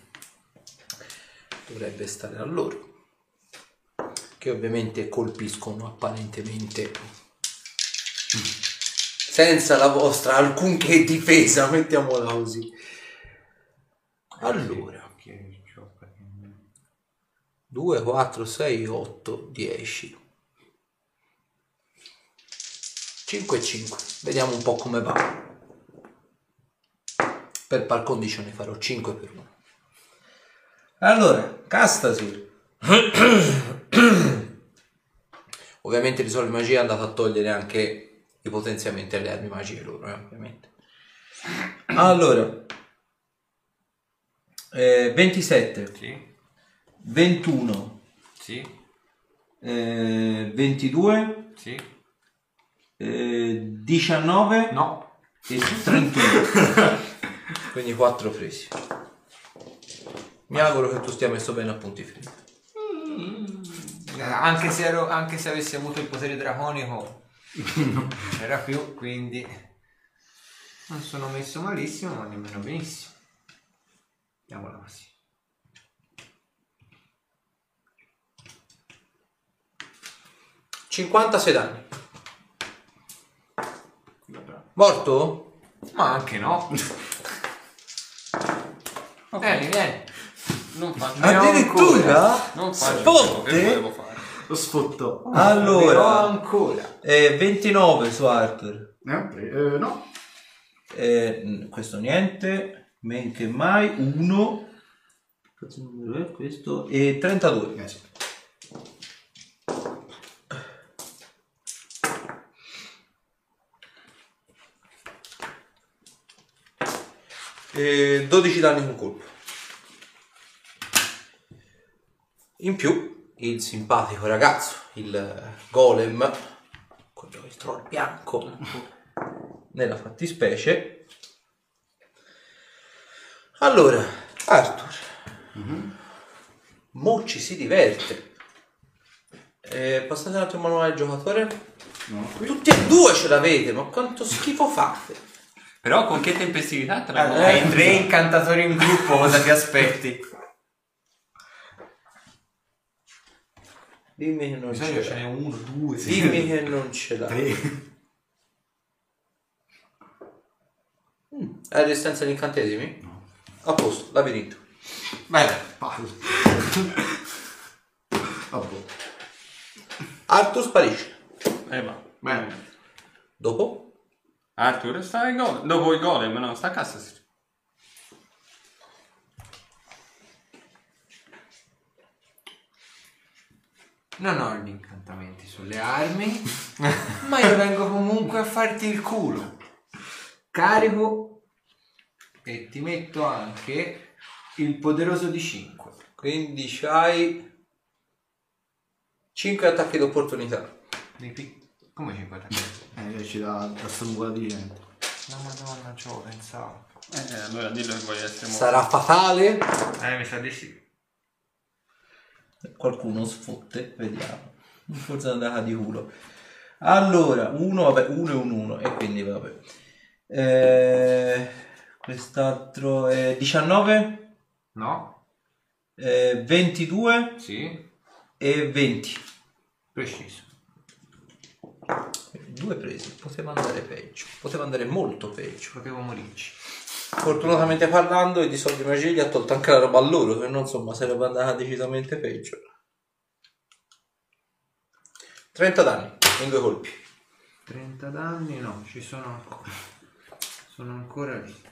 Dovrebbe stare a loro. Che ovviamente colpiscono apparentemente senza la vostra alcunché difesa, mettiamola così. Allora, 2, 4, 6, 8, 10. 5 e 5. Vediamo un po' come va. Per par condicio ne farò 5 per 1. Allora, Castasir. Ovviamente risolve magia è andato a togliere anche i potenziamenti alle armi magiche loro, eh, ovviamente. Allora, eh, 27, Sì, 21, sì, eh, 22, sì. eh, 19 No. e 31. Quindi 4 presi. Mi auguro che tu stia messo bene a punti fermi. Eh, Anche se, ero, anche se avessi avuto il potere draconico, era più, quindi non sono messo malissimo, ma nemmeno benissimo. Andiamola così. - 56 danni. Morto? Ma anche no. Vieni, vieni. Non faccio. Addirittura? Non faccio che volevo fare. Lo ho Allora, ancora. eh, 29 su Arthur. Ne ho pre- eh, no. Eh, questo niente, men che mai, 1. Cazzo numero è questo? E 32. Eh, sì. E 12 danni con colpo. In più, il simpatico ragazzo, il golem, quello il troll bianco, nella fattispecie. Allora, Arthur, mo ci si diverte. Eh, passate un attimo il manuale del giocatore. No. Tutti e due ce l'avete, ma quanto schifo fate? Però con che tempestività te la Hai tre incantatori in gruppo, cosa ti aspetti? Dimmi che non ce solito ce l'hai. n'è uno, due, Dimmi che non ce l'hai. Tre. Hai resistenza agli incantesimi? No. A posto, labirinto. Bene. Palle. Vabbè. Arthur sparisce. Eh va. Bene. Dopo? Arthur sta in golem. Dopo il golem, no, sta a casa. Non ho gli incantamenti sulle armi, ma io vengo comunque a farti il culo. Carico e ti metto anche il poderoso di 5. Quindi c'hai 5 attacchi d'opportunità. Come 5 attacchi? Eh, esci da, da sta nuvola di gente. No, madonna, ci ho pensato. Eh, allora dillo che voglio essere morto. Sarà fatale? Eh, mi sa di sì. Qualcuno sfotte, vediamo. Forse è andata di culo. Allora, 1, vabbè, 1 e un 1 e quindi vabbè. Eh, quest'altro è 19, No? eh, 22 Sì? e 20. Preciso. Due presi, poteva andare peggio, poteva andare molto peggio. Potevo morirci. Fortunatamente parlando, i di soldi magia gli ha tolto anche la roba a loro, che non insomma sarebbe andata decisamente peggio. 30 danni in due colpi. 30 danni? No, ci sono ancora. Sono ancora lì.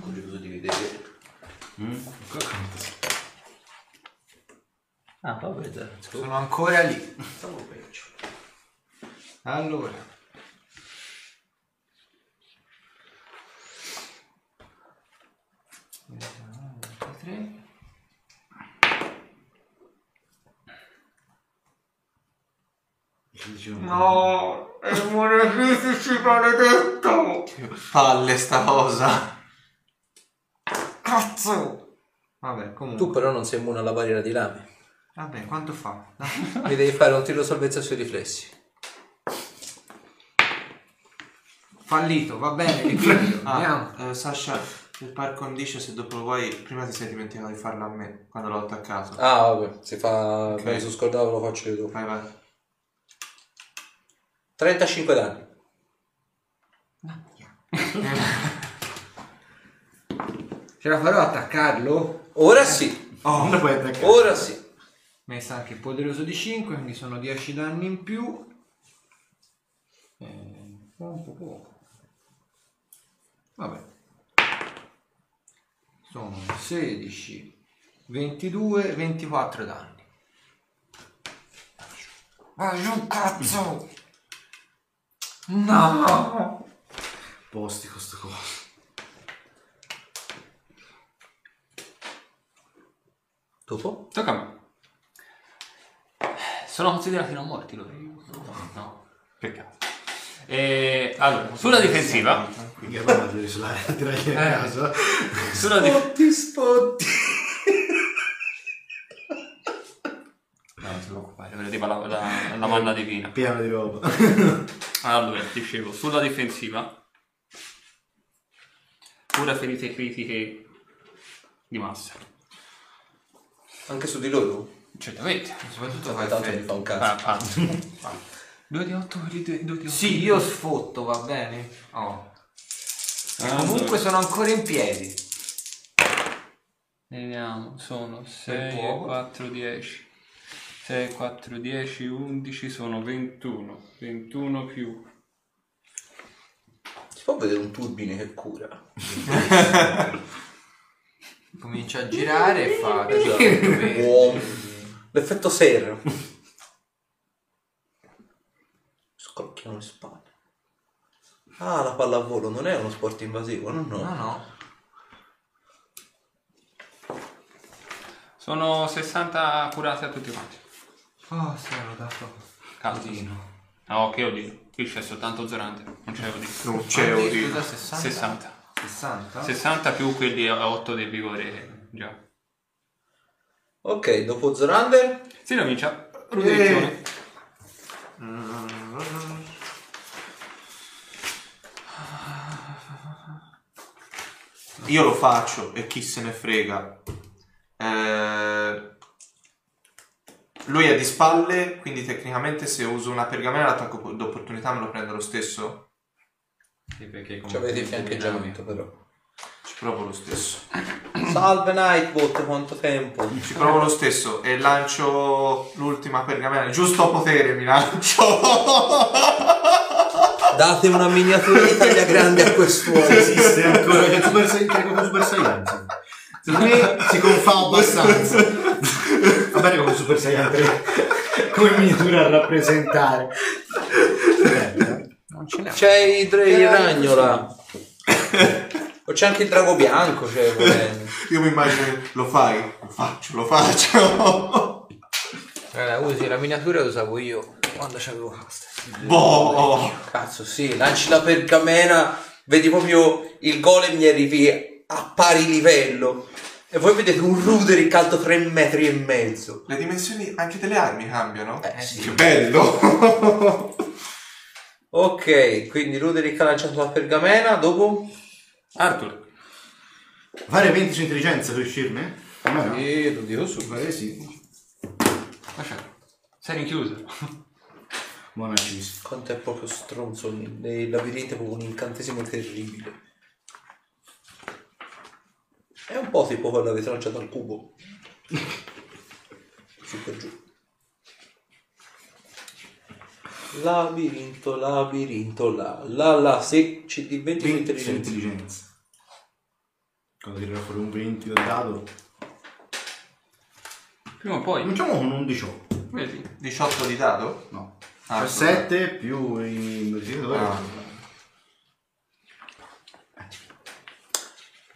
Curioso di vedere. Ah, vabbè, dai, Sono ancora lì. stavo peggio. Allora. Tre. No, è un fisici maledetto! Palle sta cosa. Cazzo! Vabbè, comunque. Tu però non sei immune alla barriera di lame. Vabbè, quanto fa? Mi devi fare un tiro salvezza sui riflessi. Fallito, va bene, ripiglio. Andiamo. Ah, eh, Sasha, il par condicio se dopo lo vuoi, prima ti sei dimenticato di farlo a me quando l'ho attaccato. Ah, vabbè, si fa... Ok. Me lo sono scordato, lo faccio io dopo. Vai, vai. 35 danni. Ce la farò a attaccarlo? Ora sì, Oh, non puoi attaccare. ora sì. Messa anche il poderoso di 5, quindi sono 10 danni in più. Eh, un po' poco. Vabbè. Sono 16, 22, 24 danni. Vai giù, cazzo! No! Posti con sta cosa. Dopo? Tocca a me. Sono considerati non morti loro? No. Peccato. E, allora, sulla difensiva. Quindi poi la devi sulla tirare a casa. Sulla difensiva. Spotti, spotti. No, non ti preoccupare, vedeva la, la, la manna divina. Pieno di roba. Allora, dicevo, sulla difensiva, pure ferite critiche di massa. Anche su di loro? Certamente. Soprattutto Fai tanto effetto. fa un Ah, cazzo. ah. Due di otto per i due, due di otto. Sì, io sfotto, va bene? Oh. E Ah, comunque sono ancora in piedi. Vediamo, sono 6 poco. 4, 10. 6, 4, 10, 11, sono 21. 21 più. Si può vedere un turbine che cura? Comincia a girare e fa... Uomo. L'effetto serra. Scrocchiano le spalle. Ah, la pallavolo non è uno sport invasivo, no, no. No, no. Sono 60 curate a tutti quanti. Oh, sono dato. Casino. No, che oddio. Qui c'è soltanto Zorante. Non c'è oddio. Non c'è oddio. scusa, 60? 60. 60? 60 più quelli a 8 del vigore. Già. Ok, dopo Zorander? Si comincia. Rudizione. Io lo faccio e chi se ne frega. Eh, lui è di spalle, quindi tecnicamente se uso una pergamena l'attacco d'opportunità me lo prendo lo stesso. Sì, perché Ci avete il fiancheggiamento però. Ci provo lo stesso. Salve Nightbot, quanto tempo? Ci provo lo stesso e lancio l'ultima pergamena. Giusto a potere mi lancio. Date una miniatura di taglia grande a quest'uomo. Esiste ancora che Super Saiyan, Super Saiyan. Secondo me si confà abbastanza. Va bene come Super Saiyan 3. Come miniatura a rappresentare. Non ce n'è. C'è il, dra- il ragno là. O c'è anche il drago bianco, cioè, volendo. Io mi immagino, lo fai? Lo faccio, lo faccio. Guarda, usi la miniatura che usavo io quando c'avevo casta. boh. Cazzo, sì, lanci la pergamena, vedi proprio il golem gli arrivi a pari livello. E voi vedete un Ruderick alto 3 metri e mezzo. Le dimensioni anche delle armi cambiano? Eh, sì. Che bello. Ok, quindi Ruderick ha lanciato la pergamena, dopo? Arthur. Fare 20 su intelligenza per uscirne? Me no. Sì, lo dico su. Fare sì. Lascia. Sei rinchiuso. Buona cheese. Quanto è proprio stronzo nei labirinti, è proprio un incantesimo terribile. È un po' tipo quello che avete lanciato al cubo. Su per giù. Labirinto, labirinto, là, là, là, sì, ci di 20 su 20 su intelligenza. intelligenza. Quando tirerò fuori un 20 dal dado. Prima o poi. Cominciamo con un 18. Vedi. 18 di dado? No. Ah, Cioè 7 più il modificatore. Ah.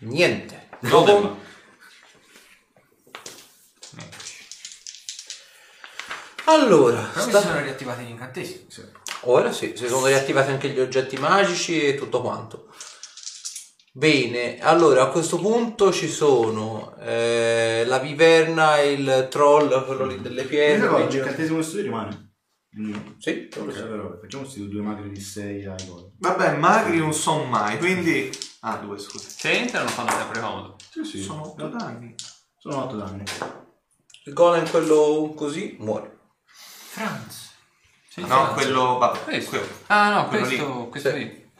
Niente. Dopo. Allora, Però sta- sono riattivati gli incantesimi. ora sì, si sono riattivati anche gli oggetti magici e tutto quanto. Bene, allora a questo punto ci sono eh, la viverna, il troll, quello lì delle pietre. Però il incantesimo studio rimane. Mm. Sì, Ok, allora facciamo questi due magri di 6 ai gol. Vabbè, magri non sono mai, quindi... Ah, due, scusa. Se entrano fanno sempre comodo. Sì, sì. Sono 8 danni. Sono 8 danni. il golem quello così muore. Franz. Sì, No, Franz. quello... Vabbè, Questo. quello. Ah no, Quello questo, questo Sì. lì.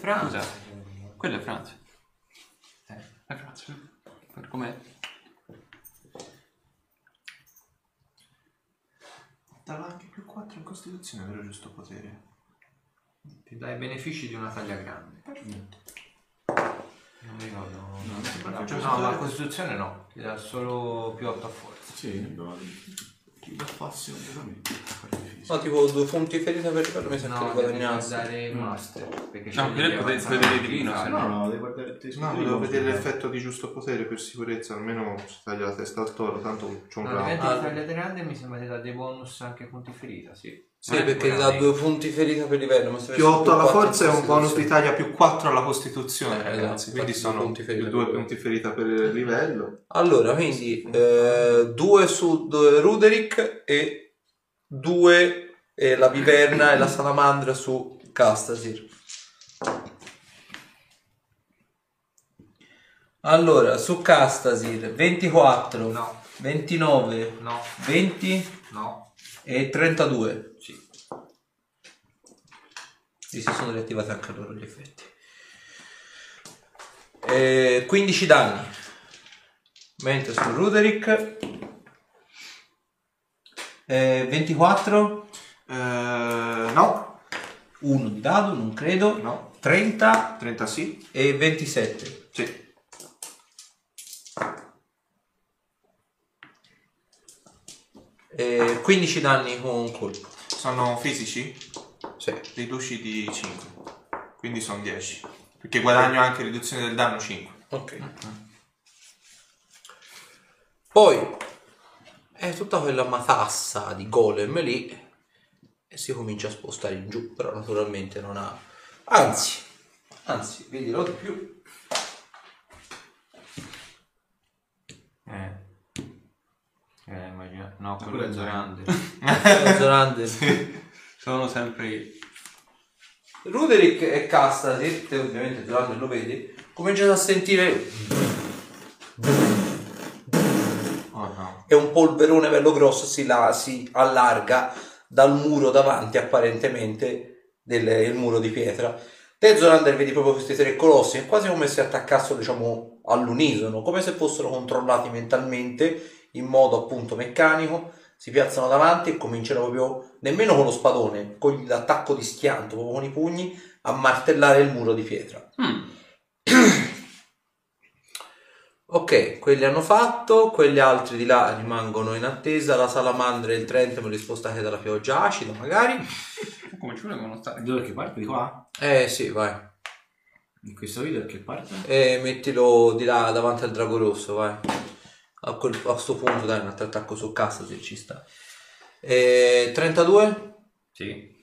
Franz. Scusa. Quello è Franz. È Franz. Per com'è? Dava anche più 4 in costituzione, vero giusto potere? Ti dai i benefici di una taglia grande. Non mi ricordo. No, Cioè, no, la costituzione no, ti dà solo più 8 a forza. Sì, abbiamo ti baffassi completamente. No, tipo due punti ferita per livello mi che No, guadagnassi. guardare master. Perché c'è che degli lei potete vedere divino, fare. se No, no, devi guardare te No, volevo vedere l'effetto di giusto potere per sicurezza, almeno si taglia la testa al toro, tanto c'ho un No, round. diventi Ah. taglia grande mi sembra che dà dei bonus anche punti ferita, sì. Sì, è perché dà due punti ferita per livello. Ma se Più avessi 8 alla forza e un bonus di taglia più 4 alla costituzione, Eh, ragazzi. esatto, Quindi sono due punti ferita più 2 per punti ferita per livello. Allora, quindi eh, due su due Ruderick e due eh, la viverna e la salamandra su Castasir. Allora, su Castasir 24, No, 29, no, 20 no. e 32. Si sono riattivati anche loro gli effetti. Eh, 15 danni. Mentre su Ruderick eh, 24, Eh, no, 1 di dado, non credo. no, 30 30 sì, e 27. sì. Eh, 15 danni con un colpo. Sono fisici? Sì. Riduci di 5, quindi sono 10. Perché guadagno anche riduzione del danno 5. Ok. Poi è tutta quella matassa di golem lì e si comincia a spostare in giù, però naturalmente non ha... Anzi, anzi, vi dirò di più. Eh. Eh, immagina. No, quello quello è è Zorande. Zorander. Sono sempre io. Ruderick e Castasir, te ovviamente Zorander lo vedi, cominciano a sentire Oh no. e un polverone bello grosso si, la- si allarga dal muro davanti apparentemente del il muro di pietra te Zorander vedi proprio questi tre colossi è quasi come se attaccassero diciamo all'unisono come se fossero controllati mentalmente in modo appunto meccanico si piazzano davanti e cominciano proprio nemmeno con lo spadone con l'attacco di schianto proprio con i pugni a martellare il muro di pietra Mm. Ok, quelli hanno fatto, quelli altri di là rimangono in attesa, la salamandra e il trento me li spostate dalla pioggia acida magari. Come ci volevano stare? Dove che parte? Di qua? Eh sì, vai. In questo video che parte? E mettilo di là davanti al drago rosso, vai. A, quel, a sto punto dai un altro attacco su cassa se ci sta. E 32? Sì.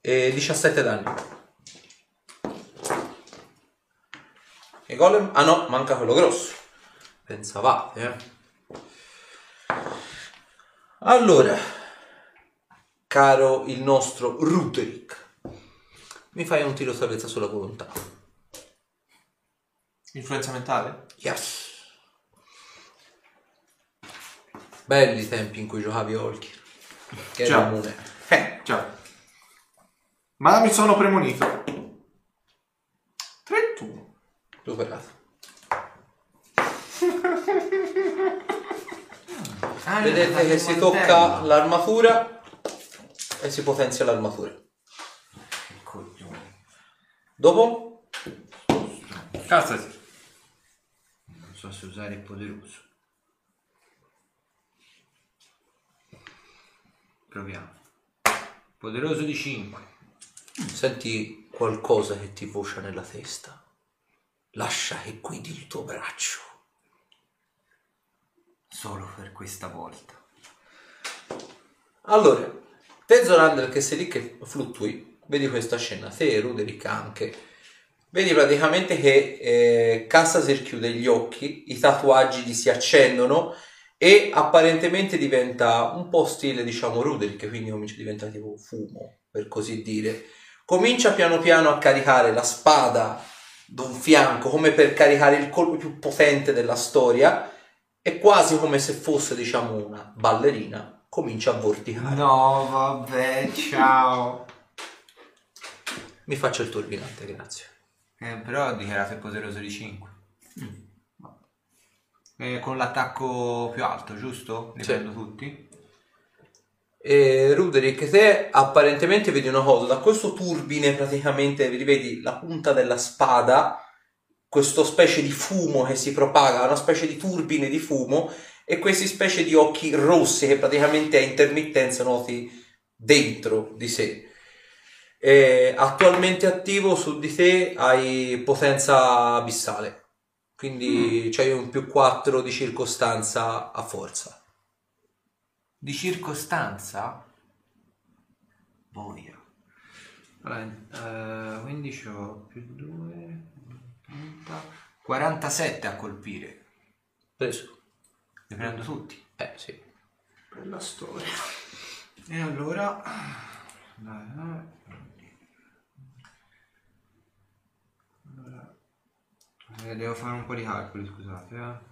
E 17 danni. E golem? Ah no, manca quello grosso. Pensavate, eh. Allora, caro il nostro Ruderick, mi fai un tiro salvezza sulla volontà. Influenza mentale? Yes. Belli i tempi in cui giocavi a Olki. Che Già. era comune. Eh, Già. Ma mi sono premunito. 31. superato. Ah, Vedete che si tocca l'armatura e si potenzia l'armatura. Dopo? Cazzati. So se usare il poderoso. Proviamo. Poderoso di 5. Senti qualcosa che ti vocia nella testa. Lascia che guidi il tuo braccio. Solo per questa volta. Allora, te Zorander che sei lì che fluttui, vedi questa scena, te Ruderick anche. Vedi praticamente che eh, Cassasir chiude gli occhi, i tatuaggi gli si accendono e apparentemente diventa un po' stile, diciamo, Ruderick, quindi comincia a diventare tipo fumo, per così dire. Comincia piano piano a caricare la spada d'un fianco come per caricare il colpo più potente della storia e quasi come se fosse, diciamo, una ballerina, comincia a vorticare. No, vabbè, ciao. Mi faccio il turbinante, grazie. Eh, però ho dichiarato il poderoso di 5. Eh, con l'attacco più alto, giusto? Li Sì. prendo tutti? E Ruderick, te apparentemente vedi una cosa, da questo turbine praticamente rivedi la punta della spada, questo specie di fumo che si propaga, una specie di turbine di fumo, e questi specie di occhi rossi che praticamente a intermittenza noti dentro di sé. E attualmente attivo su di te hai potenza abissale, quindi c'hai un più 4 di circostanza a forza. Di circostanza? Boia. Allora, eh, quindi ho più 2, 47 a colpire. Preso? Li prendo tutti. Eh sì. Bella storia. E allora... dai, dai. Eh, devo fare un po' di calcoli, scusate. Eh.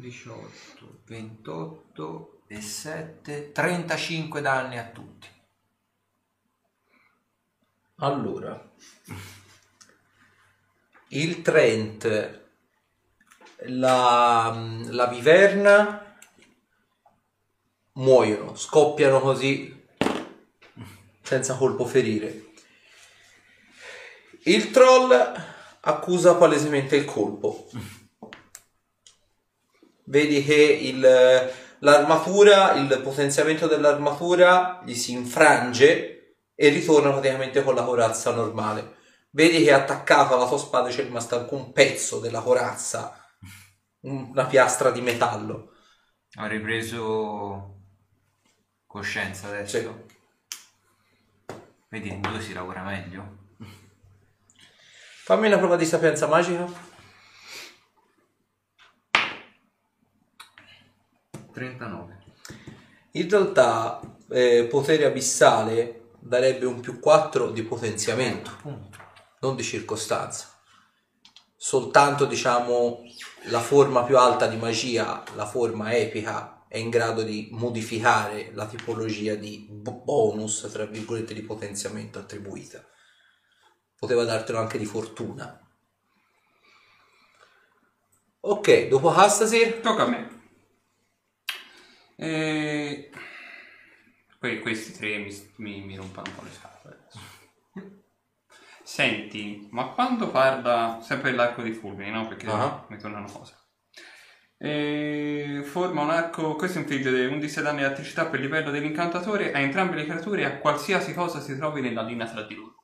18, 28 e 7, 35 danni a tutti. Allora, il Trent, la, la viverna muoiono, scoppiano così senza colpo ferire. Il troll accusa palesemente il colpo. Vedi che il- l'armatura, il potenziamento dell'armatura gli si infrange e ritorna praticamente con la corazza normale. Vedi che attaccato alla tua spada c'è rimasto anche un pezzo della corazza, un- una piastra di metallo. Ho ripreso coscienza adesso. Sì. Vedi, in due si lavora meglio. Fammi una prova di sapienza magica. 39. In realtà, eh, potere abissale darebbe un più 4 di potenziamento, Punto. non di circostanza. Soltanto, diciamo, la forma più alta di magia, la forma epica, è in grado di modificare la tipologia di bo- bonus, tra virgolette, di potenziamento attribuita. Poteva dartelo anche di fortuna. Ok, dopo Hastasir, Tocca a me. E... Poi questi tre mi, mi, mi rompono un po' le scatole adesso. Senti, ma quando parla sempre l'arco di fulmini, no? Perché Ah. mi tornano cose. E forma un arco, questo infligge 11 danni di elettricità per livello dell'incantatore a entrambe le creature e a qualsiasi cosa si trovi nella linea tra di loro.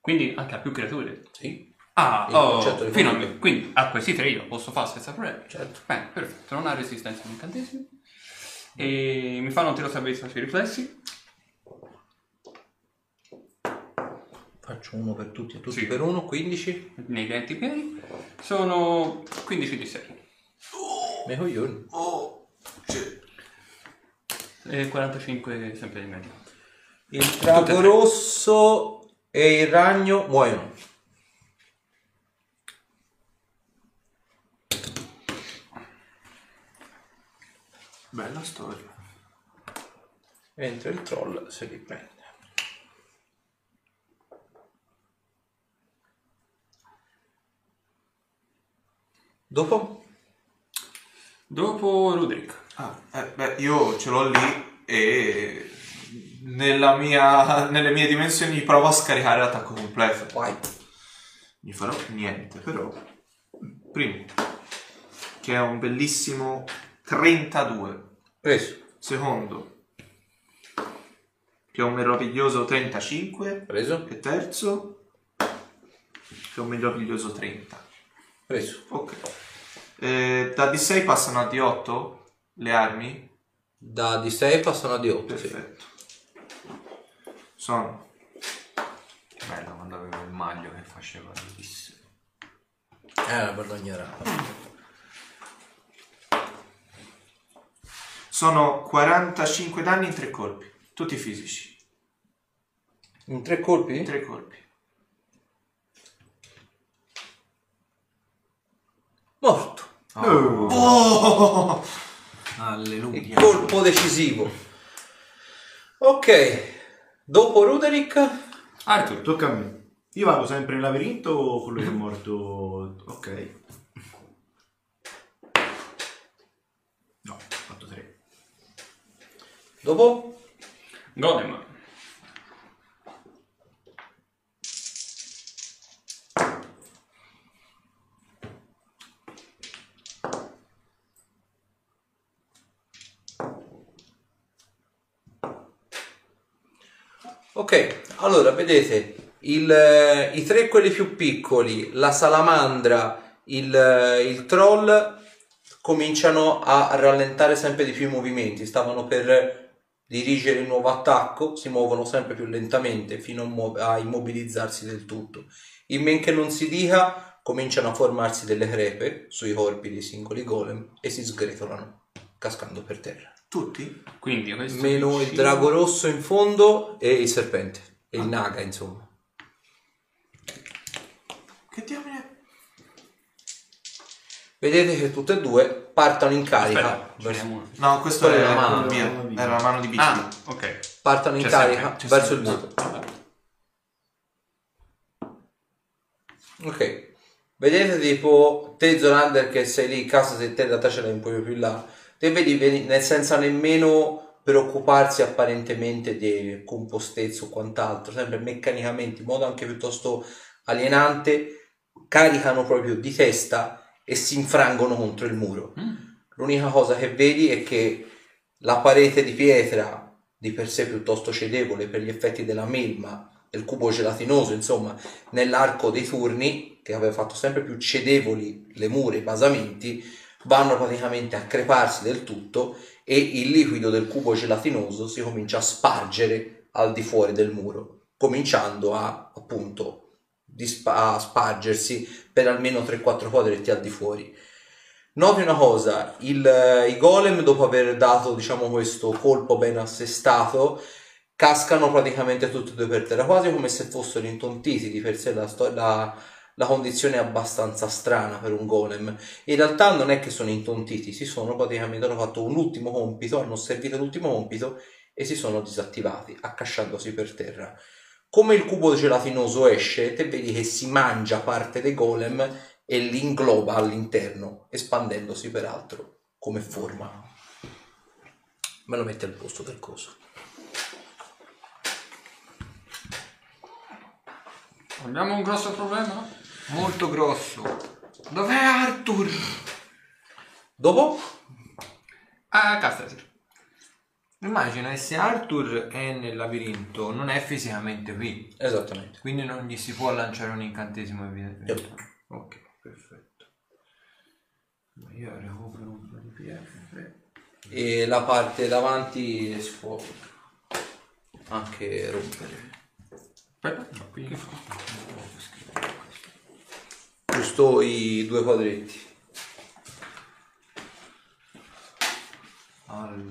Quindi anche a più creature. sì, Ah, Il oh, concetto di finalmente. Quindi a questi tre io posso fare senza problemi. certo. Bene, perfetto, non ha resistenza all'incantesimo. E mi fanno un tiro salvezza sui riflessi. Faccio uno per tutti e tutti Sì. per uno, 15. nei denti pieni. Sono 15 di 6 Me coglioni. Oh, sì. e 45 sempre di media. Il drago rosso e il ragno muoiono. Bella storia. Mentre il troll se li prende. Dopo? Dopo Rudrick. Ah, eh, beh, io ce l'ho lì e nella mia, nelle mie dimensioni provo a scaricare l'attacco completo. Vai. Gli farò niente, però. Primo, che è un bellissimo 32. Preso. Secondo, che è un meraviglioso 35. Preso. E terzo, che è un meraviglioso 30. Preso. Ok. Eh, da D6 passano a D8 le armi. Da D6 passano a D8. Sì. Perfetto. Sono Che bello quando avevo il maglio che faceva bellissimo. Eh, una bella ignorante. Sono 45 danni in tre colpi, tutti fisici. In tre colpi? In tre colpi. Morto. Oh! Il Alleluia. colpo decisivo. Ok. Dopo Ruderick. Arthur. Tocca a me. Io vado sempre in labirinto o quello che è morto? Ok. No, ho fatto tre. Dopo? Golem. Ok, allora vedete il, eh, i tre quelli più piccoli, la salamandra, il, eh, il troll cominciano a rallentare sempre di più i movimenti, stavano per dirigere il nuovo attacco, si muovono sempre più lentamente fino a, a immobilizzarsi del tutto. In men che non si dica, cominciano a formarsi delle crepe sui corpi dei singoli golem e si sgretolano, cascando per terra. Tutti? Quindi questo Meno il drago rosso in fondo e il serpente. E il naga, insomma. Che diamine? Vedete che tutte e due partono in carica. Aspetta, ce verso- uno. No, questo Quella era è la la mano. Era la mano di Bici. Ah, ok. Partono in C'è carica sempre, c'è verso il sempre. muro. Ok. Vedete tipo te Zolander che sei lì, casa se te in realtà ce l'hai un po' più in là. Te vedi, nel senza nemmeno preoccuparsi apparentemente di compostezza o quant'altro, sempre meccanicamente, in modo anche piuttosto alienante, caricano proprio di testa e si infrangono contro il muro. L'unica cosa che vedi è che la parete di pietra, di per sé piuttosto cedevole per gli effetti della melma, del cubo gelatinoso, insomma, nell'arco dei turni, che aveva fatto sempre più cedevoli le mura e i basamenti, vanno praticamente a creparsi del tutto e il liquido del cubo gelatinoso si comincia a spargere al di fuori del muro, cominciando a appunto a spargersi per almeno 3-4 quadretti al di fuori. Noti una cosa, il- i golem dopo aver dato diciamo questo colpo ben assestato cascano praticamente tutti e due per terra, quasi come se fossero intontiti di per sé la, la- la condizione è abbastanza strana per un golem. In realtà non è che sono intontiti, si sono praticamente hanno fatto un ultimo compito, hanno servito l'ultimo compito e si sono disattivati, accasciandosi per terra. Come il cubo gelatinoso esce, te vedi che si mangia parte dei golem e li ingloba all'interno, espandendosi peraltro come forma. Me lo metti al posto del coso. Abbiamo un grosso problema? Molto grosso. Dov'è Arthur? Dopo? Ah, Castasir. Immagina che se Arthur è nel labirinto, non è fisicamente qui. Esattamente. Quindi non gli si può lanciare un incantesimo evidentemente. Ok, perfetto. Ma Io recupero un po' di PF. E la parte davanti si può anche rompere. Aspetta, no, qui. Giusto i due quadretti. Allora.